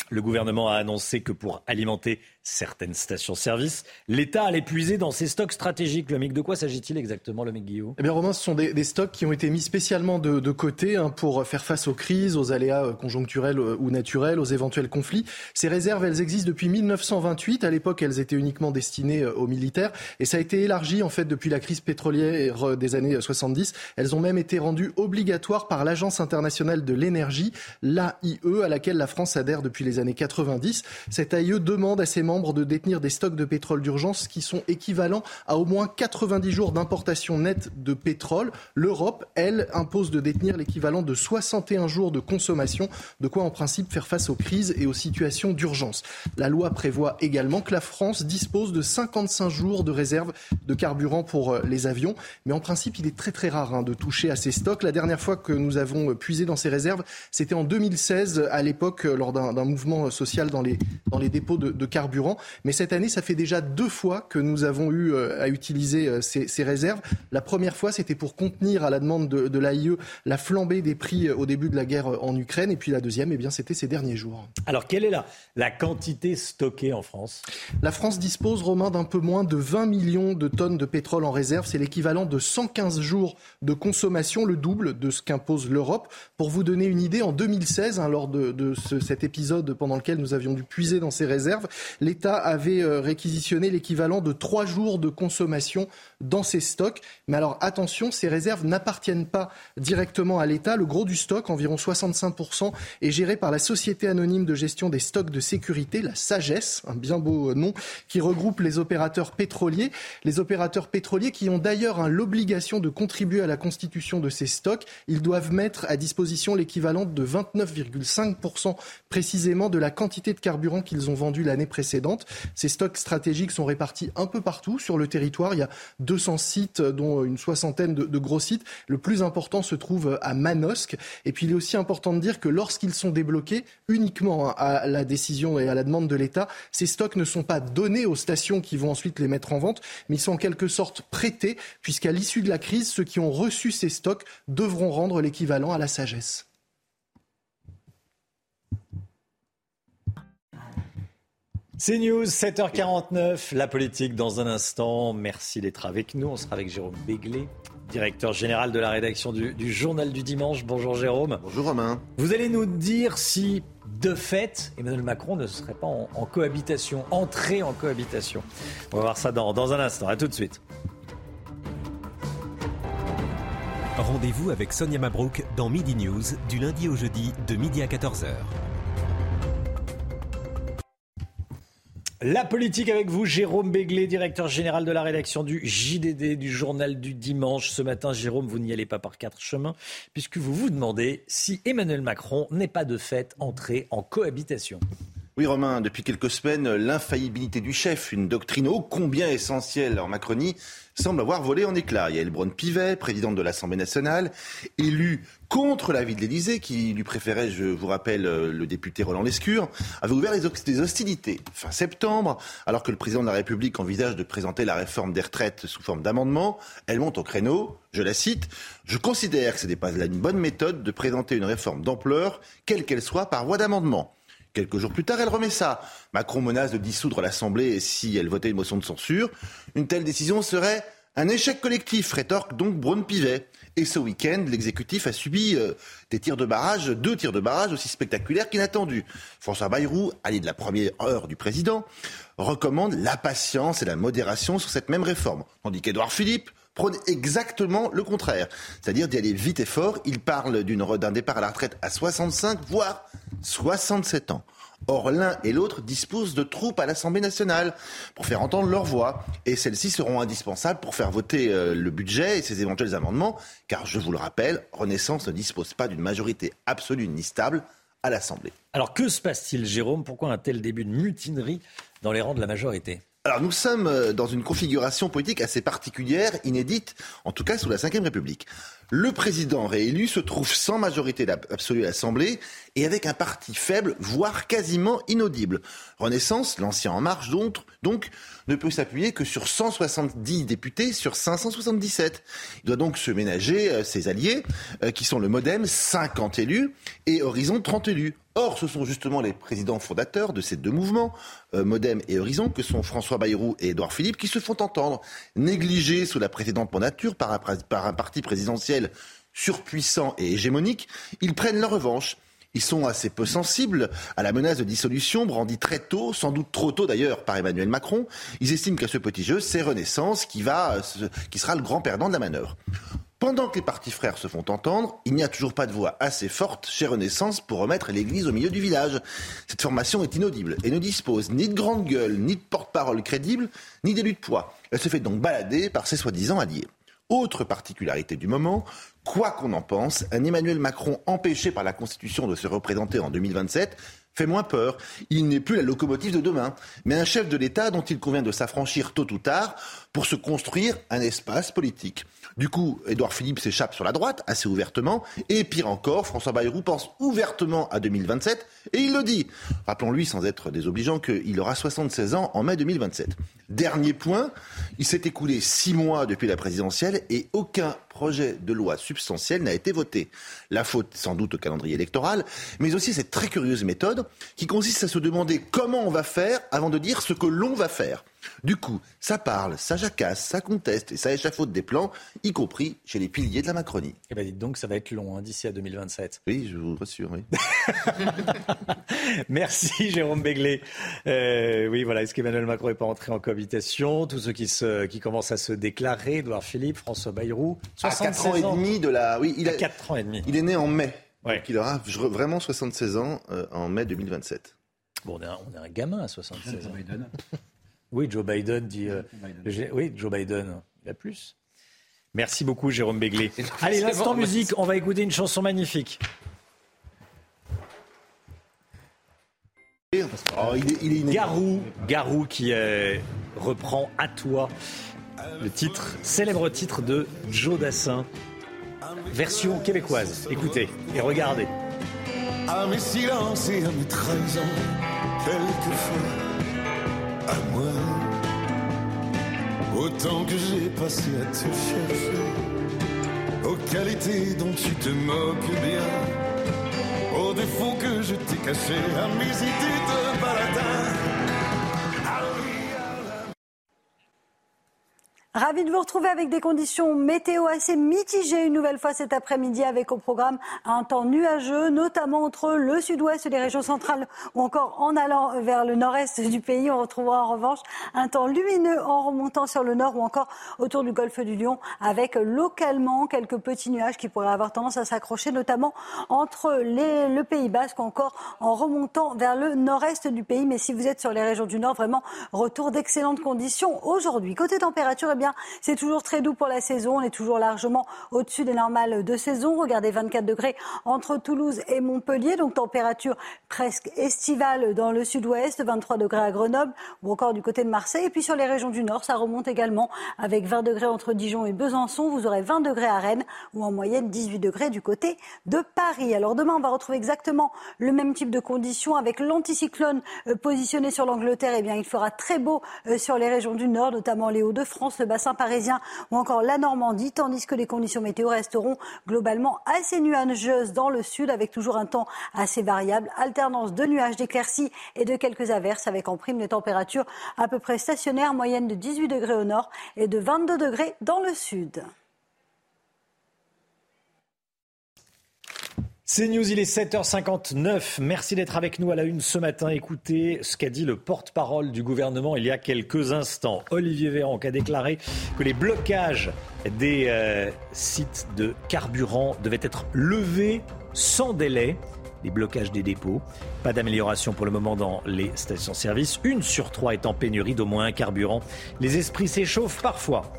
Le gouvernement a annoncé que pour alimenter certaines stations-service. L'État allait puiser dans ses stocks stratégiques. Le MIG, de quoi s'agit-il exactement, le MIG Guillaume? Eh bien, Romain, ce sont des, stocks qui ont été mis spécialement de, côté hein, pour faire face aux crises, aux aléas euh, conjoncturels euh, ou naturels, aux éventuels conflits. Ces réserves, elles existent depuis 1928. À l'époque, elles étaient uniquement destinées euh, aux militaires. Et ça a été élargi, en fait, depuis la crise pétrolière des années 70. Elles ont même été rendues obligatoires par l'Agence internationale de l'énergie, l'AIE, à laquelle la France adhère depuis les années 90. Cette AIE demande à ses membres de détenir des stocks de pétrole d'urgence qui sont équivalents à au moins 90 jours d'importation nette de pétrole. L'Europe, elle, impose de détenir l'équivalent de 61 jours de consommation, de quoi en principe faire face aux crises et aux situations d'urgence. La loi prévoit également que la France dispose de 55 jours de réserve de carburant pour euh, les avions, mais en principe, il est très très rare hein, de toucher à ces stocks. La dernière fois que nous avons euh, puisé dans ces réserves, c'était en 2016, à l'époque, euh, lors d'un mouvement social dans les, dans les dépôts de, de carburant. Mais cette année, ça fait déjà deux fois que nous avons eu euh, à utiliser euh, ces, réserves. La première fois, c'était pour contenir à la demande de, de l'AIE la flambée des prix euh, au début de la guerre en Ukraine. Et puis la deuxième, eh bien, c'était ces derniers jours. Alors, quelle est la, la quantité stockée en France? La France dispose, Romain, d'un peu moins de 20 millions de tonnes de pétrole en réserve. C'est l'équivalent de 115 jours de consommation, le double de ce qu'impose l'Europe. Pour vous donner une idée, en 2016, hein, lors de, de cet épisode pendant lequel nous avions dû puiser dans ces réserves, l'État avait euh, réquisitionné l'équivalent de trois jours de consommation dans ses stocks. Mais alors attention, ces réserves n'appartiennent pas directement à l'État. Le gros du stock, environ 65%, est géré par la Société anonyme de gestion des stocks de sécurité, la SAGES, un bien beau nom, qui regroupe les opérateurs pétroliers. Les opérateurs pétroliers qui ont d'ailleurs hein, l'obligation de contribuer à la constitution de ces stocks. Ils doivent mettre à disposition l'équivalent de 29,5% précisément de la quantité de carburant qu'ils ont vendu l'année précédente. Ces stocks stratégiques sont répartis un peu partout sur le territoire. Il y a 200 sites, dont une soixantaine de, gros sites. Le plus important se trouve à Manosque. Et puis il est aussi important de dire que lorsqu'ils sont débloqués, uniquement à la décision et à la demande de l'État, ces stocks ne sont pas donnés aux stations qui vont ensuite les mettre en vente, mais ils sont en quelque sorte prêtés, puisqu'à l'issue de la crise, ceux qui ont reçu ces stocks devront rendre l'équivalent à la sagesse. C'est News, 7h49, la politique dans un instant. Merci d'être avec nous. On sera avec Jérôme Béglé, directeur général de la rédaction du, Journal du Dimanche. Bonjour Jérôme. Bonjour Romain. Vous allez nous dire si, de fait, Emmanuel Macron ne serait pas en, cohabitation, entré en cohabitation. On va voir ça dans, dans un instant. À tout de suite. Rendez-vous avec Sonia Mabrouk dans Midi News, du lundi au jeudi, de midi à 14h. La politique avec vous, Jérôme Béglé, directeur général de la rédaction du JDD, du journal du dimanche. Ce matin, Jérôme, vous n'y allez pas par quatre chemins, puisque vous vous demandez si Emmanuel Macron n'est pas de fait entré en cohabitation. Oui, Romain, depuis quelques semaines, l'infaillibilité du chef, une doctrine ô combien essentielle en Macronie, semble avoir volé en éclats. Il y a Elbron Pivet, présidente de l'Assemblée nationale, élu contre l'avis de l'Élysée, qui lui préférait, je vous rappelle, le député Roland Lescure, avait ouvert des hostilités fin septembre, alors que le président de la République envisage de présenter la réforme des retraites sous forme d'amendement. Elle monte au créneau, je la cite, Je considère que ce n'est pas une bonne méthode de présenter une réforme d'ampleur, quelle qu'elle soit, par voie d'amendement. Quelques jours plus tard, elle remet ça. Macron menace de dissoudre l'Assemblée si elle votait une motion de censure. Une telle décision serait un échec collectif, rétorque donc Braun Pivet. Et ce week-end, l'exécutif a subi euh, des tirs de barrage, deux tirs de barrage aussi spectaculaires qu'inattendus. François Bayrou, allié de la première heure du président, recommande la patience et la modération sur cette même réforme. Tandis qu'Édouard Philippe prône exactement le contraire. C'est-à-dire d'y aller vite et fort. Il parle d'un départ à la retraite à 65, voire 67 ans. Or, l'un et l'autre disposent de troupes à l'Assemblée nationale pour faire entendre leur voix. Et celles-ci seront indispensables pour faire voter euh, le budget et ses éventuels amendements. Car, je vous le rappelle, Renaissance ne dispose pas d'une majorité absolue ni stable à l'Assemblée. Alors, que se passe-t-il, Jérôme? Pourquoi un tel début de mutinerie dans les rangs de la majorité? Alors nous sommes euh, dans une configuration politique assez particulière, inédite, en tout cas sous la Ve République. Le président réélu se trouve sans majorité absolue à l'Assemblée et avec un parti faible, voire quasiment inaudible. Renaissance, l'ancien En Marche donc, donc ne peut s'appuyer que sur 170 députés sur 577. Il doit donc se ménager euh, ses alliés, euh, qui sont le Modem, 50 élus, et Horizon, 30 élus. Or, ce sont justement les présidents fondateurs de ces deux mouvements, euh, Modem et Horizon, que sont François Bayrou et Édouard Philippe, qui se font entendre, négligés sous la précédente mandature par un, par un parti présidentiel surpuissant et hégémonique, ils prennent leur revanche. Ils sont assez peu sensibles à la menace de dissolution brandie très tôt, sans doute trop tôt d'ailleurs par Emmanuel Macron. Ils estiment qu'à ce petit jeu, c'est Renaissance qui, va, qui sera le grand perdant de la manœuvre. Pendant que les partis frères se font entendre, il n'y a toujours pas de voix assez forte chez Renaissance pour remettre l'église au milieu du village. Cette formation est inaudible et ne dispose ni de grande gueule, ni de porte-parole crédible, ni d'élu de poids. Elle se fait donc balader par ses soi-disant alliés. Autre particularité du moment, quoi qu'on en pense, un Emmanuel Macron empêché par la Constitution de se représenter en 2027 fait moins peur. Il n'est plus la locomotive de demain, mais un chef de l'État dont il convient de s'affranchir tôt ou tard pour se construire un espace politique. Du coup, Édouard Philippe s'échappe sur la droite assez ouvertement. Et pire encore, François Bayrou pense ouvertement à 2027 et il le dit. Rappelons-lui, sans être désobligeant, qu'il aura 76 ans en mai 2027. Dernier point, il s'est écoulé six mois depuis la présidentielle et aucun projet de loi substantiel n'a été voté. La faute sans doute au calendrier électoral, mais aussi cette très curieuse méthode qui consiste à se demander comment on va faire avant de dire ce que l'on va faire. Du coup, ça parle, ça jacasse, ça conteste et ça échafaude des plans, y compris chez les piliers de la Macronie. Eh bien, dites donc, ça va être long hein, d'ici à 2027. Oui, je vous rassure, oui. *laughs* Merci, Jérôme Béglé. Euh, oui, voilà, est-ce qu'Emmanuel Macron n'est pas entré en cohabitation? Tous ceux qui, se, qui commencent à se déclarer, Edouard Philippe, François Bayrou. À 4 ans et demi de la... Oui, il a... 4 ans et demi. Il est né en mai. Donc il aura vraiment 76 ans euh, en mai 2027. Bon, on est un, on est un gamin à 76 ans. *laughs* Oui, Joe Biden dit. Euh, oui, Joe Biden, il a plus. Merci beaucoup, Jérôme Béglé. Allez, l'instant musique, on va écouter une chanson magnifique. Oh, il est, Garou, Garou qui euh, reprend à toi le titre, célèbre titre de Joe Dassin, version québécoise. Écoutez et regardez. À mes silences et à mes trahisons, quelquefois à moi. Autant que j'ai passé à te chercher, aux qualités dont tu te moques bien, aux défauts que je t'ai cachés, à mes idées de baladin. Ravi de vous retrouver avec des conditions météo assez mitigées une nouvelle fois cet après-midi avec au programme un temps nuageux, notamment entre le sud-ouest les régions centrales ou encore en allant vers le nord-est du pays. On retrouvera en revanche un temps lumineux en remontant sur le nord ou encore autour du golfe du Lion avec localement quelques petits nuages qui pourraient avoir tendance à s'accrocher, notamment entre le Pays Basque ou encore en remontant vers le nord-est du pays. Mais si vous êtes sur les régions du nord, vraiment retour d'excellentes conditions aujourd'hui. Côté température, eh bien, c'est toujours très doux pour la saison. On est toujours largement au-dessus des normales de saison. Regardez, 24 degrés entre Toulouse et Montpellier. Donc, température presque estivale dans le sud-ouest, 23 degrés à Grenoble ou encore du côté de Marseille. Et puis, sur les régions du nord, ça remonte également avec 20 degrés entre Dijon et Besançon. Vous aurez 20 degrés à Rennes ou en moyenne 18 degrés du côté de Paris. Alors, demain, on va retrouver exactement le même type de conditions avec l'anticyclone euh, positionné sur l'Angleterre. Eh bien, il fera très beau euh, sur les régions du nord, notamment les Hauts-de-France, le bassin parisien ou encore la Normandie, tandis que les conditions météo resteront globalement assez nuageuses dans le sud avec toujours un temps assez variable, alternance de nuages, d'éclaircies et de quelques averses avec en prime des températures à peu près stationnaires, moyenne de 18 degrés au nord et de 22 degrés dans le sud. C'est News, il est 7h59. Merci d'être avec nous à la une ce matin. Écoutez ce qu'a dit le porte-parole du gouvernement il y a quelques instants. Olivier Véran qui a déclaré que les blocages des euh, sites de carburant devaient être levés sans délai les blocages des dépôts. Pas d'amélioration pour le moment dans les stations-service. Une sur trois est en pénurie d'au moins un carburant. Les esprits s'échauffent parfois.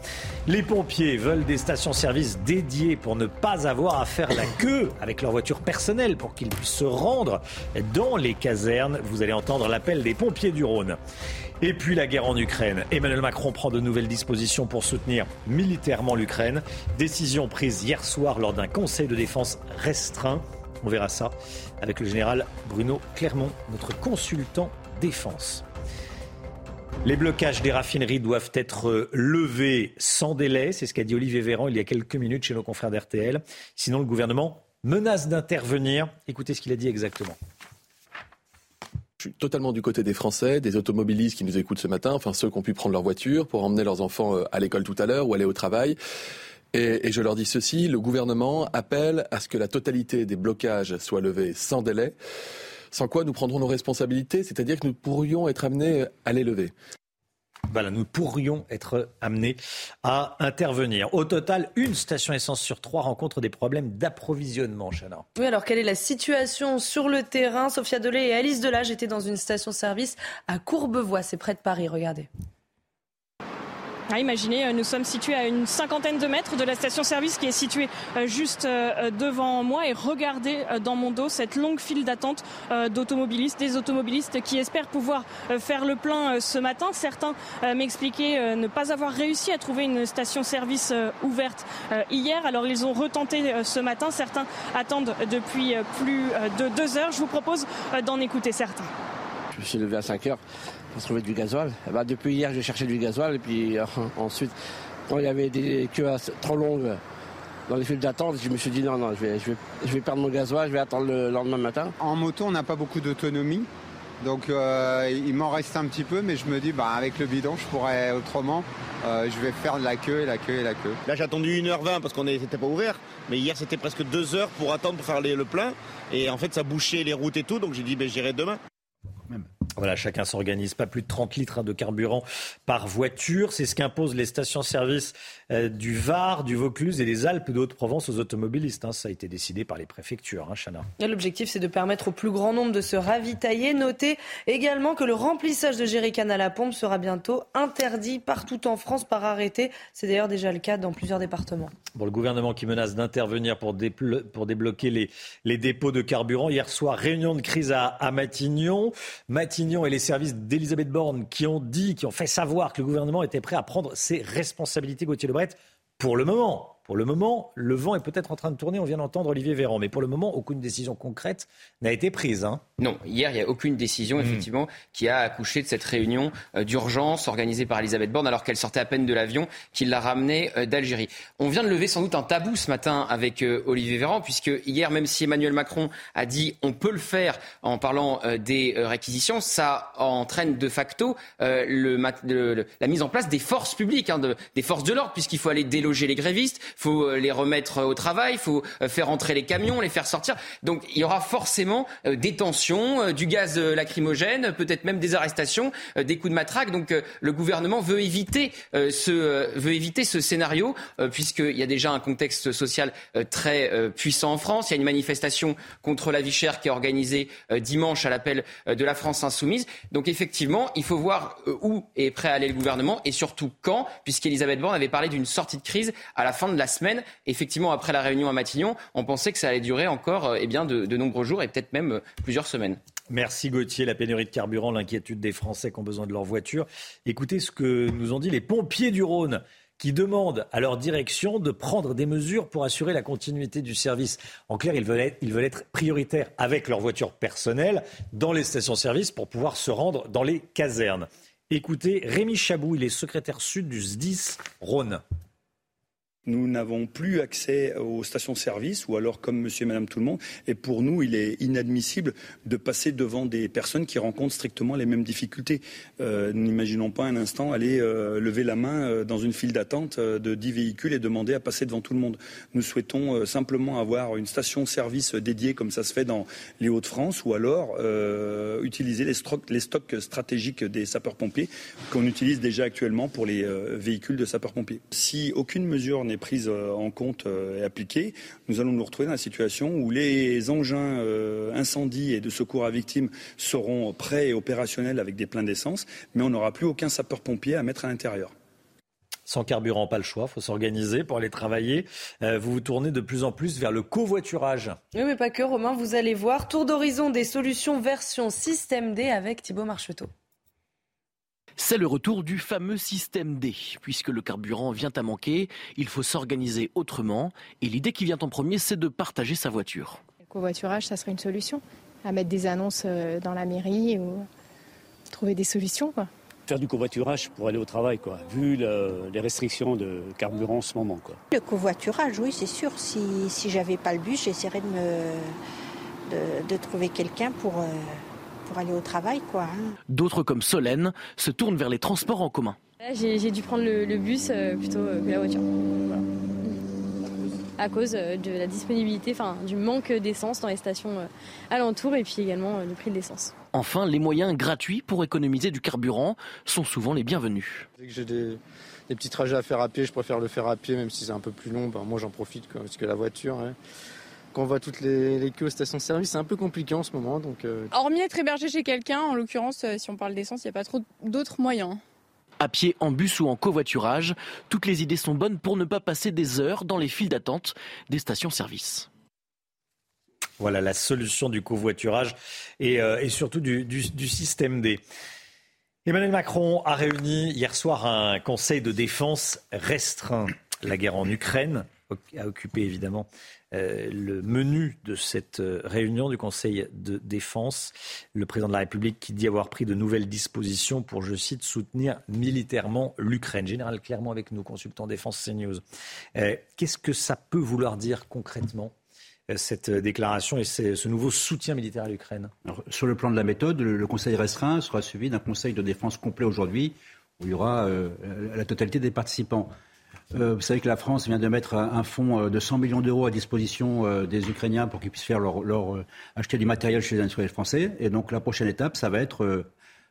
Les pompiers veulent des stations-service dédiées pour ne pas avoir à faire la queue avec leur voiture personnelle pour qu'ils puissent se rendre dans les casernes. Vous allez entendre l'appel des pompiers du Rhône. Et puis la guerre en Ukraine. Emmanuel Macron prend de nouvelles dispositions pour soutenir militairement l'Ukraine. Décision prise hier soir lors d'un conseil de défense restreint. On verra ça avec le général Bruno Clermont, notre consultant défense. Les blocages des raffineries doivent être levés sans délai, c'est ce qu'a dit Olivier Véran il y a quelques minutes chez nos confrères d'RTL. Sinon, le gouvernement menace d'intervenir. Écoutez ce qu'il a dit exactement. Je suis totalement du côté des Français, des automobilistes qui nous écoutent ce matin, enfin ceux qui ont pu prendre leur voiture pour emmener leurs enfants euh, à l'école tout à l'heure ou aller au travail. Et, et, je leur dis ceci, le gouvernement appelle à ce que la totalité des blocages soit levée sans délai, sans quoi nous prendrons nos responsabilités, c'est-à-dire que nous pourrions être amenés à les lever. Voilà, nous pourrions être amenés à intervenir. Au total, une station essence sur trois rencontre des problèmes d'approvisionnement, Chana. Oui, alors quelle est la situation sur le terrain? Sophia Delay et Alice Delage étaient dans une station-service à Courbevoie, c'est près de Paris, regardez. Imaginez, euh, nous sommes situés à une cinquantaine de mètres de la station-service qui est située euh, juste euh, devant moi et regardez dans mon dos cette longue file d'attente d'automobilistes, des automobilistes qui espèrent pouvoir faire le plein ce matin. Certains m'expliquaient ne pas avoir réussi à trouver une station-service ouverte hier, alors ils ont retenté ce matin. Certains attendent depuis plus de deux heures. Je vous propose d'en écouter certains. Je me suis levé à 5 heures pour trouver du gasoil. Bah, depuis hier, je cherchais du gasoil et puis euh, *laughs* ensuite, quand il y avait des queues trop longues dans les files d'attente, je me suis dit non, non, je vais, je, vais, je vais perdre mon gasoil, je vais attendre le lendemain matin. En moto, on n'a pas beaucoup d'autonomie. Donc euh, il m'en reste un petit peu, mais je me dis, bah, avec le bidon, je pourrais autrement. Euh, je vais faire de la queue et la queue et la queue. Là j'ai attendu 1h20 parce qu'on n'était pas ouvert, mais hier c'était presque 2 heures pour attendre pour faire le plein. Et en fait ça bouchait les routes et tout, donc j'ai dit ben, j'irai demain. Voilà, chacun s'organise. Pas plus de 30 litres de carburant par voiture. C'est ce qu'imposent les stations-service euh, du Var, du Vaucluse et des Alpes de Haute-Provence aux automobilistes. Hein. Ça a été décidé par les préfectures, hein, Chana. L'objectif, c'est de permettre au plus grand nombre de se ravitailler. Notez également que le remplissage de jerrycan à la pompe sera bientôt interdit partout en France par arrêté. C'est d'ailleurs déjà le cas dans plusieurs départements. Bon, le gouvernement qui menace d'intervenir pour, pour, débloquer les, les, dépôts de carburant. Hier soir, réunion de crise à, à Matignon. Matignon et les services d'Elisabeth Borne qui ont dit, qui ont fait savoir que le gouvernement était prêt à prendre ses responsabilités, Gauthier Lebret, pour le moment. Pour le moment, le vent est peut-être en train de tourner. On vient d'entendre Olivier Véran. Mais pour le moment, aucune décision concrète n'a été prise. Hein. Non, hier, il n'y a aucune décision, hmm. effectivement, qui a accouché de cette réunion euh, d'urgence organisée par Elisabeth Borne alors qu'elle sortait à peine de l'avion qui l'a ramenée euh, d'Algérie. On vient de lever sans doute un tabou ce matin avec euh, Olivier Véran, puisque hier, même si Emmanuel Macron a dit on peut le faire en parlant des réquisitions, ça entraîne de facto le, la mise en place des forces publiques, hein, des forces de l'ordre, puisqu'il faut aller déloger les grévistes, faut euh, les remettre au travail, il faut euh, faire entrer les camions, les faire sortir. Donc il y aura forcément euh, des tensions, du gaz lacrymogène, peut-être même des arrestations, des coups de matraque. Donc le gouvernement veut éviter ce veut éviter ce scénario puisqu'il y a déjà un contexte social très puissant en France. Il y a une manifestation contre la vie chère qui est organisée dimanche à l'appel de la France insoumise. Donc effectivement, il faut voir où est prêt à aller le gouvernement et surtout quand, puisqu'Elisabeth Borne avait parlé d'une sortie de crise à la fin de la semaine. Effectivement, après la réunion à Matignon, on pensait que ça allait durer encore euh, eh de, nombreux jours et peut-être même euh, plusieurs semaines. Merci Gauthier. La pénurie de carburant, l'inquiétude des Français qui ont besoin de leur voiture. Écoutez ce que nous ont dit les pompiers du Rhône qui demandent à leur direction de prendre des mesures pour assurer la continuité du service. En clair, ils veulent être, ils veulent être prioritaires avec leur voiture personnelle dans les stations-service pour pouvoir se rendre dans les casernes. Écoutez, Rémi Chabou, il est secrétaire sud du SDIS Rhône. Nous n'avons plus accès aux stations-service ou alors comme monsieur et madame tout le monde. Et pour nous, il est inadmissible de passer devant des personnes qui rencontrent strictement les mêmes difficultés. Euh, n'imaginons pas un instant aller euh, lever la main euh, dans une file d'attente de 10 véhicules et demander à passer devant tout le monde. Nous souhaitons simplement avoir une station-service dédiée comme ça se fait dans les Hauts-de-France ou alors utiliser les, les stocks stratégiques des sapeurs-pompiers qu'on utilise déjà actuellement pour les véhicules de sapeurs-pompiers. Si aucune mesure n'est prise euh, en compte euh, et appliquée, nous allons nous retrouver dans la situation où les engins euh, incendie et de secours à victimes seront prêts et opérationnels avec des pleins d'essence, mais on n'aura plus aucun sapeur-pompier à mettre à l'intérieur. Sans carburant, pas le choix, il faut s'organiser pour aller travailler. vous vous tournez de plus en plus vers le covoiturage. Oui, mais pas que, Romain, vous allez voir. Tour d'horizon des solutions version système D avec Thibault Marcheteau. C'est le retour du fameux système D. Puisque le carburant vient à manquer, il faut s'organiser autrement. Et l'idée qui vient en premier, c'est de partager sa voiture. Le covoiturage, ça serait une solution. À mettre des annonces euh, dans la mairie ou trouver des solutions. Faire du covoiturage pour aller au travail, quoi, vu les restrictions de carburant en ce moment. Quoi. Le covoiturage, oui, c'est sûr. Si, si j'avais pas le bus, j'essaierais de, me, de, trouver quelqu'un pour. Euh, pour aller au travail. quoi. Hein. D'autres comme Solène se tournent vers les transports en commun. J'ai dû prendre le, bus euh, plutôt euh, que la voiture. À cause euh, de la disponibilité, enfin du manque d'essence dans les stations alentours et puis également du prix de l'essence. Enfin, les moyens gratuits pour économiser du carburant sont souvent les bienvenus. Dès que j'ai des, petits trajets à faire à pied, je préfère le faire à pied, même si c'est un peu plus long. Ben, moi, j'en profite parce que la voiture. Hein quand on voit toutes les, queues aux stations-service, c'est un peu compliqué en ce moment. Donc, euh. Hormis être hébergé chez quelqu'un, en l'occurrence, euh, si on parle d'essence, il n'y a pas trop d'autres moyens. À pied, en bus ou en covoiturage, toutes les idées sont bonnes pour ne pas passer des heures dans les files d'attente des stations-service. Voilà la solution du covoiturage et, euh, surtout du, du, système D. Emmanuel Macron a réuni hier soir un conseil de défense restreint. La guerre en Ukraine a occupé évidemment euh, le menu de cette euh, réunion du Conseil de défense. Le président de la République qui dit avoir pris de nouvelles dispositions pour, je cite, soutenir militairement l'Ukraine. Général Clermont avec nous, consultant défense CNews. Euh, qu'est-ce que ça peut vouloir dire concrètement cette déclaration et ce nouveau soutien militaire à l'Ukraine? Sur le plan de la méthode, le Conseil restreint sera suivi d'un Conseil de défense complet aujourd'hui, où il y aura la totalité des participants. Euh, vous savez que la France vient de mettre un fonds euh, de 100 millions d'euros à disposition euh, des Ukrainiens pour qu'ils puissent faire leur, acheter du matériel chez les industriels français. Et donc la prochaine étape, ça va être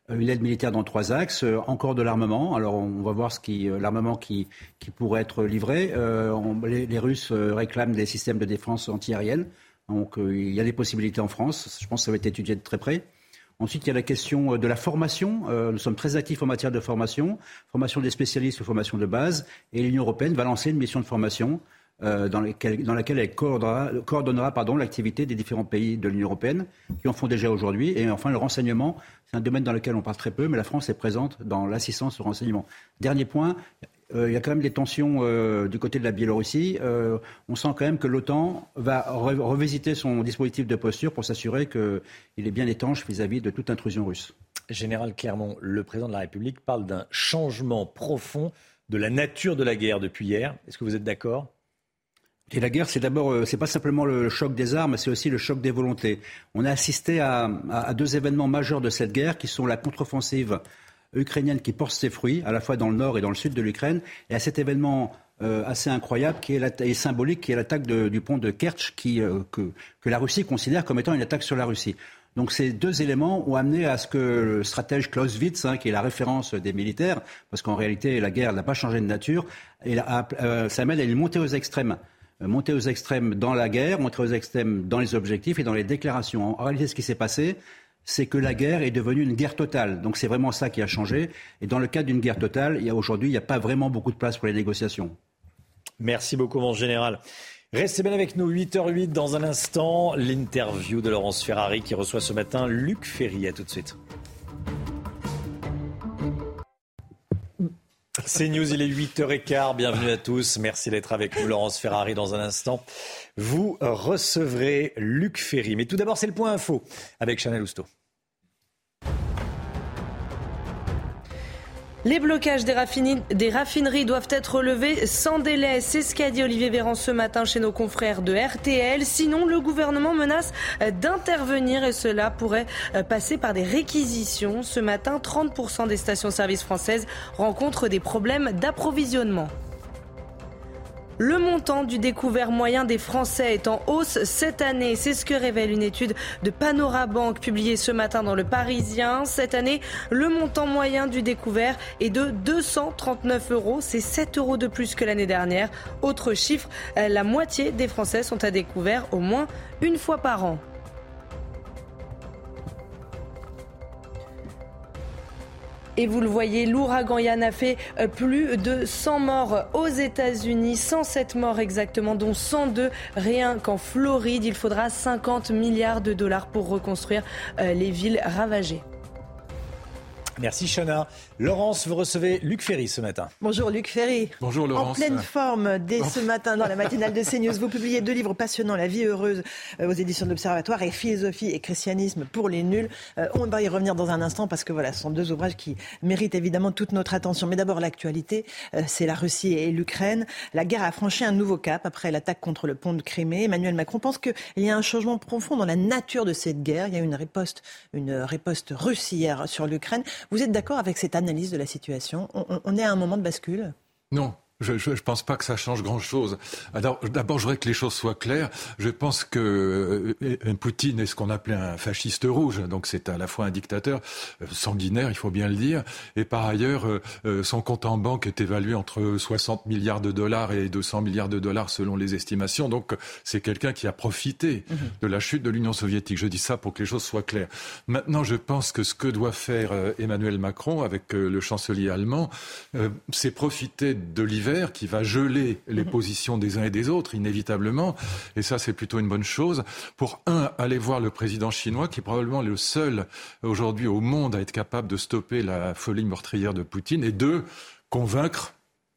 une aide militaire dans trois axes, encore de l'armement. Alors on va voir ce qui, l'armement qui, pourrait être livré. les, les, Russes réclament des systèmes de défense antiaérienne. Donc il y a des possibilités en France. Je pense que ça va être étudié de très près. Ensuite, il y a la question euh, de la formation. Euh, nous sommes très actifs en matière de formation, formation des spécialistes, formation de base. Et l'Union européenne va lancer une mission de formation euh, dans, laquelle elle coordonnera, l'activité des différents pays de l'Union européenne qui en font déjà aujourd'hui. Et enfin, le renseignement, c'est un domaine dans lequel on parle très peu, mais la France est présente dans l'assistance au renseignement. Dernier point, il y a quand même des tensions du côté de la Biélorussie. on sent quand même que l'OTAN va revisiter son dispositif de posture pour s'assurer qu'il est bien étanche vis-à-vis de toute intrusion russe. Général Clermont, le président de la République parle d'un changement profond de la nature de la guerre depuis hier. Est-ce que vous êtes d'accord? Et la guerre, c'est d'abord, euh, c'est pas simplement le choc des armes, c'est aussi le choc des volontés. On a assisté à, deux événements majeurs de cette guerre, qui sont la contre-offensive ukrainienne qui porte ses fruits, à la fois dans le nord et dans le sud de l'Ukraine, et à cet événement euh, assez incroyable qui est et symbolique, qui est l'attaque du pont de Kerch, euh, que, la Russie considère comme étant une attaque sur la Russie. Donc ces deux éléments ont amené à ce que le stratège Clausewitz, hein, qui est la référence des militaires, parce qu'en réalité la guerre n'a pas changé de nature, et ça amène à une montée aux extrêmes. Euh, monter aux extrêmes dans la guerre, monter aux extrêmes dans les objectifs et dans les déclarations. En réalité, ce qui s'est passé, c'est que la guerre est devenue une guerre totale. Donc c'est vraiment ça qui a changé. Et dans le cadre d'une guerre totale, aujourd'hui, il n'y a pas vraiment beaucoup de place pour les négociations. Merci beaucoup, mon général. Restez bien avec nous, 8h08 dans un instant, l'interview de Laurence Ferrari qui reçoit ce matin Luc Ferry. À tout de suite. C'est News, il est 8h15. Bienvenue à tous. Merci d'être avec nous. Laurence Ferrari, dans un instant, vous recevrez Luc Ferry. Mais tout d'abord, c'est le point info avec Chanel Housteau. Les blocages des raffineries, doivent être relevés sans délai. C'est ce qu'a dit Olivier Véran ce matin chez nos confrères de RTL. Sinon, le gouvernement menace d'intervenir et cela pourrait passer par des réquisitions. Ce matin, 30% des stations-service françaises rencontrent des problèmes d'approvisionnement. Le montant du découvert moyen des Français est en hausse cette année. C'est ce que révèle une étude de Panorabank publiée ce matin dans le Parisien. Cette année, le montant moyen du découvert est de 239 euros. C'est 7 euros de plus que l'année dernière. Autre chiffre, la moitié des Français sont à découvert au moins une fois par an. Et vous le voyez, l'ouragan Yann a fait euh, plus de 100 morts aux États-Unis, 107 morts exactement, dont 102 rien qu'en Floride. Il faudra 50 milliards de dollars pour reconstruire euh, les villes ravagées. Merci Chana. Laurence, vous recevez Luc Ferry ce matin. Bonjour Luc Ferry. Bonjour Laurence. En pleine forme dès ce matin dans la matinale de *laughs* CNews. Vous publiez deux livres passionnants, La vie heureuse euh, aux éditions de l'Observatoire et Philosophie et christianisme pour les nuls. Euh, on va y revenir dans un instant parce que voilà, ce sont deux ouvrages qui méritent évidemment toute notre attention. Mais d'abord l'actualité, euh, c'est la Russie et l'Ukraine. La guerre a franchi un nouveau cap après l'attaque contre le pont de Crimée. Emmanuel Macron pense qu'il y a un changement profond dans la nature de cette guerre. Il y a une riposte, une riposte russe hier sur l'Ukraine. Vous êtes d'accord avec cette analyse de la situation. On, est à un moment de bascule? Non, je ne pense pas que ça change grand-chose. D'abord, je voudrais que les choses soient claires. Je pense que euh, Poutine est ce qu'on appelait un fasciste rouge, donc c'est à la fois un dictateur euh, sanguinaire, il faut bien le dire, et par ailleurs, euh, son compte en banque est évalué entre 60 milliards de dollars et 200 milliards de dollars selon les estimations. Donc c'est quelqu'un qui a profité mhm. de la chute de l'Union soviétique. Je dis ça pour que les choses soient claires. Maintenant, je pense que ce que doit faire Emmanuel Macron avec le chancelier allemand, c'est profiter de l'hiver qui va geler les mhm. positions des uns et des autres, inévitablement. Et ça, c'est plutôt une bonne chose. Pour un, aller voir le président chinois, qui est probablement le seul aujourd'hui au monde à être capable de stopper la folie meurtrière de Poutine. Et deux, convaincre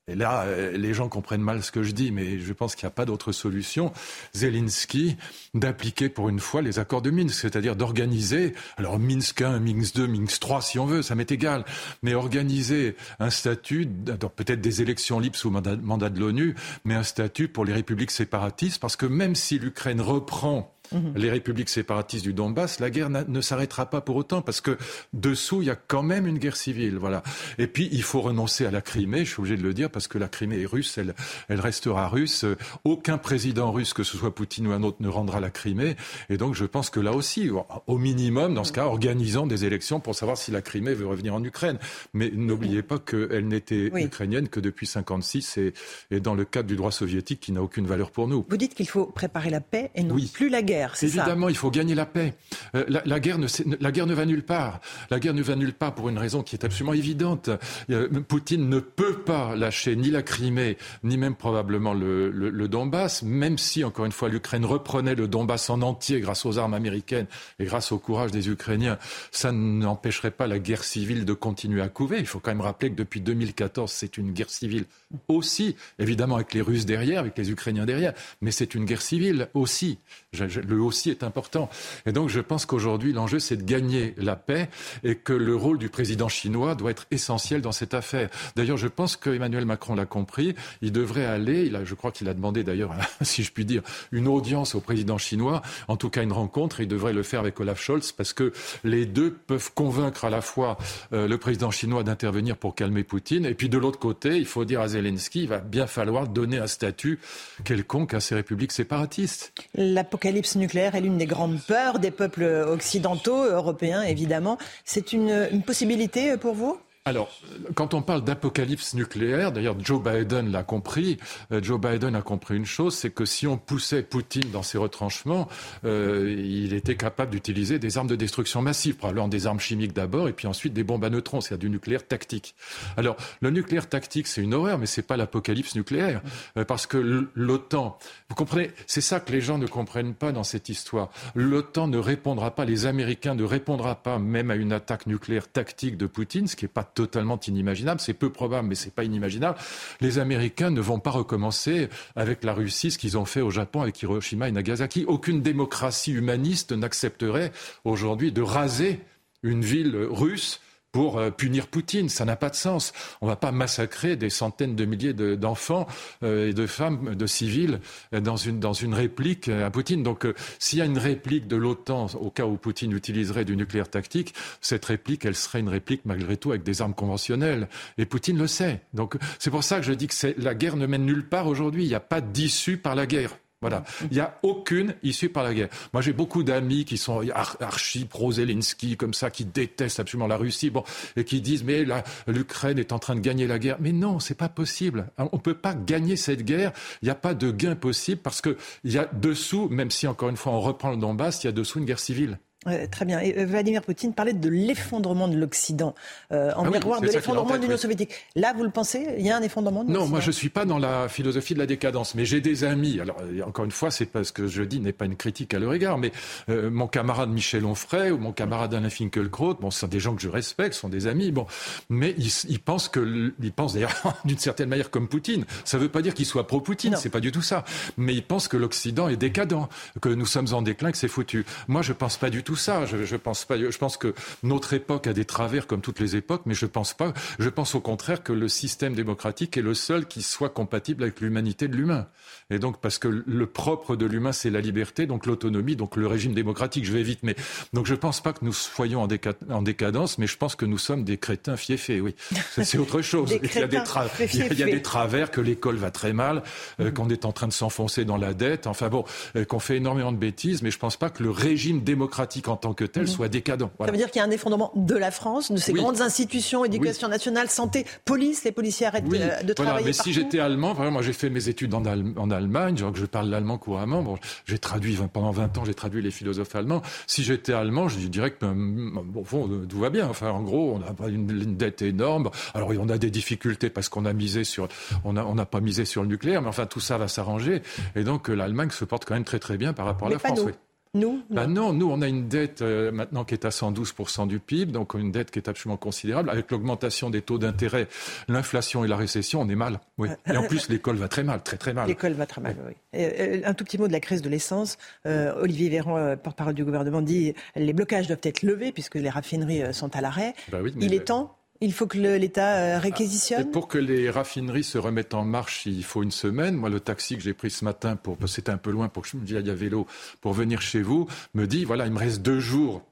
et là, euh, les gens comprennent mal ce que je dis, mais je pense qu'il n'y a pas d'autre solution. Zelensky d'appliquer pour une fois les accords de Minsk, c'est-à-dire d'organiser, alors Minsk 1, Minsk 2, Minsk 3 si on veut, ça m'est égal, mais organiser un statut, peut-être des élections libres sous mandat, mandat de l'ONU, mais un statut pour les républiques séparatistes, parce que même si l'Ukraine reprend Mhm. les républiques séparatistes du Donbass, la guerre ne s'arrêtera pas pour autant parce que dessous, il y a quand même une guerre civile. Voilà. Et puis, il faut renoncer à la Crimée, je suis obligé de le dire, parce que la Crimée est russe, elle, elle restera russe. Aucun président russe, que ce soit Poutine ou un autre, ne rendra la Crimée. Et donc, je pense que là aussi, au minimum, dans ce cas, organisons des élections pour savoir si la Crimée veut revenir en Ukraine. Mais n'oubliez pas qu'elle n'était ukrainienne que depuis 56 et, et, dans le cadre du droit soviétique qui n'a aucune valeur pour nous. Vous dites qu'il faut préparer la paix et non plus la guerre. C'est ça Évidemment, il faut gagner la paix. Euh, la, guerre ne, va nulle part. La guerre ne va nulle part pour une raison qui est absolument évidente. Euh, Poutine ne peut pas lâcher ni la Crimée, ni même probablement le, le, le Donbass, même si, encore une fois, l'Ukraine reprenait le Donbass en entier grâce aux armes américaines et grâce au courage des Ukrainiens. Ça n'empêcherait pas la guerre civile de continuer à couver. Il faut quand même rappeler que depuis 2014, c'est une guerre civile aussi, évidemment avec les Russes derrière, avec les Ukrainiens derrière, mais c'est une guerre civile aussi. Le aussi est important. Et donc je pense qu'aujourd'hui, l'enjeu, c'est de gagner la paix et que le rôle du président chinois doit être essentiel dans cette affaire. D'ailleurs, je pense qu'Emmanuel Macron l'a compris. Il devrait aller, il a, je crois qu'il a demandé d'ailleurs, *laughs* si je puis dire, une audience au président chinois, en tout cas une rencontre. Il devrait le faire avec Olaf Scholz parce que les deux peuvent convaincre à la fois euh, le président chinois d'intervenir pour calmer Poutine et puis de l'autre côté, il faut dire à Zelensky, il va bien falloir donner un statut quelconque à ces républiques séparatistes. L'apocalypse nucléaire est l'une des grandes peurs des peuples occidentaux, européens évidemment. C'est une, une possibilité pour vous? Alors, quand on parle d'apocalypse nucléaire, d'ailleurs Joe Biden l'a compris, euh, Joe Biden a compris une chose, c'est que si on poussait Poutine dans ses retranchements, euh, il était capable d'utiliser des armes de destruction massive, probablement des armes chimiques d'abord, et puis ensuite des bombes à neutrons, c'est-à-dire du nucléaire tactique. Alors, le nucléaire tactique, c'est une horreur, mais c'est pas l'apocalypse nucléaire, euh, parce que l'OTAN, vous comprenez, c'est ça que les gens ne comprennent pas dans cette histoire. L'OTAN ne répondra pas, les Américains ne répondra pas même à une attaque nucléaire tactique de Poutine, ce qui est pas totalement inimaginable. C'est peu probable, mais c'est pas inimaginable. Les Américains ne vont pas recommencer avec la Russie ce qu'ils ont fait au Japon avec Hiroshima et Nagasaki. Aucune démocratie humaniste n'accepterait aujourd'hui de raser une ville russe pour euh, punir Poutine. Ça n'a pas de sens. On ne va pas massacrer des centaines de milliers d'enfants euh, et de femmes, de civils, euh, dans une, dans une réplique à Poutine. Donc, s'il y a une réplique de l'OTAN, au cas où Poutine utiliserait du nucléaire tactique, cette réplique, elle serait une réplique malgré tout avec des armes conventionnelles. Et Poutine le sait. Donc, c'est pour ça que je dis que la guerre ne mène nulle part aujourd'hui. Il n'y a pas d'issue par la guerre. Voilà. Il n'y a aucune issue par la guerre. Moi, j'ai beaucoup d'amis qui sont archi pro-Zelensky, comme ça, qui détestent absolument la Russie, bon, et qui disent, mais l'Ukraine est en train de gagner la guerre. Mais non, c'est pas possible. On ne peut pas gagner cette guerre. Il n'y a pas de gain possible parce qu'il y a dessous, même si encore une fois on reprend le Donbass, il y a dessous une guerre civile très bien. Et euh, Vladimir Poutine parlait de l'effondrement de l'Occident euh, en ah miroir de l'effondrement de l'Union soviétique. Là, vous le pensez Il y a un effondrement de Non, moi je ne suis pas dans la philosophie de la décadence, mais j'ai des amis. Alors, encore une fois, c'est parce que je dis n'est pas une critique à leur égard, mais euh, mon camarade Michel Onfray ou mon camarade Alain Finkielkraut, bon, ce sont des gens que je respecte, ce sont des amis, bon, mais ils, ils pensent que, ils pensent d'ailleurs *laughs* d'une certaine manière comme Poutine. Ça ne veut pas dire qu'ils soient pro-Poutine, c'est pas du tout ça. Mais ils pensent que l'Occident est décadent, que nous sommes en déclin, que c'est foutu. Moi, je pense pas du tout tout ça. Je, je, pense pas. Je pense que notre époque a des travers comme toutes les époques, mais je pense pas. Je pense au contraire que le système démocratique est le seul qui soit compatible avec l'humanité de l'humain. Et donc parce que le propre de l'humain c'est la liberté, donc l'autonomie, donc le régime démocratique. Je vais vite, mais donc je pense pas que nous soyons en, déca... en décadence, mais je pense que nous sommes des crétins fiefés. Oui, c'est autre chose. il, y a des tra... il y a des travers que l'école va très mal, euh, mm. qu'on est en train de s'enfoncer dans la dette. Enfin bon, euh, qu'on fait énormément de bêtises, mais je pense pas que le régime démocratique en tant que tel mhm. soit décadent. Ça veut dire qu'il y a un effondrement de la France, de ses grandes institutions, éducation nationale, santé, police, les policiers arrêtent de, de travailler. mais si j'étais allemand, moi j'ai fait mes études en, en Allemagne, genre que je parle l'allemand couramment, bon, j'ai traduit pendant 20 ans, j'ai traduit les philosophes allemands. Si j'étais allemand, je dirais que bon, fond, tout va bien. Enfin, en gros, on n'a pas une, une, dette énorme. Alors, on a des difficultés parce qu'on a misé sur, on n'a on a pas misé sur le nucléaire, mais enfin, tout ça va s'arranger. Et donc, l'Allemagne se porte quand même très très bien par rapport à la France. Nous bah non. nous, on a une dette euh, maintenant qui est à 112% du PIB, donc une dette qui est absolument considérable. Avec l'augmentation des taux d'intérêt, l'inflation et la récession, on est mal. Oui. Et en plus, l'école va très mal, très très mal. L'école va très mal, oui. Euh, un tout petit mot de la crise de l'essence. Euh, Olivier Véran, porte-parole du gouvernement, dit les blocages doivent être levés puisque les raffineries sont à l'arrêt. Bah oui, Il est temps il faut que l'État euh, réquisitionne ah, Pour que les raffineries se remettent en marche, il faut une semaine. Moi, le taxi que j'ai pris ce matin, pour, c'était un peu loin pour que je me dise, il y a vélo, pour venir chez vous, me dit, voilà, il me reste deux jours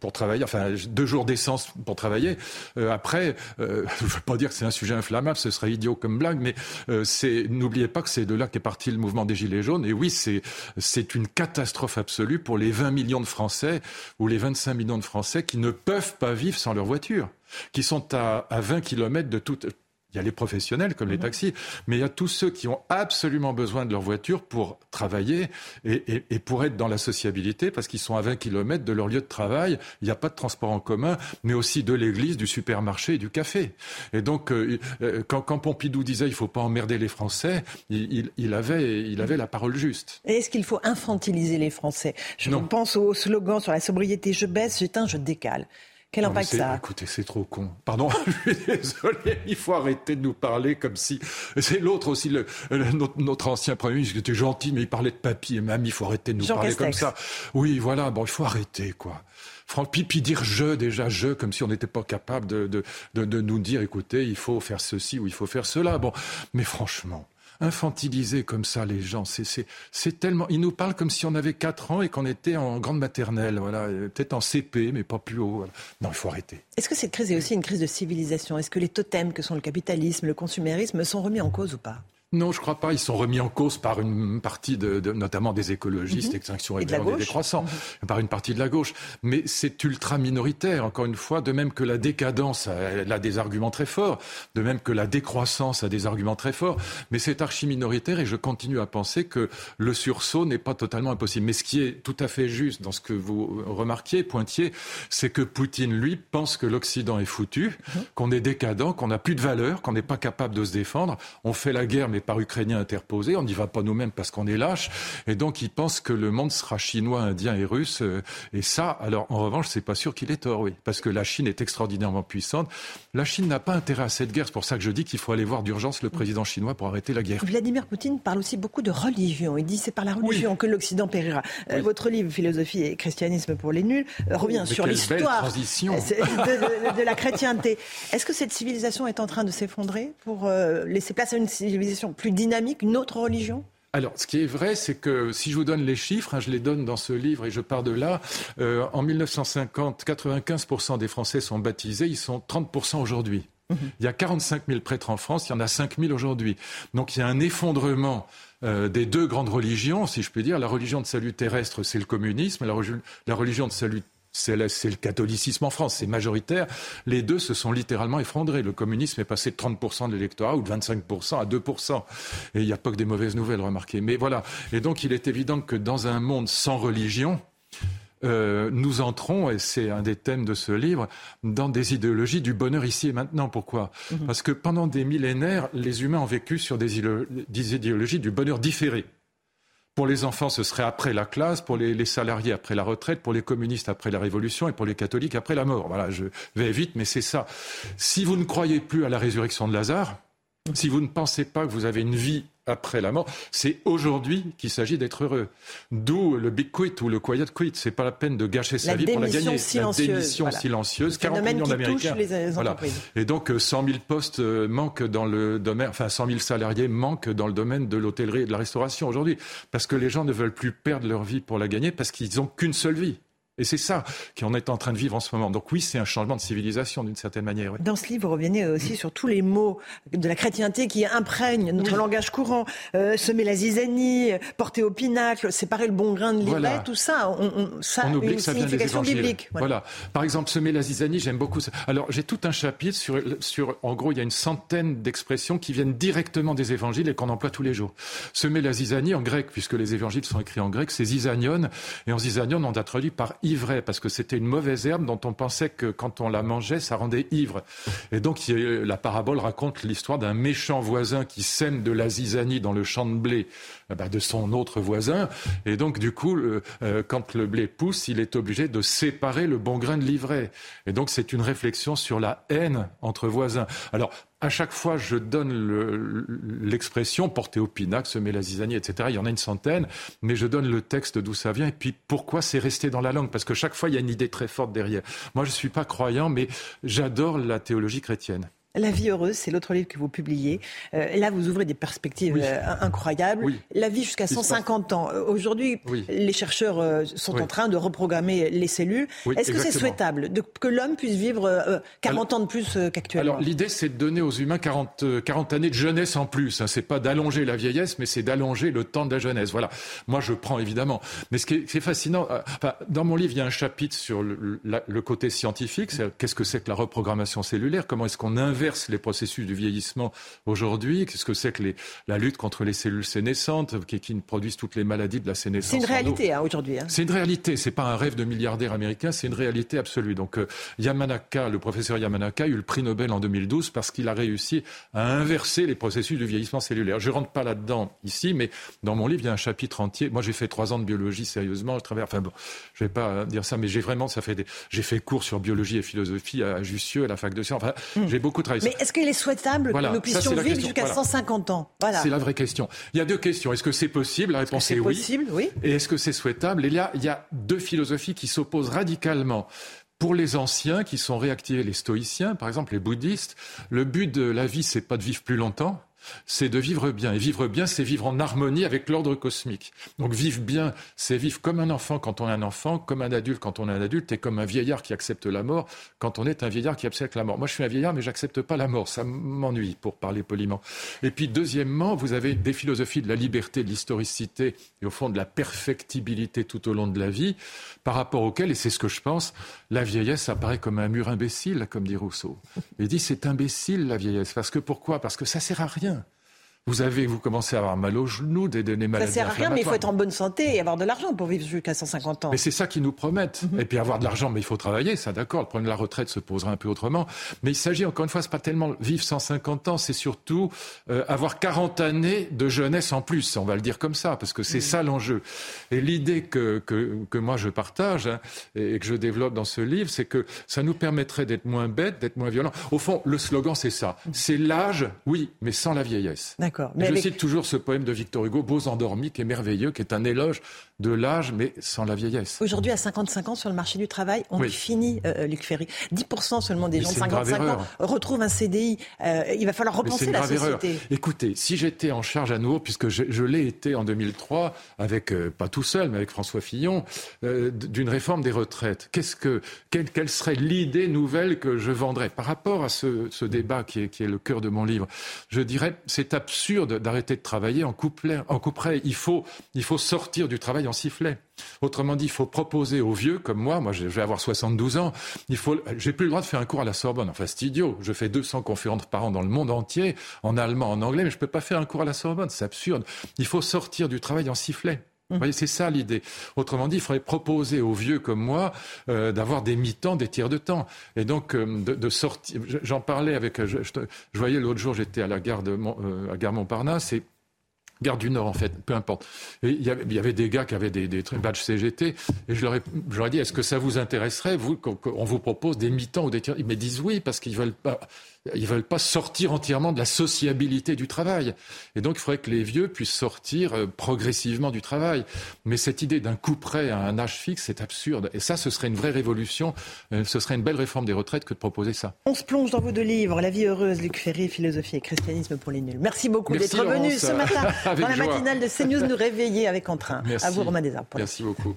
pour travailler, enfin deux jours d'essence pour travailler. Euh, après, euh, je ne veux pas dire que c'est un sujet inflammable, ce serait idiot comme blague, mais euh, c'est n'oubliez pas que c'est de là qu'est parti le mouvement des Gilets jaunes. Et oui, c'est une catastrophe absolue pour les 20 millions de Français ou les 25 millions de Français qui ne peuvent pas vivre sans leur voiture, qui sont à, à 20 kilomètres de toute il y a les professionnels comme les Mhm. taxis, mais il y a tous ceux qui ont absolument besoin de leur voiture pour travailler et, et- et pour être dans la sociabilité parce qu'ils sont à 20 km de leur lieu de travail. Il n'y a pas de transport en commun, mais aussi de l'église, du supermarché et du café. Et donc, euh, euh, quand, quand Pompidou disait il faut pas emmerder les Français, il, il- il avait, il avait la parole juste. Et est-ce qu'il faut infantiliser les Français? Je Non. pense au slogan sur la sobriété je baisse, j'éteins, je décale. Quel Non, impact ça a Écoutez, c'est trop con. Pardon, *laughs* je suis désolé. Il faut arrêter de nous parler comme si. C'est l'autre aussi, le, le- notre, notre ancien premier ministre qui était gentil, mais il parlait de papy et mamie. Il faut arrêter de nous Jean parler Castex. comme ça. Oui, voilà. Bon, il faut arrêter, quoi. Fran- Puis, puis dire je, déjà je, comme si on n'était pas capable de, de, de, de nous dire, écoutez, il faut faire ceci ou il faut faire cela. Bon, mais franchement. Infantiliser comme ça les gens, c'est tellement. Ils nous parlent comme si on avait 4 ans et qu'on était en grande maternelle, voilà, peut-être en CP, mais pas plus haut. Non, il faut arrêter. Est-ce que cette crise est aussi une crise de civilisation? Est-ce que les totems que sont le capitalisme, le consumérisme sont remis en cause ou pas? Non, je crois pas. Ils sont remis en cause par une partie, de, de- notamment des écologistes, Mhm. Extinction Et de des gauche. décroissants, par une partie de la gauche. Mais c'est ultra minoritaire, encore une fois, de même que la décadence elle a des arguments très forts, de même que la décroissance a des arguments très forts. Mais c'est archi minoritaire et je continue à penser que le sursaut n'est pas totalement impossible. Mais ce qui est tout à fait juste dans ce que vous remarquiez, pointiez, c'est que Poutine, lui, pense que l'Occident est foutu, qu'on est décadent, qu'on n'a plus de valeur, qu'on n'est pas capable de se défendre. On fait la guerre, mais par Ukrainiens interposés. On n'y va pas nous-mêmes parce qu'on est lâche. Et donc, il pense que le monde sera chinois, indien et russe. euh, Et ça, alors, en revanche, c'est pas sûr qu'il ait tort, oui. Parce que la Chine est extraordinairement puissante. La Chine n'a pas intérêt à cette guerre. C'est pour ça que je dis qu'il faut aller voir d'urgence le président chinois pour arrêter la guerre. Vladimir Poutine parle aussi beaucoup de religion. Il dit c'est par la religion que l'Occident périra. Euh, votre livre Philosophie et christianisme pour les nuls euh, revient Mais sur l'histoire de, de- de la chrétienté. Est-ce que cette civilisation est en train de s'effondrer pour laisser place à une civilisation plus dynamique, une autre religion? Alors, ce qui est vrai, c'est que si je vous donne les chiffres, hein, je les donne dans ce livre et je pars de là, euh, en 1950, 95% des Français sont baptisés, ils sont 30% aujourd'hui. Il y a 45 000 prêtres en France, il y en a 5 000 aujourd'hui. Donc il y a un effondrement euh, des deux grandes religions, si je puis dire. La religion de salut terrestre, c'est le communisme. La religion de salut c'est le, catholicisme en France, c'est majoritaire. Les deux se sont littéralement effondrés. Le communisme est passé de 30% de l'électorat ou de 25% à 2%. Et il n'y a pas que des mauvaises nouvelles, remarquez. Mais voilà. Et donc, il est évident que dans un monde sans religion, euh, nous entrons, et c'est un des thèmes de ce livre, dans des idéologies du bonheur ici et maintenant. Pourquoi? Parce que pendant des millénaires, les humains ont vécu sur des, des idéologies du bonheur différé. Pour les enfants, ce serait après la classe, pour les, salariés après la retraite, pour les communistes après la révolution et pour les catholiques après la mort. Voilà, je vais vite, mais c'est ça. Si vous ne croyez plus à la résurrection de Lazare, si vous ne pensez pas que vous avez une vie après la mort, c'est aujourd'hui qu'il s'agit d'être heureux. D'où le big quit ou le quiet quit. C'est pas la peine de gâcher sa La vie pour la gagner. silencieuse, la démission voilà. silencieuse. Le 40 phénomène millions d'Américains. Voilà. Et donc euh, 100 000 postes euh, manquent dans le domaine, enfin 100 000 salariés manquent dans le domaine de l'hôtellerie et de la restauration aujourd'hui, parce que les gens ne veulent plus perdre leur vie pour la gagner, parce qu'ils n'ont qu'une seule vie. Et c'est ça qu'on est en train de vivre en ce moment. Donc oui, c'est un changement de civilisation d'une certaine manière. oui. Dans ce livre, vous revenez aussi sur tous les mots de la chrétienté qui imprègnent notre langage courant. Euh, semer la zizanie, porter au pinacle, séparer le bon grain de l'ivraie, Voilà. tout ça, on, on- ça on a oublie une que ça vient des signification biblique. Voilà. Par exemple, semer la zizanie, j'aime beaucoup ça. Alors, j'ai tout un chapitre sur, sur, en gros, il y a une centaine d'expressions qui viennent directement des évangiles et qu'on emploie tous les jours. Semer la zizanie en grec, puisque les évangiles sont écrits en grec, c'est zizanion. Et en zizanion, on a traduit par parce que c'était une mauvaise herbe dont on pensait que quand on la mangeait, ça rendait ivre. Et donc, la parabole raconte l'histoire d'un méchant voisin qui sème de la zizanie dans le champ de blé eh ben, de son autre voisin. Et donc, du coup, le- euh, quand le blé pousse, il est obligé de séparer le bon grain de l'ivraie. Et donc, c'est une réflexion sur la haine entre voisins. Alors, à chaque fois, je donne le- l'expression porter au pinacle, semer la zizanie, etc. Il y en a une centaine, mais je donne le texte d'où ça vient et puis pourquoi c'est resté dans la langue? Parce que chaque fois, il y a une idée très forte derrière. Moi, je ne suis pas croyant, mais j'adore la théologie chrétienne. La vie heureuse, c'est l'autre livre que vous publiez. Euh, là, vous ouvrez des perspectives Oui. euh, incroyables. Oui. La vie jusqu'à Il se passe- 150 ans. Euh, Aujourd'hui, Oui. les chercheurs euh, sont en train de reprogrammer les cellules. Est-ce que c'est souhaitable de- que l'homme puisse vivre euh, 40 ans de plus qu'actuellement? Alors l'idée, c'est de donner aux humains 40, euh, 40 années de jeunesse en plus. Hein. C'est pas d'allonger la vieillesse, mais c'est d'allonger le temps de la jeunesse. Voilà. Moi, je prends évidemment. Mais ce qui est, fascinant, enfin, dans mon livre, il y a un chapitre sur le, la- le côté scientifique. Qu'est-ce que c'est que la reprogrammation cellulaire? Comment est-ce qu'on invente inverse les processus du vieillissement aujourd'hui. Qu'est-ce que c'est que les, la lutte contre les cellules sénescentes qui, qui produisent toutes les maladies de la sénescence C'est une réalité hein, aujourd'hui. Hein. C'est une réalité. C'est pas un rêve de milliardaire américain. C'est une réalité absolue. Donc euh, Yamanaka, le professeur Yamanaka, a eu le prix Nobel en 2012 parce qu'il a réussi à inverser les processus du vieillissement cellulaire. Je rentre pas là-dedans ici, mais dans mon livre, il y a un chapitre entier. Moi, j'ai fait trois ans de biologie sérieusement à travers. Enfin bon, je vais pas dire ça, mais j'ai vraiment, ça fait des. J'ai fait cours sur biologie et philosophie à Jussieu, à la fac de sciences. Enfin, Hmm. j'ai beaucoup Mais est-ce qu'il est souhaitable Voilà, que nous puissions vivre jusqu'à Voilà. 150 ans? Voilà. C'est la vraie question. Il y a deux questions. Est-ce que c'est possible? La réponse c'est est oui. possible, oui. Et est-ce que c'est souhaitable? Et là, il y a deux philosophies qui s'opposent radicalement. Pour les anciens qui sont réactivés, les stoïciens, par exemple les bouddhistes, le but de la vie, c'est pas de vivre plus longtemps, c'est de vivre bien. Et vivre bien, c'est vivre en harmonie avec l'ordre cosmique. Donc vivre bien, c'est vivre comme un enfant quand on est un enfant, comme un adulte quand on est un adulte, et comme un vieillard qui accepte la mort quand on est un vieillard qui accepte la mort. Moi, je suis un vieillard, mais j'accepte pas la mort. Ça m'ennuie, pour parler poliment. Et puis, deuxièmement, vous avez des philosophies de la liberté, de l'historicité, et au fond de la perfectibilité tout au long de la vie, par rapport auxquelles, et c'est ce que je pense, la vieillesse apparaît comme un mur imbécile, comme dit Rousseau. Il dit c'est imbécile la vieillesse. Parce que pourquoi? Parce que ça sert à rien. Vous avez, vous commencez à avoir mal aux genoux, des, des, des Ça maladies sert à rien, mais il faut être en bonne santé et avoir de l'argent pour vivre jusqu'à 150 ans. Mais c'est ça qu'ils nous promettent. Et puis avoir de l'argent, mais il faut travailler, ça d'accord. Le problème de la retraite se posera un peu autrement. Mais il s'agit, encore une fois, c'est pas tellement vivre 150 ans, c'est surtout euh, avoir 40 années de jeunesse en plus, on va le dire comme ça, parce que c'est ça l'enjeu. Et l'idée que, que, que moi je partage hein, et que je développe dans ce livre, c'est que ça nous permettrait d'être moins bêtes, d'être moins violents. Au fond, le slogan, c'est ça. C'est l'âge, oui, mais sans la vieillesse. D'accord. Je avec- cite toujours ce poème de Victor Hugo, Beaux endormis, qui est merveilleux, qui est un éloge de l'âge, mais sans la vieillesse. Aujourd'hui, à 55 ans sur le marché du travail, on Oui. est fini, euh, Luc Ferry. 10% seulement des Mais gens de c'est une grave 55 ans erreur. retrouvent un CDI. Euh, il va falloir repenser une la grave erreur. société. Écoutez, si j'étais en charge à nouveau, puisque je, je l'ai été en 2003, avec euh, pas tout seul, mais avec François Fillon, euh, d'une réforme des retraites, qu'est-ce que quelle, quelle serait l'idée nouvelle que je vendrais? Par rapport à ce, ce débat qui est, qui est le cœur de mon livre Je dirais, c'est absurde d'arrêter de travailler en couplet, en couperet. Il faut, il faut sortir du travail en sifflet. Autrement dit, il faut proposer aux vieux comme moi, moi je vais avoir 72 ans, il faut, j'ai plus le droit de faire un cours à la Sorbonne. Enfin, c'est idiot. Je fais 200 conférences par an dans le monde entier, en allemand, en anglais, mais je peux pas faire un cours à la Sorbonne. C'est absurde. Il faut sortir du travail en sifflet. Vous voyez, c'est ça l'idée. Autrement dit, il faudrait proposer aux vieux comme moi euh, d'avoir des mi-temps, des tiers de temps. Et donc, euh, de, de sortir. J'en parlais avec. Je, je, je voyais l'autre jour, j'étais à la gare de Mont- euh, à gare Montparnasse et Gare du Nord, en fait, peu importe. Et il y avait, il y avait des gars qui avaient des, des badges CGT, et je leur ai, je leur ai dit, est-ce que ça vous intéresserait, vous, qu'on qu'on vous propose des mi-temps ou des tiers Ils me disent oui, parce qu'ils veulent pas, ils veulent pas sortir entièrement de la sociabilité du travail. Et donc, il faudrait que les vieux puissent sortir euh, progressivement du travail. Mais cette idée d'un coup près à un âge fixe, c'est absurde. Et ça, ce serait une vraie révolution. Euh, ce serait une belle réforme des retraites que de proposer ça. On se plonge dans vos deux livres, La vie heureuse, Luc Ferry, Philosophie et christianisme pour les nuls. Merci beaucoup d'être venu ce matin *laughs* dans la joie. matinale de CNews nous réveiller avec entrain. Merci. À vous, Romain la Merci beaucoup.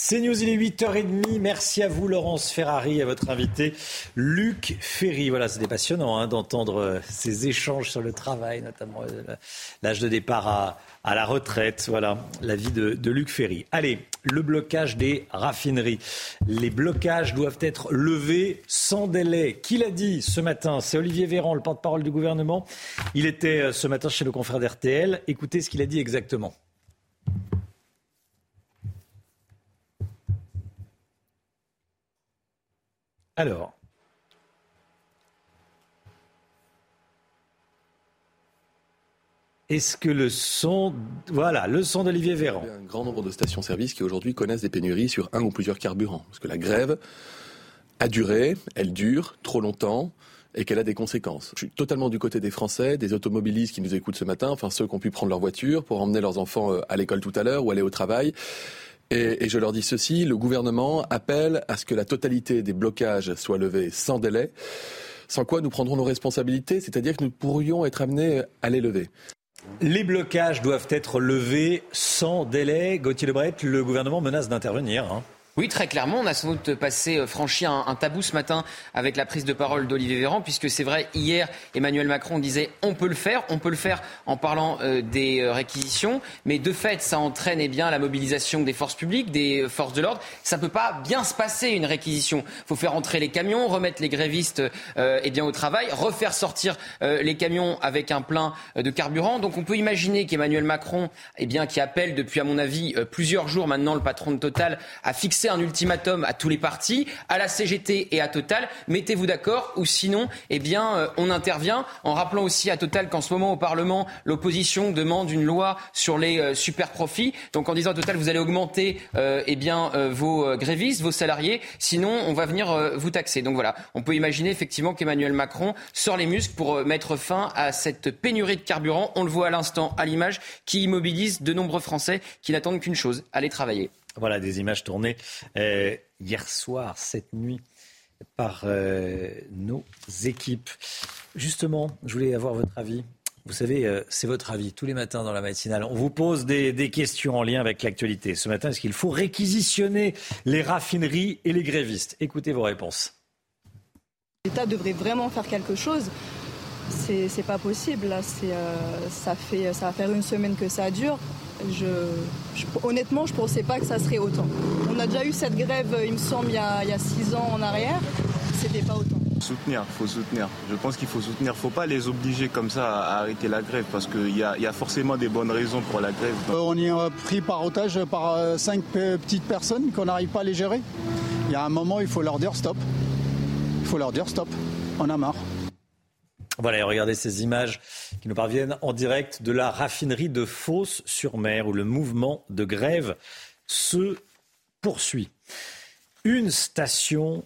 C'est News, il est 8h30. Merci à vous, Laurence Ferrari, à votre invité, Luc Ferry. Voilà, c'était passionnant hein, d'entendre euh, ces échanges sur le travail, notamment euh, l'âge de départ à, à la retraite. Voilà, la vie de, de Luc Ferry. Allez, le blocage des raffineries. Les blocages doivent être levés sans délai. Qui l'a dit ce matin? C'est Olivier Véran, le porte-parole du gouvernement. Il était euh, ce matin chez le confrère d'RTL. Écoutez ce qu'il a dit exactement. Alors. Est-ce que le son. Voilà, le son d'Olivier Véran. Il y a un grand nombre de stations-service qui aujourd'hui connaissent des pénuries sur un ou plusieurs carburants. Parce que la grève a duré, elle dure trop longtemps et qu'elle a des conséquences. Je suis totalement du côté des Français, des automobilistes qui nous écoutent ce matin, enfin ceux qui ont pu prendre leur voiture pour emmener leurs enfants euh, à l'école tout à l'heure ou aller au travail. Et, je leur dis ceci, le gouvernement appelle à ce que la totalité des blocages soit levée sans délai, sans quoi nous prendrons nos responsabilités, c'est-à-dire que nous pourrions être amenés à les lever. Les blocages doivent être levés sans délai. Gauthier Lebret, le gouvernement menace d'intervenir. hein. Oui, très clairement, on a sans doute passé, euh, franchi un, tabou ce matin avec la prise de parole d'Olivier Véran, puisque c'est vrai, hier, Emmanuel Macron disait on peut le faire, on peut le faire en parlant euh, des euh, réquisitions, mais de fait, ça entraîne eh bien, la mobilisation des forces publiques, des forces de l'ordre. Ça ne peut pas bien se passer, une réquisition. Il faut faire entrer les camions, remettre les grévistes eh bien, au travail, refaire sortir les camions avec un plein de carburant. Donc on peut imaginer qu'Emmanuel Macron, eh bien, qui appelle depuis, à mon avis, plusieurs jours maintenant le patron de Total, à fixer un ultimatum à tous les partis, à la CGT et à Total. Mettez-vous d'accord ou sinon, eh bien, euh, on intervient en rappelant aussi à Total qu'en ce moment au Parlement, l'opposition demande une loi sur les euh, super profits. Donc en disant à Total, vous allez augmenter euh, eh vos grévistes, vos salariés, sinon on va venir vous taxer. Donc voilà, on peut imaginer effectivement qu'Emmanuel Macron sort les muscles pour mettre fin à cette pénurie de carburant. On le voit à l'instant à l'image qui immobilise de nombreux Français qui n'attendent qu'une chose, aller travailler. Voilà des images tournées euh, hier soir, cette nuit, par euh, nos équipes. Justement, je voulais avoir votre avis. Vous savez, euh, c'est votre avis tous les matins dans la matinale. On vous pose des, questions en lien avec l'actualité. Ce matin, est-ce qu'il faut réquisitionner les raffineries et les grévistes? Écoutez vos réponses. L'État devrait vraiment faire quelque chose. C'est pas possible. Ça fait ça va faire une semaine que ça dure. Je, je- honnêtement, je pensais pas que ça serait autant. On a déjà eu cette grève, il me semble, il y a, il y a six ans en arrière. C'était pas autant. Soutenir, faut soutenir. Je pense qu'il faut soutenir. Faut pas les obliger comme ça à arrêter la grève parce qu'il y a, il y a forcément des bonnes raisons pour la grève. Euh, On est pris par otage par euh, cinq pe- petites personnes qu'on n'arrive pas à les gérer. Il y a un moment, il faut leur dire stop. Il faut leur dire stop. On a marre. Voilà, et regardez ces images qui nous parviennent en direct de la raffinerie de Fos-sur-Mer où le mouvement de grève se poursuit. Une station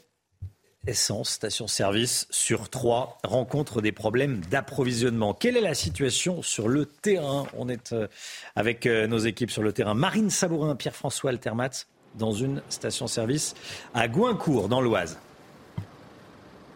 essence, station-service sur trois rencontre des problèmes d'approvisionnement. Quelle est la situation sur le terrain? On est euh, avec euh, nos équipes sur le terrain. Marine Sabourin, Pierre-François Altermat dans une station-service à Goincourt, dans l'Oise.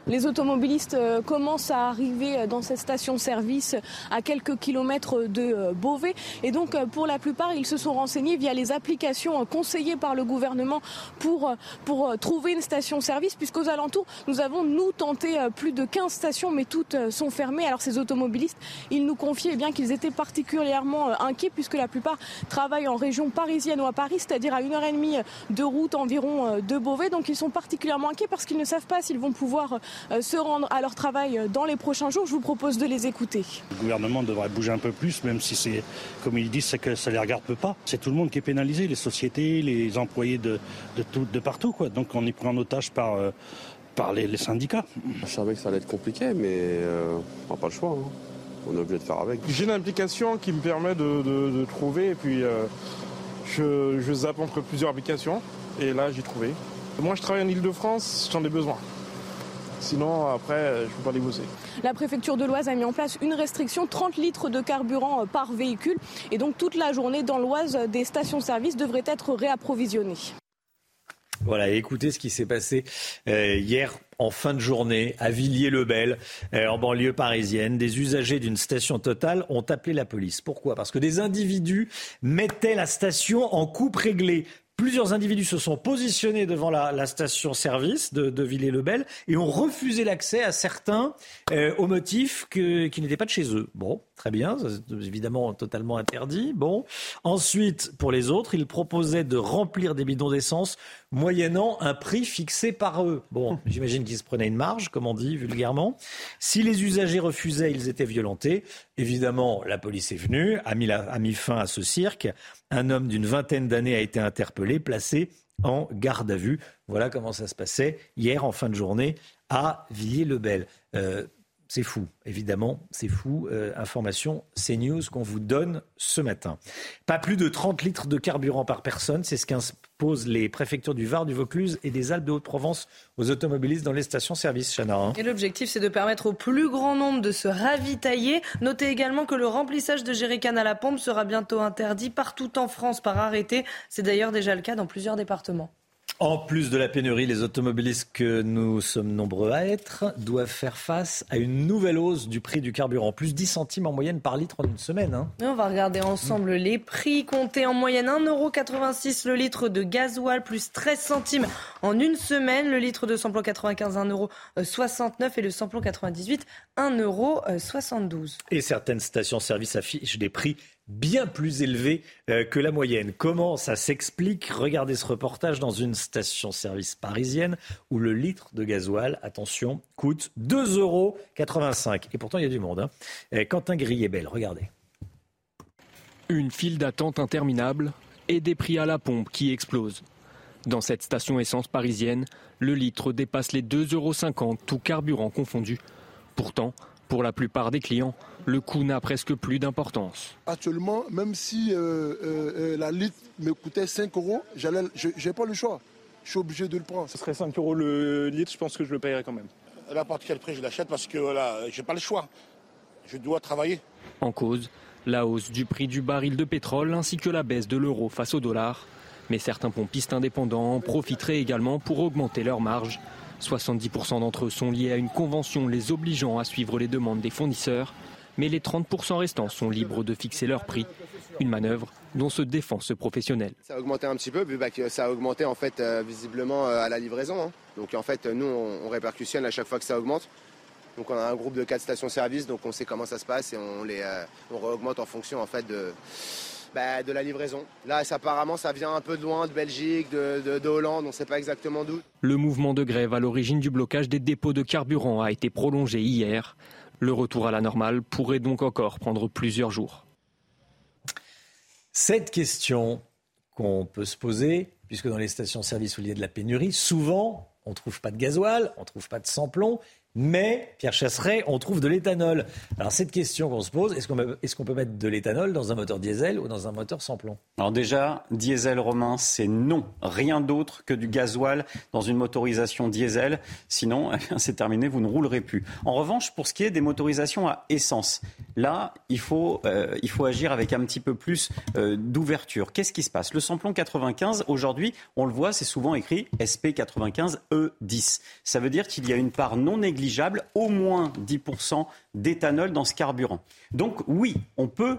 Les automobilistes euh, commencent à arriver euh, dans cette station-service à quelques kilomètres de euh, Beauvais. Et donc, pour la plupart, ils se sont renseignés via les applications conseillées par le gouvernement pour, pour trouver une station-service, puisqu'aux alentours, nous avons, nous, tenté plus de 15 stations, mais toutes sont fermées. Alors, ces automobilistes, ils nous confiaient eh bien qu'ils étaient particulièrement inquiets, puisque la plupart travaillent en région parisienne ou à Paris, c'est-à-dire à une heure et demie de route environ de Beauvais. Donc, ils sont particulièrement inquiets parce qu'ils ne savent pas s'ils vont pouvoir se rendre à leur travail euh, dans les prochains jours. Je vous propose de les écouter. Le gouvernement devrait bouger un peu plus, même si c'est, comme ils disent, c'est que ça les regarde pas. C'est tout le monde qui est pénalisé, les sociétés, les employés de, de, tout, de partout. Quoi. Donc on est pris en otage par, euh, par les, les syndicats. Je savais que ça allait être compliqué, mais euh, on n'a pas le choix. hein. On est obligé de faire avec. J'ai une application qui me permet de, de- de trouver et puis euh, je, je zappe entre plusieurs applications et là j'ai trouvé. Moi je travaille en Ile-de-France, j'en ai besoin. Sinon après je peux pas les bosser. La préfecture de l'Oise a mis en place une restriction 30 litres de carburant euh, par véhicule. Et donc toute la journée dans l'Oise, des stations-service devraient être réapprovisionnées. Voilà, et écoutez ce qui s'est passé euh, hier en fin de journée à Villiers-le-Bel, euh, en banlieue parisienne. Des usagers d'une station totale ont appelé la police. Pourquoi? Parce que des individus mettaient la station en coupe réglée. Plusieurs individus se sont positionnés devant la, station-service de, de Villiers-le-Bel et ont refusé l'accès à certains euh, au motif qu'ils n'étaient pas de chez eux. Bon, très bien, c'est évidemment totalement interdit. Bon, ensuite, pour les autres, ils proposaient de remplir des bidons d'essence moyennant un prix fixé par eux. Bon, *laughs* j'imagine qu'ils se prenaient une marge, comme on dit vulgairement. Si les usagers refusaient, ils étaient violentés. Évidemment, la police est venue, a mis, la- a mis fin à ce cirque. Un homme d'une vingtaine d'années a été interpellé, placé en garde à vue. Voilà comment ça se passait hier en fin de journée à Villiers-le-Bel. Euh, c'est fou, évidemment, c'est fou. Euh, information CNews qu'on vous donne ce matin. Pas plus de 30 litres de carburant par personne, c'est ce qu'imposent les préfectures du Var, du Vaucluse et des Alpes de Haute-Provence aux automobilistes dans les stations-service, Chana. hein. Et l'objectif, c'est de permettre au plus grand nombre de se ravitailler. Notez également que le remplissage de jerrycans à la pompe sera bientôt interdit partout en France par arrêté. C'est d'ailleurs déjà le cas dans plusieurs départements. En plus de la pénurie, les automobilistes que nous sommes nombreux à être doivent faire face à une nouvelle hausse du prix du carburant. Plus 10 centimes en moyenne par litre en une semaine. Hein. On va regarder ensemble les prix. Comptés en moyenne 1,86€ le litre de gasoil, plus 13 centimes en une semaine. Le litre de samplon 95, 1,69€ et le samplon 98, 1,72€. Et certaines stations-service affichent des prix bien plus élevé euh, que la moyenne. Comment ça s'explique? Regardez ce reportage dans une station-service parisienne où le litre de gasoil, attention, coûte 2,85 euros. Et pourtant, il y a du monde. Hein. Euh, Quentin belle regardez. Une file d'attente interminable et des prix à la pompe qui explosent. Dans cette station essence parisienne, le litre dépasse les 2,50 euros, tout carburant confondu. Pourtant, pour la plupart des clients, le coût n'a presque plus d'importance. Actuellement, même si euh, euh, euh, la litre me coûtait 5 euros, je n'ai pas le choix. Je suis obligé de le prendre. Ce serait 5 euros le litre, je pense que je le payerais quand même. À n'importe quel prix, je l'achète parce que voilà, je n'ai pas le choix. Je dois travailler. En cause, la hausse du prix du baril de pétrole ainsi que la baisse de l'euro face au dollar. Mais certains pompistes indépendants profiteraient également pour augmenter leurs marges. 70% d'entre eux sont liés à une convention les obligeant à suivre les demandes des fournisseurs mais les 30% restants sont libres de fixer leur prix. Une manœuvre dont se défend ce professionnel. Ça a augmenté un petit peu, vu bah, ça a augmenté en fait euh, visiblement euh, à la livraison. Hein. Donc en fait, nous, on, répercussionne à chaque fois que ça augmente. Donc on a un groupe de 4 stations-service, donc on sait comment ça se passe et on les euh, on réaugmente en fonction en fait de, bah, de la livraison. Là, apparemment, ça vient un peu de loin, de Belgique, de, de, de Hollande, on ne sait pas exactement d'où. Le mouvement de grève à l'origine du blocage des dépôts de carburant a été prolongé hier. Le retour à la normale pourrait donc encore prendre plusieurs jours. Cette question qu'on peut se poser, puisque dans les stations-service où il y a de la pénurie, souvent on ne trouve pas de gasoil, on ne trouve pas de samplon, mais, Pierre Chasseret, on trouve de l'éthanol. Alors cette question qu'on se pose, est-ce qu'on peut mettre de l'éthanol dans un moteur diesel ou dans un moteur sans plomb? Alors déjà, diesel romain, c'est non. Rien d'autre que du gasoil dans une motorisation diesel. Sinon, *laughs* eh c'est terminé, vous ne roulerez plus. En revanche, pour ce qui est des motorisations à essence, là, il faut, euh, agir avec un petit peu plus euh, d'ouverture. Qu'est-ce qui se passe? Le samplon 95, aujourd'hui, on le voit, c'est souvent écrit SP95E10. Ça veut dire qu'il y a une part non négligeable au moins 10% d'éthanol dans ce carburant. Donc oui, on peut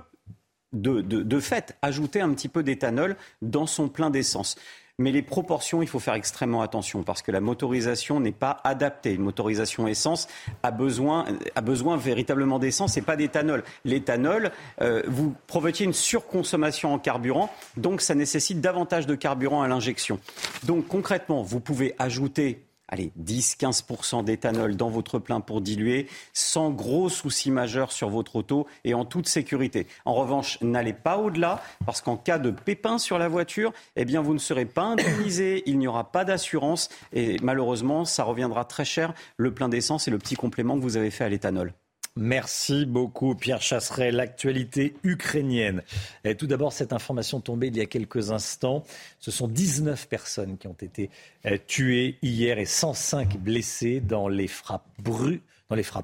de, de, fait ajouter un petit peu d'éthanol dans son plein d'essence. Mais les proportions, il faut faire extrêmement attention parce que la motorisation n'est pas adaptée. Une motorisation essence a besoin, a besoin véritablement d'essence et pas d'éthanol. L'éthanol, euh, vous provoquez une surconsommation en carburant, donc ça nécessite davantage de carburant à l'injection. Donc concrètement, vous pouvez ajouter allez, 10-15% d'éthanol dans votre plein pour diluer, sans gros soucis majeurs sur votre auto et en toute sécurité. En revanche, n'allez pas au-delà, parce qu'en cas de pépin sur la voiture, eh bien, vous ne serez pas indemnisé, il n'y aura pas d'assurance, et malheureusement, ça reviendra très cher, le plein d'essence et le petit complément que vous avez fait à l'éthanol. Merci beaucoup, Pierre Chasseret. L'actualité ukrainienne. Et tout d'abord, cette information tombée il y a quelques instants. Ce sont 19 personnes qui ont été euh, tuées hier et 105 blessées dans les frappes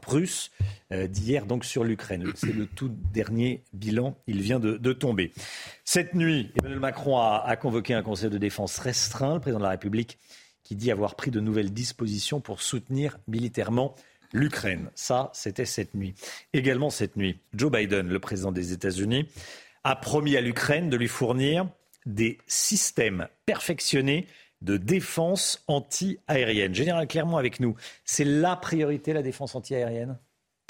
russes euh, d'hier donc sur l'Ukraine. C'est le tout dernier bilan, il vient de, tomber. Cette nuit, Emmanuel Macron a, a, convoqué un conseil de défense restreint, le président de la République, qui dit avoir pris de nouvelles dispositions pour soutenir militairement l'Ukraine. Ça, c'était cette nuit. Également cette nuit, Joe Biden, le président des États-Unis, a promis à l'Ukraine de lui fournir des systèmes perfectionnés de défense anti-aérienne. Général Clermont avec nous, c'est la priorité, la défense anti-aérienne?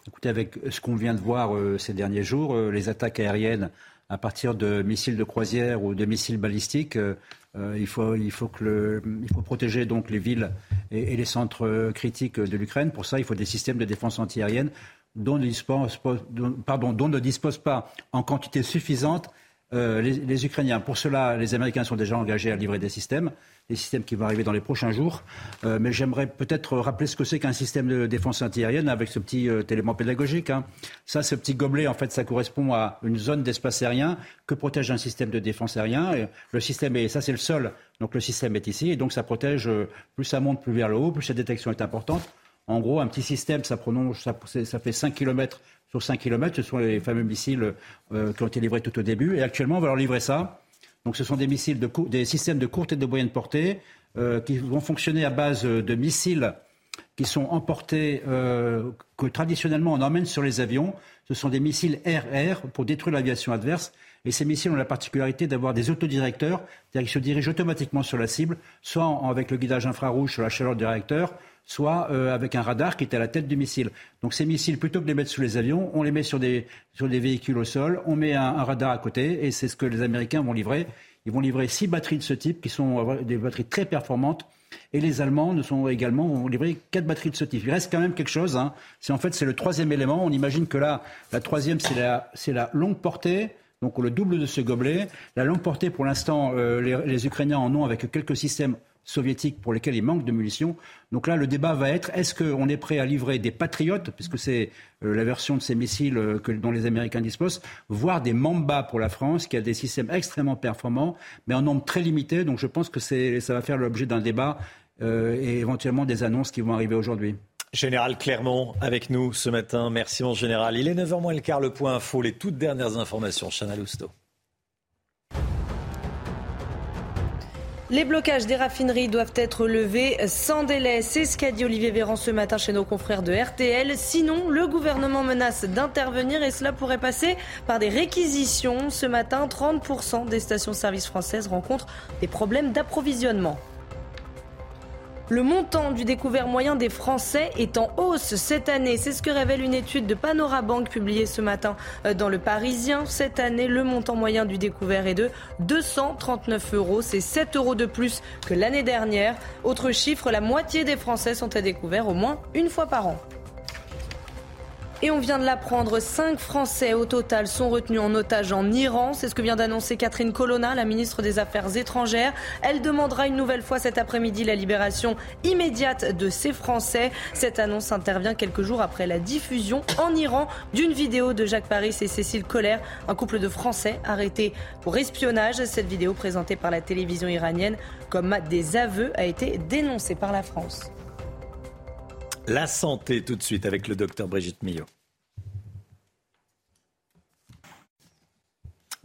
Écoutez, avec ce qu'on vient de voir euh, ces derniers jours, euh, les attaques aériennes à partir de missiles de croisière ou de missiles balistiques, euh, euh, il, faut, il, faut que le, il faut protéger donc les villes et, les centres critiques de l'Ukraine. Pour ça, il faut des systèmes de défense antiaérienne dont ne disposent, dont ne disposent pas en quantité suffisante euh, les, Ukrainiens. Pour cela, les Américains sont déjà engagés à livrer des systèmes des systèmes qui vont arriver dans les prochains jours. Euh, mais j'aimerais peut-être rappeler ce que c'est qu'un système de défense antiaérienne avec ce petit euh, élément pédagogique. Hein. Ça, ce petit gobelet, en fait, ça correspond à une zone d'espace aérien que protège un système de défense aérien. Et le système est, ça c'est le sol, donc le système est ici, et donc ça protège, euh, plus ça monte plus vers le haut, plus la détection est importante. En gros, un petit système, ça, prolonge, ça, ça fait 5 km sur 5 km. Ce sont les fameux missiles qui ont été livrés tout au début. Et actuellement, on va leur livrer ça donc ce sont des missiles, de des systèmes de courte et de moyenne portée, qui vont fonctionner à base de missiles qui sont emportés, que traditionnellement on emmène sur les avions. Ce sont des missiles RR pour détruire l'aviation adverse. Et ces missiles ont la particularité d'avoir des autodirecteurs, c'est-à-dire qu'ils se dirigent automatiquement sur la cible, soit avec le guidage infrarouge sur la chaleur du réacteur, soit euh, avec un radar qui est à la tête du missile. Donc ces missiles, plutôt que de les mettre sous les avions, on les met sur des, sur des véhicules au sol, on met un, radar à côté, et c'est ce que les Américains vont livrer. Ils vont livrer six batteries de ce type, qui sont des batteries très performantes, et les Allemands ne sont également vont livrer quatre batteries de ce type. Il reste quand même quelque chose. Hein. C'est en fait c'est le troisième élément. On imagine que là, la troisième c'est la, c'est la longue portée donc le double de ce gobelet. La longue portée, pour l'instant, euh, les, Ukrainiens en ont avec quelques systèmes soviétiques pour lesquels il manque de munitions. Donc là, le débat va être est-ce qu'on est prêt à livrer des patriotes, puisque c'est euh, la version de ces missiles euh, que, dont les Américains disposent, voire des Mamba pour la France, qui a des systèmes extrêmement performants, mais en nombre très limité. Donc je pense que ça va faire l'objet d'un débat et éventuellement des annonces qui vont arriver aujourd'hui. Général Clermont avec nous ce matin. Merci mon général. Il est 9h moins le quart, le point info, les toutes dernières informations. Chana Lousteau. Les blocages des raffineries doivent être levés sans délai. C'est ce qu'a dit Olivier Véran ce matin chez nos confrères de RTL. Sinon, le gouvernement menace d'intervenir et cela pourrait passer par des réquisitions. Ce matin, 30% des stations-service françaises rencontrent des problèmes d'approvisionnement. Le montant du découvert moyen des Français est en hausse cette année. C'est ce que révèle une étude de Panorabank publiée ce matin euh, dans le Parisien. Cette année, le montant moyen du découvert est de 239 euros. C'est 7 euros de plus que l'année dernière. Autre chiffre, la moitié des Français sont à découvert au moins une fois par an. Et on vient de l'apprendre, cinq Français au total sont retenus en otage en Iran. C'est ce que vient d'annoncer Catherine Colonna, la ministre des Affaires étrangères. Elle demandera une nouvelle fois cet après-midi la libération immédiate de ces Français. Cette annonce intervient quelques jours après la diffusion en Iran d'une vidéo de Jacques Paris et Cécile Collère, un couple de Français arrêtés pour espionnage. Cette vidéo présentée par la télévision iranienne comme des aveux a été dénoncée par la France. La santé tout de suite avec le docteur Brigitte Millot.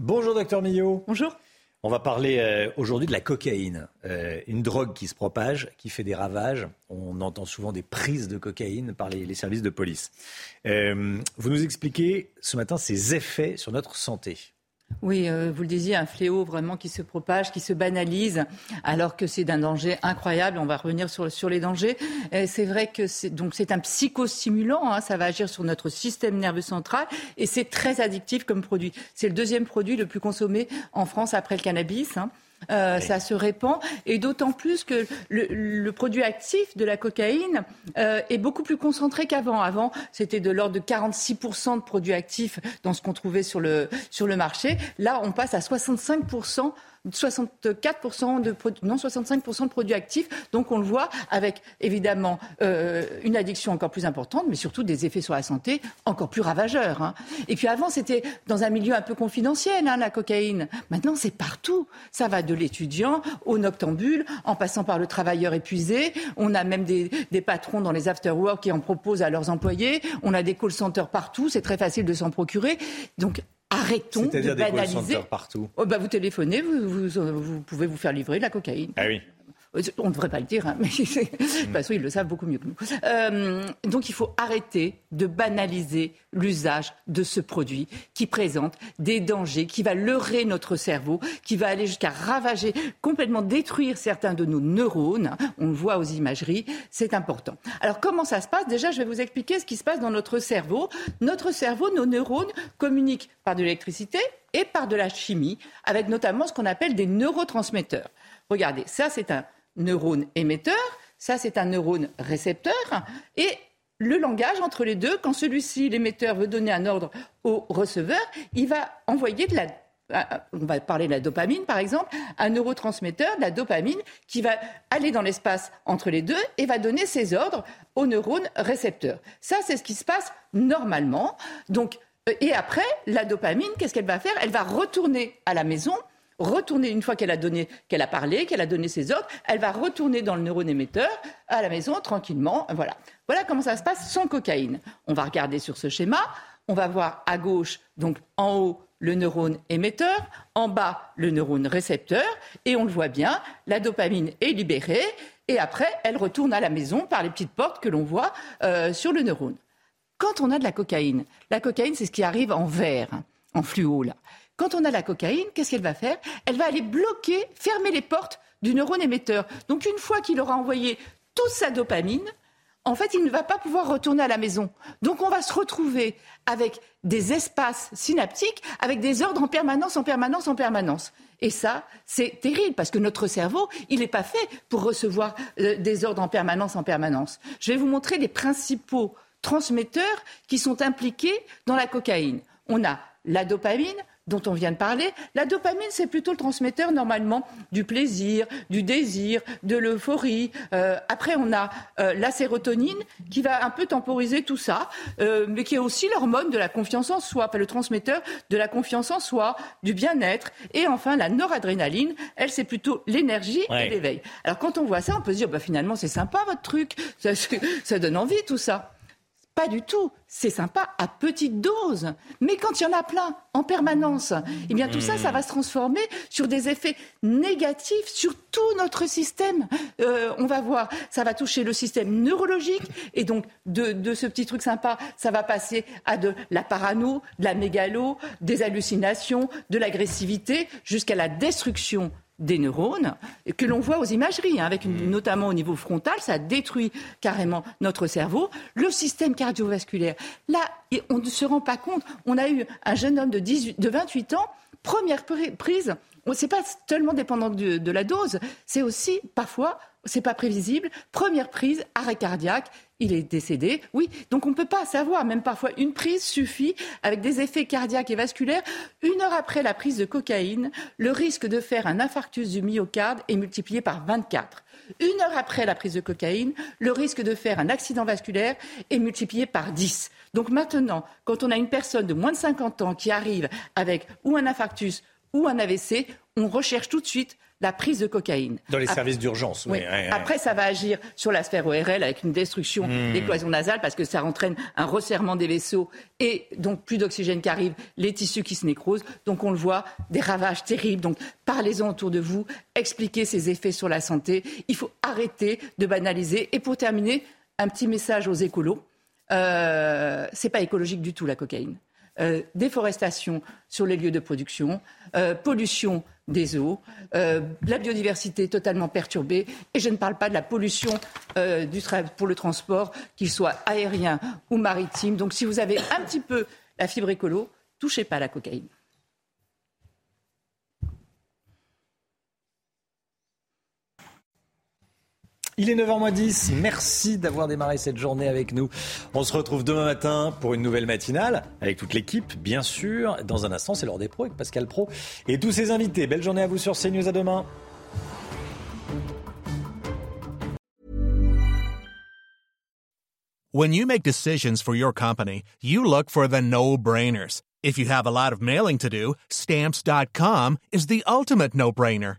Bonjour docteur Millot. Bonjour. On va parler euh, aujourd'hui de la cocaïne, euh, une drogue qui se propage, qui fait des ravages. On entend souvent des prises de cocaïne par les, services de police. Euh, vous nous expliquez ce matin ses effets sur notre santé. Oui, euh, vous le disiez, un fléau vraiment qui se propage, qui se banalise, alors que c'est d'un danger incroyable. On va revenir sur, les dangers. C'est vrai que c'est donc un psychostimulant. Hein, ça va agir sur notre système nerveux central et c'est très addictif comme produit. C'est le deuxième produit le plus consommé en France après le cannabis. Hein. Euh, ça se répand, et d'autant plus que le, produit actif de la cocaïne euh, est beaucoup plus concentré qu'avant. Avant, c'était de l'ordre de 46% de produits actifs dans ce qu'on trouvait sur le, sur le marché. Là, on passe à 65% 64% de non 65% de produits actifs. Donc on le voit avec évidemment euh, une addiction encore plus importante, mais surtout des effets sur la santé encore plus ravageurs. Hein. Et puis avant c'était dans un milieu un peu confidentiel hein, la cocaïne. Maintenant c'est partout. Ça va de l'étudiant au noctambule, en passant par le travailleur épuisé. On a même des, des patrons dans les after-work qui en proposent à leurs employés. On a des call centers partout. C'est très facile de s'en procurer. Donc arrêtons de banaliser. partout. Oh, bah, vous téléphonez, vous, vous, pouvez vous faire livrer de la cocaïne. Ah oui. Euh, on ne devrait pas le dire, hein, *laughs* mais de toute façon, ils le savent beaucoup mieux que nous. Euh, donc, il faut arrêter de banaliser l'usage de ce produit qui présente des dangers, qui va leurrer notre cerveau, qui va aller jusqu'à ravager, complètement détruire certains de nos neurones. On le voit aux imageries, c'est important. Alors, comment ça se passe? Déjà, je vais vous expliquer ce qui se passe dans notre cerveau. Notre cerveau, nos neurones communiquent par de l'électricité et par de la chimie, avec notamment ce qu'on appelle des neurotransmetteurs. Regardez, ça c'est un neurone émetteur, ça c'est un neurone récepteur, et le langage entre les deux, quand celui-ci, l'émetteur, veut donner un ordre au receveur, il va envoyer de la on va parler de la dopamine par exemple, un neurotransmetteur, de la dopamine, qui va aller dans l'espace entre les deux et va donner ses ordres au neurone récepteur. Ça, c'est ce qui se passe normalement. Donc, euh, et après, la dopamine, qu'est-ce qu'elle va faire? Elle va retourner à la maison retourner, une fois qu'elle a donné, qu'elle a parlé, qu'elle a donné ses ordres, elle va retourner dans le neurone émetteur à la maison tranquillement. Voilà. Voilà comment ça se passe sans cocaïne. On va regarder sur ce schéma. on va voir à gauche, donc en haut, le neurone émetteur, en bas, le neurone récepteur, et on le voit bien, la dopamine est libérée, et après, elle retourne à la maison par les petites portes que l'on voit euh, sur le neurone. Quand on a de la cocaïne, la cocaïne, c'est ce qui arrive en vert, en fluo, là. Quand on a la cocaïne, qu'est-ce qu'elle va faire? Elle va aller bloquer, fermer les portes du neurone émetteur. Donc une fois qu'il aura envoyé toute sa dopamine, en fait, il ne va pas pouvoir retourner à la maison. Donc on va se retrouver avec des espaces synaptiques, avec des ordres en permanence, en permanence, en permanence. Et ça, c'est terrible parce que notre cerveau, il n'est pas fait pour recevoir euh, des ordres en permanence, en permanence. Je vais vous montrer les principaux transmetteurs qui sont impliqués dans la cocaïne. On a la dopamine, dont on vient de parler. La dopamine, c'est plutôt le transmetteur normalement du plaisir, du désir, de l'euphorie. Euh, après, on a euh, la sérotonine qui va un peu temporiser tout ça, euh, mais qui est aussi l'hormone de la confiance en soi, pas le transmetteur de la confiance en soi, du bien-être. Et enfin, la noradrénaline, elle, c'est plutôt l'énergie et l'éveil. Alors quand on voit ça, on peut se dire, bah, finalement, c'est sympa votre truc, ça, *laughs* ça donne envie tout ça. Pas du tout. C'est sympa à petite dose. Mais quand il y en a plein, en permanence, eh bien tout ça, ça va se transformer sur des effets négatifs sur tout notre système. Euh, on va voir, ça va toucher le système neurologique. Et donc, de, de, ce petit truc sympa, ça va passer à de la parano, de la mégalo, des hallucinations, de l'agressivité, jusqu'à la destruction des neurones que l'on voit aux imageries, hein, avec mmh. notamment au niveau frontal, ça détruit carrément notre cerveau. Le système cardiovasculaire, là, on ne se rend pas compte. On a eu un jeune homme de, 18, de 28 ans, première prise. C'est pas seulement dépendant de, de la dose, c'est aussi parfois c'est pas prévisible. Première prise, arrêt cardiaque, il est décédé. Oui, donc on ne peut pas savoir. Même parfois, une prise suffit avec des effets cardiaques et vasculaires. Une heure après la prise de cocaïne, le risque de faire un infarctus du myocarde est multiplié par 24. Une heure après la prise de cocaïne, le risque de faire un accident vasculaire est multiplié par 10. Donc maintenant, quand on a une personne de moins de 50 ans qui arrive avec ou un infarctus ou un AVC, on recherche tout de suite la prise de cocaïne. Dans les services d'urgence, oui. Après, ça va agir sur la sphère ORL avec une destruction hmm. des cloisons nasales parce que ça entraîne un resserrement des vaisseaux et donc plus d'oxygène qui arrive, les tissus qui se nécrosent. Donc on le voit, des ravages terribles. Donc parlez-en autour de vous, expliquez ces effets sur la santé. Il faut arrêter de banaliser. Et pour terminer, un petit message aux écolos. Euh, c'est pas écologique du tout la cocaïne. Euh, déforestation sur les lieux de production, euh, pollution des eaux, euh, la biodiversité totalement perturbée, et je ne parle pas de la pollution du pour le transport, qu'il soit aérien ou maritime. Donc si vous avez un petit peu la fibre écolo, touchez pas à la cocaïne. Il est 9h10. Merci d'avoir démarré cette journée avec nous. On se retrouve demain matin pour une nouvelle matinale avec toute l'équipe, bien sûr. Dans un instant, c'est l'heure des pros avec Pascal Pro et tous ses invités. Belle journée à vous sur CNews. À demain. When you make decisions for your company, you look for the no-brainers. If you have a lot of mailing to do, stamps.com is the ultimate no-brainer.